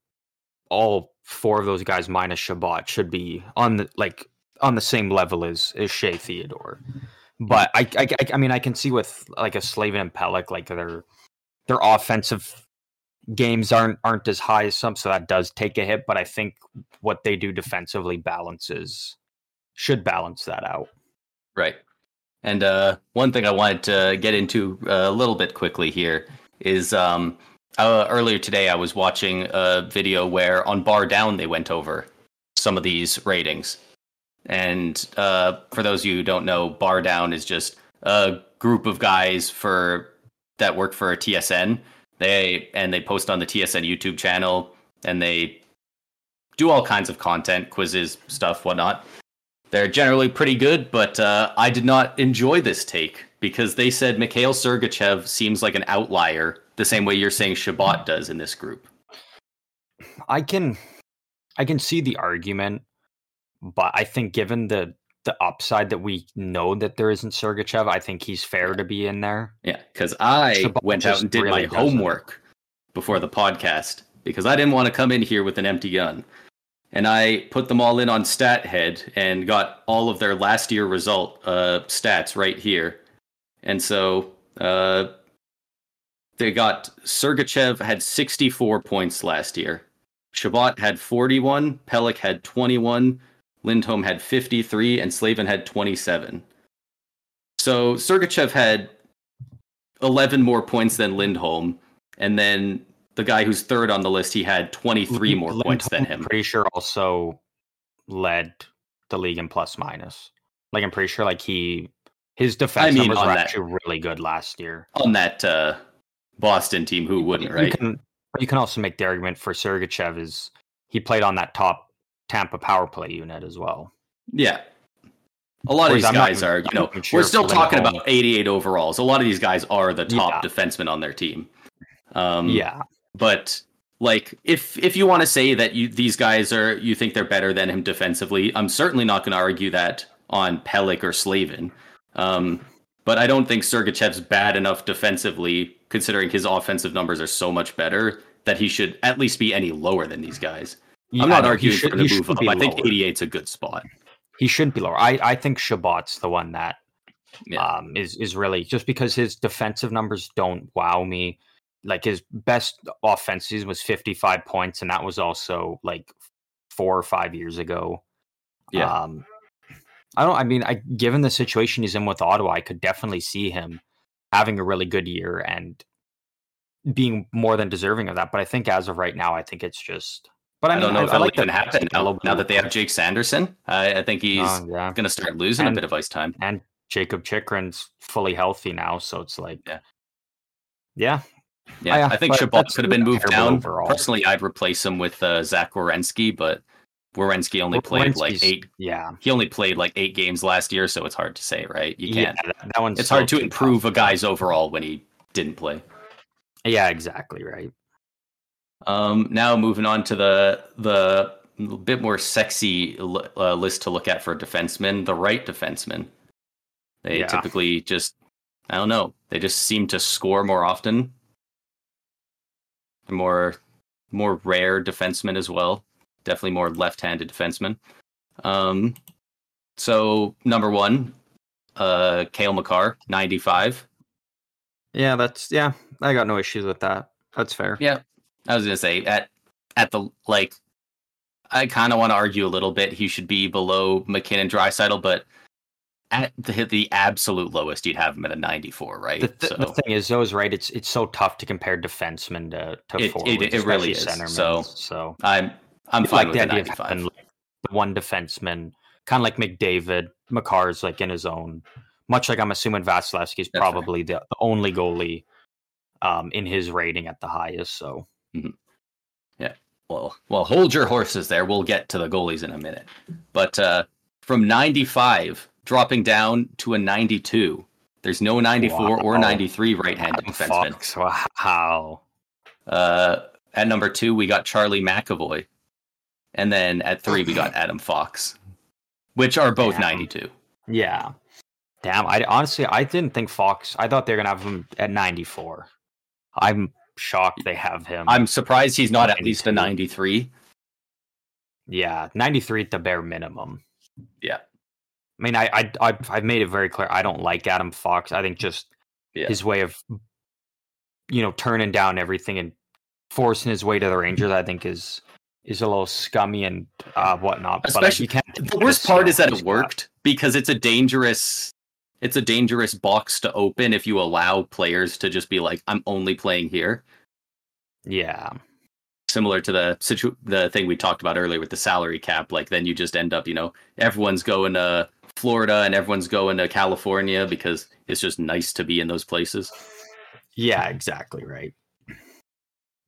S2: all four of those guys minus Chabot should be on the like on the same level as as Shea Theodore. But I, I, I- I mean, I can see with like a Slavin and Pelech, like their their offensive games aren't aren't as high as some, so that does take a hit. But I think what they do defensively balances should balance that out.
S1: Right. And uh, one thing I wanted to get into uh, a little bit quickly here is um, uh, earlier today I was watching a video where on Bar Down they went over some of these ratings. And uh, for those of you who don't know, Bar Down is just a group of guys for that work for TSN. They and they post on the TSN YouTube channel and they do all kinds of content, quizzes, stuff, whatnot. They're generally pretty good, but uh, I did not enjoy this take because they said Mikhail Sergachev seems like an outlier, the same way you're saying Chabot does in this group.
S2: I can I can see the argument, but I think given the the upside that we know that there isn't Sergachev, I think he's fair to be in there.
S1: Yeah, because I
S2: Chabot
S1: went out and did
S2: really
S1: my
S2: doesn't.
S1: homework before the podcast because I didn't want to come in here with an empty gun. And I put them all in on StatHead and got all of their last year result uh, stats right here. And so uh, they got Sergachev had 64 points last year. Chabot had 41, Pelech had 21, Lindholm had 53, and Slavin had 27. So Sergachev had 11 more points than Lindholm, and then the guy who's third on the list, he had 23 more points than
S2: Lindholm,
S1: him.
S2: Pretty sure also led the league in plus minus. Like I'm pretty sure like he his defense
S1: mean,
S2: numbers were
S1: that-
S2: actually really good last year.
S1: On that uh, Boston team, who wouldn't,
S2: You
S1: right?
S2: can you can also make the argument for Sergachev is he played on that top Tampa power play unit as well.
S1: Yeah. A lot of these
S2: not
S1: guys
S2: even-
S1: are, you know,
S2: sure
S1: we're still talking
S2: Lindholm-
S1: about 88 overalls. A lot of these guys are the top
S2: Yeah.
S1: defensemen on their team. Um,
S2: yeah.
S1: But like if if you want to say that you these guys are you think they're better than him defensively, I'm certainly not going to argue that on Pelech or Slavin. Um, but I don't think Sergachev's bad enough defensively, considering his offensive numbers are so much better that he should at least be any lower than these guys.
S2: Yeah,
S1: I'm not arguing
S2: should-
S1: for
S2: he
S1: the move up. I think
S2: lower.
S1: 88's a good spot.
S2: He shouldn't be lower. I, I think Chabot's the one that
S1: Yeah.
S2: um, is is really just because his defensive numbers don't wow me. Like his best offense season was 55 points, and that was also like four or five years ago.
S1: Yeah.
S2: Um, I don't. I mean, I given the situation he's in with Ottawa, I could definitely see him having a really good year and being more than deserving of that. But I think as of right now, I think it's just. But I,
S1: I, don't know if
S2: I
S1: that'll
S2: like
S1: even
S2: that
S1: happen now, now that they have. Jake Sanderson. I, I think he's
S2: Oh, yeah.
S1: going to start losing
S2: And-
S1: a bit of ice time.
S2: and Jakob Chychrun's fully healthy now, so it's like,
S1: Yeah.
S2: yeah,
S1: Yeah,
S2: yeah,
S1: I think
S2: but Chabot
S1: could have been moved down.
S2: overall.
S1: Personally, I'd replace him with uh, Zach Werenski, but Werenski only played like eight.
S2: Yeah,
S1: He only played like eight games last year, so it's hard to say, right? You can't.
S2: that, that one's
S1: it's hard to improve
S2: tough.
S1: a guy's overall when he didn't play.
S2: Yeah, exactly right.
S1: Um, now moving on to the the bit more sexy li- uh, list to look at for defensemen, the right defensemen. They
S2: Yeah.
S1: typically just, I don't know, they just seem to score more often. More, more rare defensemen as well. Definitely more left-handed defensemen. Um, so number one, uh, Cale Makar, ninety-five.
S2: Yeah, that's yeah. I got no issues with that. That's fair.
S1: Yeah, I was gonna say at at the like, I kind of want to argue a little bit. He should be below MacKinnon, Draisaitl, but at the the absolute lowest, you'd have him at a ninety four, right?
S2: The, th-
S1: so
S2: the thing is, though, is right. It's it's so tough to compare defensemen to to
S1: It- it-
S2: forwards,
S1: it really is.
S2: centermen.
S1: So,
S2: so
S1: I'm I'm fine
S2: like
S1: with
S2: the
S1: the
S2: idea of having like, the one defenseman, kind of like McDavid. Makar's like in his own, much like I'm assuming Vasilevskiy's
S1: fair.
S2: probably the, the only goalie um, in his rating at the highest. So yeah.
S1: Well, well, hold your horses there. We'll get to the goalies in a minute. But uh, from ninety five dropping down to a ninety two. There's no 94 or 93 right-handed defenseman.
S2: Fox, wow.
S1: Uh, at number two, we got Charlie McAvoy, and then at three, we got Adam Fox, which are both
S2: Damn.
S1: 92.
S2: Yeah. Damn. I honestly I didn't think Fox. I thought they were gonna have him at 94. I'm shocked they have him.
S1: I'm surprised he's not at least a 93.
S2: yeah, 93 at the bare minimum.
S1: Yeah.
S2: I mean, I, I, I I've made it very clear. I don't like Adam Fox. I think just
S1: Yeah.
S2: his way of, you know, turning down everything and forcing his way to the Rangers. I think is is a little scummy and uh, whatnot. but
S1: Especially-
S2: you can't.
S1: The worst part is that it worked because it's a dangerous. It's a dangerous box to open if you allow players to just be like, "I'm only playing here."
S2: Yeah,
S1: Similar to the situ- the thing we talked about earlier with the salary cap. Like then you just end up, you know, everyone's going to Florida and everyone's going to California because it's just nice to be in those places.
S2: yeah, exactly right.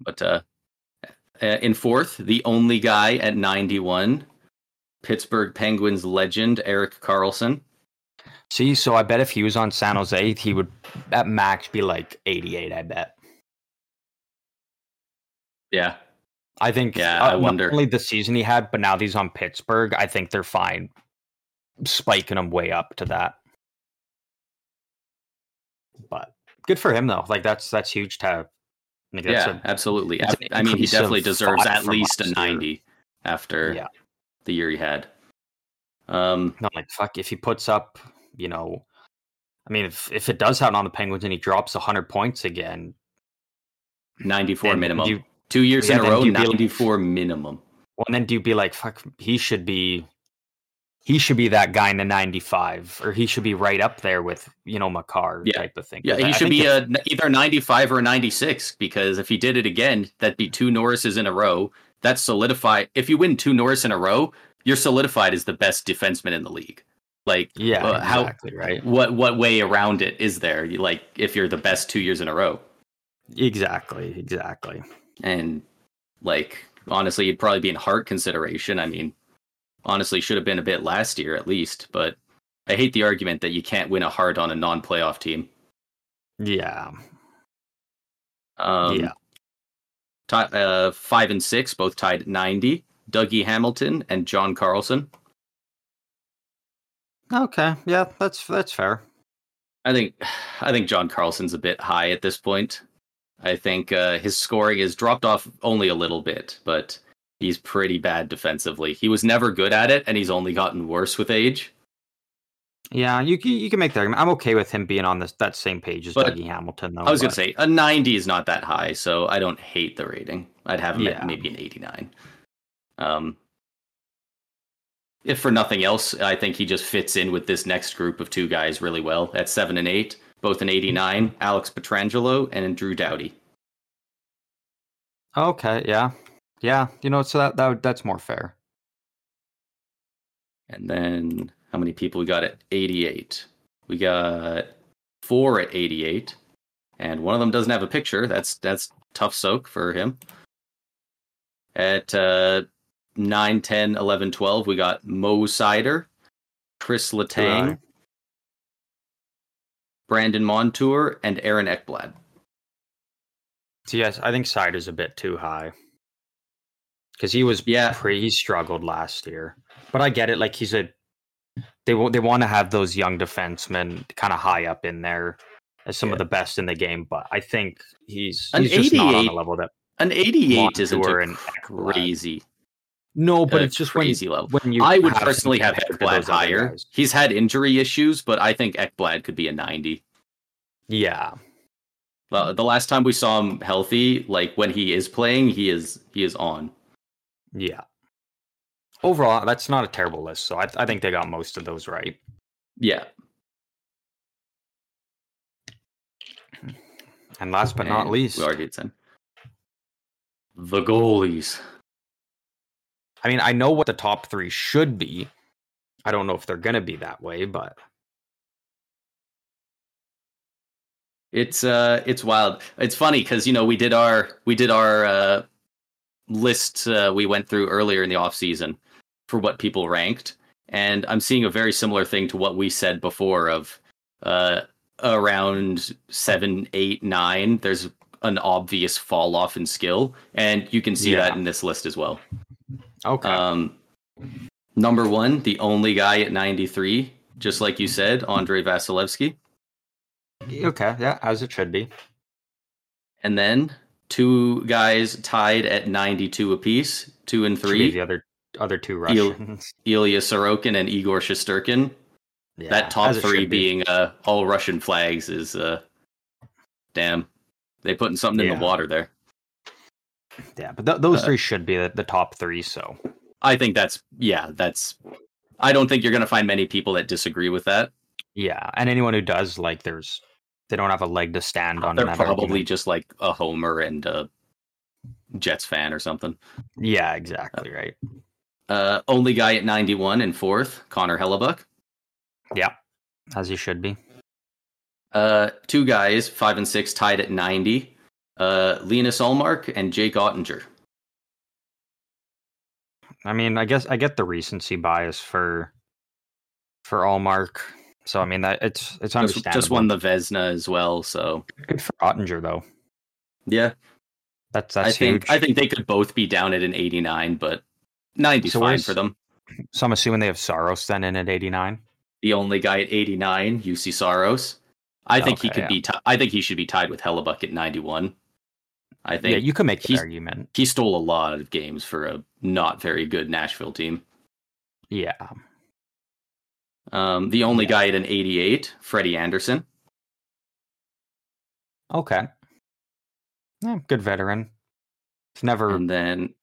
S1: But uh, in fourth, the only guy at 91, Pittsburgh Penguins legend Erik Karlsson.
S2: See, so I bet if he was on San Jose, he would at max be like 88. I bet.
S1: Yeah,
S2: I think.
S1: Yeah,
S2: uh,
S1: I wonder.
S2: only the season he had, but now he's on Pittsburgh. I think they're fine, spiking him way up to that. But good for him though. Like that's that's huge to have. Like,
S1: yeah, absolutely. I mean, he definitely deserves at least a. 90 after
S2: Yeah.
S1: the year he had. Um,
S2: a, like fuck. If he puts up, you know, I mean, if if it does happen on the Penguins and he drops hundred points again,
S1: 94 minimum.
S2: You,
S1: Two years
S2: yeah,
S1: in a row,
S2: you be like-
S1: 94 minimum.
S2: well, and then do you be like, fuck? He should be. He should be that guy in the 95, or he should be right up there with, you know, Makar
S1: Yeah.
S2: type of thing.
S1: Yeah, he
S2: I
S1: should be a, either 95 or 96 because if he did it again, that'd be two Norrises in a row. That's solidified. If you win two Norris in a row, you're solidified as the best defenseman in the league. Like,
S2: Yeah,
S1: uh, how
S2: exactly right.
S1: what what way around it is there? Like, if you're the best two years in a row,
S2: Exactly, exactly.
S1: and like honestly, you'd probably be in Hart consideration. I mean, honestly, should have been a bit last year at least. But I hate the argument that you can't win a Hart on a non-playoff team.
S2: Yeah,
S1: Um,
S2: Yeah.
S1: ti- uh, five and six, both tied at 90. Dougie Hamilton and John Carlson.
S2: okay, yeah, that's that's fair.
S1: I think, I think John Carlson's a bit high at this point. I think uh, his scoring has dropped off only a little bit, but he's pretty bad defensively. He was never good at it, and he's only gotten worse with age.
S2: Yeah, you can you can make the argument. I'm okay with him being on this that same page as
S1: But
S2: Dougie Hamilton, though.
S1: I was gonna say a 90 is not that high, so I don't hate the rating. I'd have him
S2: Yeah.
S1: at maybe an 89. Um, if for nothing else, I think he just fits in with this next group of two guys really well. At seven and eight, both an 89, Alex Pietrangelo and Drew Doughty.
S2: Okay, yeah, yeah. You know, so that, that that's more fair.
S1: And then how many people we got at 88? We got four at 88, and one of them doesn't have a picture. That's that's tough soak for him. At uh, 9, 10, 11, 12, we got Mo Seider, Chris Letang. Brandon Montour, and Aaron Ekblad.
S2: So yes, I think Seider's a bit too high because he was
S1: Yeah.
S2: pre he struggled last year. But I get it. Like he's a they they want to have those young defensemen kind of high up in there as some
S1: Yeah.
S2: of the best in the game. But I think he's
S1: An
S2: he's just not on
S1: 88
S2: the level that
S1: An 88 isn't
S2: Montour
S1: a
S2: and
S1: crazy,
S2: No, but it's just when
S1: crazy level.
S2: when you
S1: I would personally have Ekblad higher. He's had injury issues, but I think Ekblad could be a 90.
S2: Yeah,
S1: Well, the last time we saw him healthy, like when he is playing, he is he is on.
S2: Yeah. Overall, that's not a terrible list. So I, I think they got most of those right.
S1: Yeah.
S2: And last but not
S1: And
S2: least,
S1: we already did. The goalies.
S2: I mean, I know what the top three should be. I don't know if they're gonna be that way, but
S1: It's uh it's wild. It's funny because you know we did our we did our uh list uh, we went through earlier in the off season for what people ranked, and I'm seeing a very similar thing to what we said before of uh around seven, eight, nine. There's an obvious fall off in skill, and you can see that in this list as well.
S2: okay.
S1: Um, number one, the only guy at 93, just like you said, Andrei Vasilevskiy.
S2: okay, yeah, as it should be.
S1: And then two guys tied at 92 apiece, two and
S2: three. the other other two Russians.
S1: Ilya Sorokin and Igor Shesterkin.
S2: Yeah,
S1: that top three
S2: be.
S1: being uh, all Russian flags is, uh, damn, they putting something in the water there.
S2: yeah, but th- those
S1: uh,
S2: three should be the, the top three. So
S1: I think that's, yeah, that's, I don't think you're going to find many people that disagree with that.
S2: yeah, and anyone who does, like, there's they don't have a leg to stand on.
S1: They're probably
S2: argument.
S1: just like a homer and a Jets fan or something.
S2: yeah, exactly right.
S1: Uh, only guy at 91 and fourth, Connor Hellebuyck.
S2: Yeah, as he should be.
S1: Uh, two guys, five and six, tied at 90. Uh, Linus Ullmark and Jake Oettinger.
S2: I mean, I guess I get the recency bias for for Ullmark. So I mean that it's it's
S1: Just,
S2: understandable.
S1: just won the Vezina as well. So
S2: Good for Oettinger though.
S1: yeah,
S2: That's
S1: I
S2: that's
S1: think
S2: huge.
S1: I think they could both be down at an 89, but 90
S2: So
S1: fine for them.
S2: so I'm assuming they have Saros then in at 89.
S1: The only guy at 89, Juuse Saros. I think he could
S2: yeah.
S1: be. Ti- I think he should be tied with Hellebuyck at 91. I think
S2: Yeah, you can make the argument.
S1: he stole a lot of games for a not very good Nashville team.
S2: Yeah.
S1: Um, the only
S2: Yeah.
S1: guy at an 88, Freddie Andersen.
S2: Okay. Yeah, good veteran. He's never
S1: And then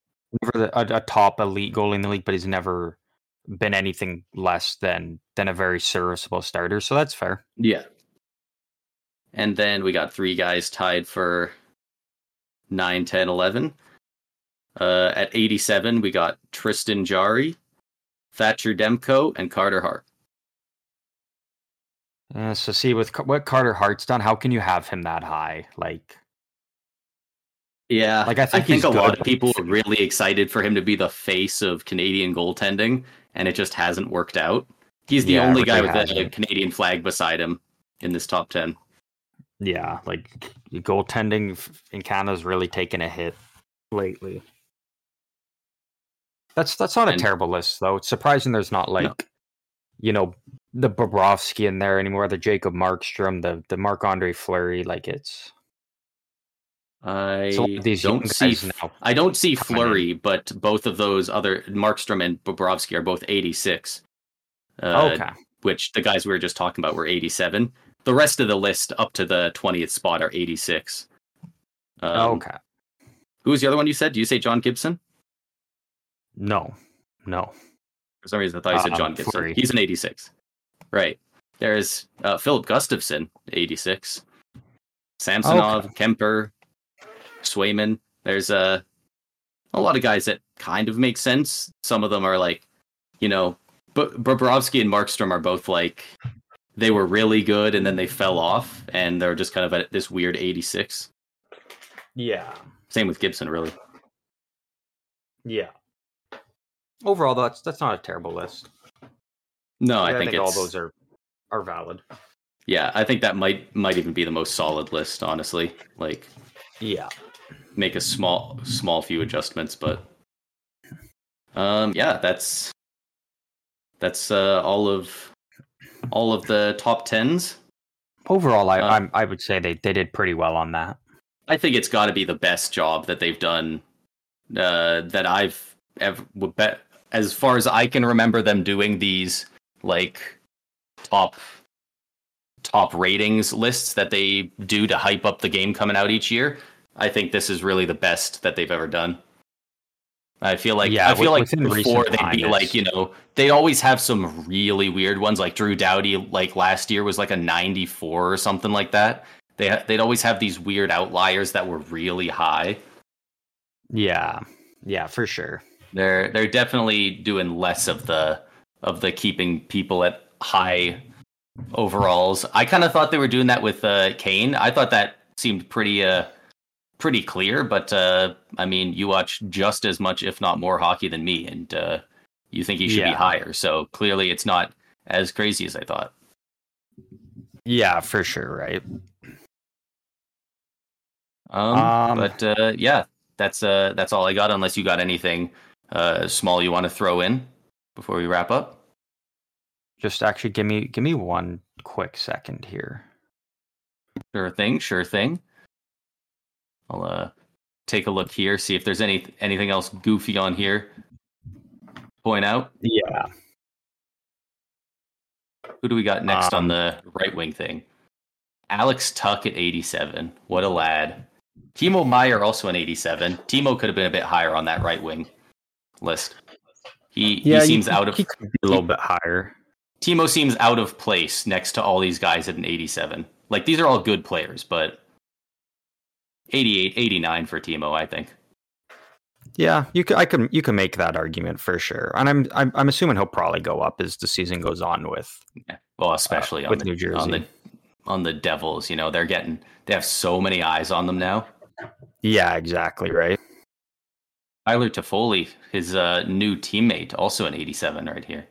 S2: never the, a, a top elite goalie in the league, but he's never been anything less than than a very serviceable starter. So that's fair.
S1: yeah. And then we got three guys tied for 9, 10, 11. Uh, at 87, we got Tristan Jarry, Thatcher Demko, and Carter Hart.
S2: Uh, so see with what Carter Hart's done, how can you have him that high? Like
S1: Yeah,
S2: Like, I think he's
S1: a lot of people were really excited for him to be the face of Canadian goaltending, and it just hasn't worked out. He's the
S2: Yeah,
S1: only guy with a. Canadian flag beside him in this top 10.
S2: yeah, like goaltending in Canada's really taken a hit lately. That's that's not a terrible list though. It's surprising there's not like you know the Bobrovsky in there anymore, the Jacob Markstrom, the the Marc Andre Fleury. Like it's
S1: I
S2: it's a lot of these young
S1: don't see
S2: now.
S1: I don't see. Fleury, but both of those other Markstrom and Bobrovsky are both 86. Uh,
S2: okay,
S1: which the guys we were just talking about were 87. The rest of the list up to the 20th spot are 86. Um,
S2: okay.
S1: Who was the other one you said? Do you say John Gibson?
S2: No. No.
S1: For some reason, I thought you said
S2: Um,
S1: John Gibson. He's an 86. Right. There's uh, Filip Gustavsson, 86. Samsonov, Kuemper, Swayman. There's uh, a lot of guys that kind of make sense. Some of them are like, you know, but Bobrovsky and Markstrom are both like, they were really good and then they fell off and they're just kind of at this weird 86.
S2: Yeah.
S1: Same with Gibson, really.
S2: Yeah. Overall, that's that's not a terrible list.
S1: No, I
S2: Yeah,
S1: think,
S2: all those are are valid.
S1: yeah, I think that might might even be the most solid list, honestly. Like,
S2: Yeah.
S1: make a small small few adjustments but um yeah that's that's uh all of all of the top tens
S2: Overall, I I'm, I would say they, they did pretty well on that.
S1: i think it's got to be the best job that they've done uh that i've ever bet as far as i can remember them doing these like top top ratings lists that they do to hype up the game coming out each year i think this is really the best that they've ever done i feel like
S2: Yeah,
S1: i feel like before they'd be like you know they always have some really weird ones like drew Doughty like last year was like a 94 or something like that They they'd always have these weird outliers that were really high
S2: Yeah. Yeah, for sure.
S1: they're they're definitely doing less of the of the keeping people at high overalls. I kind of thought they were doing that with uh, Kane. I thought that seemed pretty uh pretty clear, but uh, I mean, you watch just as much, if not more, hockey than me, and uh, you think he should be higher. So clearly, it's not as crazy as I thought.
S2: Yeah, for sure, right?
S1: Um,
S2: Um,
S1: but uh, yeah, that's uh that's all I got. Unless you got anything uh small you want to throw in before we wrap up.
S2: Just actually give me give me one quick second here.
S1: Sure thing, sure thing. I'll uh take a look here, see if there's any anything else goofy on here. Point out.
S2: Yeah.
S1: Who do we got next on
S2: Um,
S1: the right wing thing? Alex Tuch at 87. What a lad. Timo Meier also an 87. Timo could have been a bit higher on that right wing list. He he seems out of
S2: he could be a little bit higher.
S1: Timo seems out of place next to all these guys at an 87. Like these are all good players, but 88, 89 for Timo, I think.
S2: Yeah, you can I can you can make that argument for sure. And I'm I'm, I'm assuming he'll probably go up as the season goes on with
S1: Yeah. Well, especially on
S2: Uh, with
S1: the
S2: New Jersey.
S1: on the on the Devils, you know, they're getting they have so many eyes on them now.
S2: Yeah, exactly, right?
S1: Tyler Toffoli, his uh, new teammate, also an 87 right here.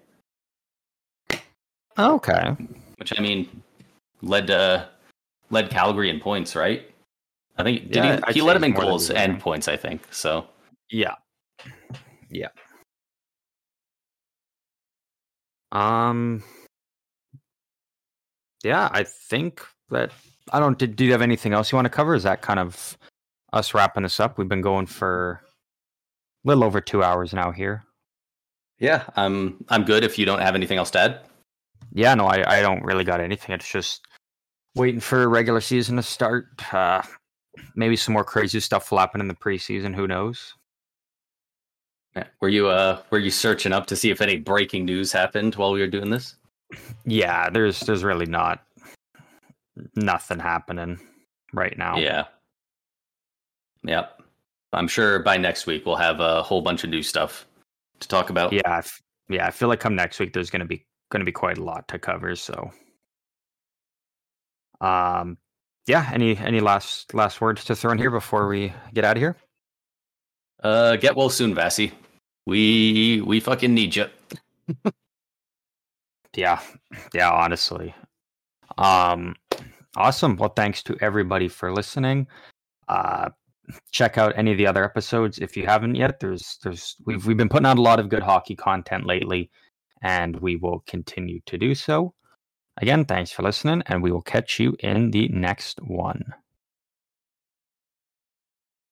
S2: Okay.
S1: Which I mean, led uh, led Calgary in points, right? I think did
S2: Yeah,
S1: he?
S2: I'd
S1: he led him in
S2: he's more than
S1: goals and points, I think. So
S2: Yeah. Yeah. Um Yeah, I think that I don't did, do you have anything else you want to cover? Is that kind of us wrapping this up? We've been going for little over 2 hours now here.
S1: yeah, I'm I'm good. If you don't have anything else to add,
S2: Yeah, no, I I don't really got anything. It's just waiting for regular season to start. Uh maybe some more crazy stuff will happen in the preseason, who knows?
S1: Yeah. were you uh were you searching up to see if any breaking news happened while we were doing this?
S2: Yeah, there's there's really not nothing happening right now.
S1: Yeah. Yep. I'm sure by next week we'll have a whole bunch of new stuff to talk about.
S2: Yeah, I f- yeah. I feel like come next week, there's gonna be gonna be quite a lot to cover. So, um, yeah. Any any last last words to throw in here before we get out of here?
S1: Uh, get well soon, Vassy. We we fucking need you.
S2: Yeah, yeah. Honestly, um, awesome. Well, thanks to everybody for listening. Uh, check out any of the other episodes if you haven't yet. There's there's we've we've been putting out a lot of good hockey content lately, and we will continue to do so. Again, thanks for listening, and we will catch you in the next one.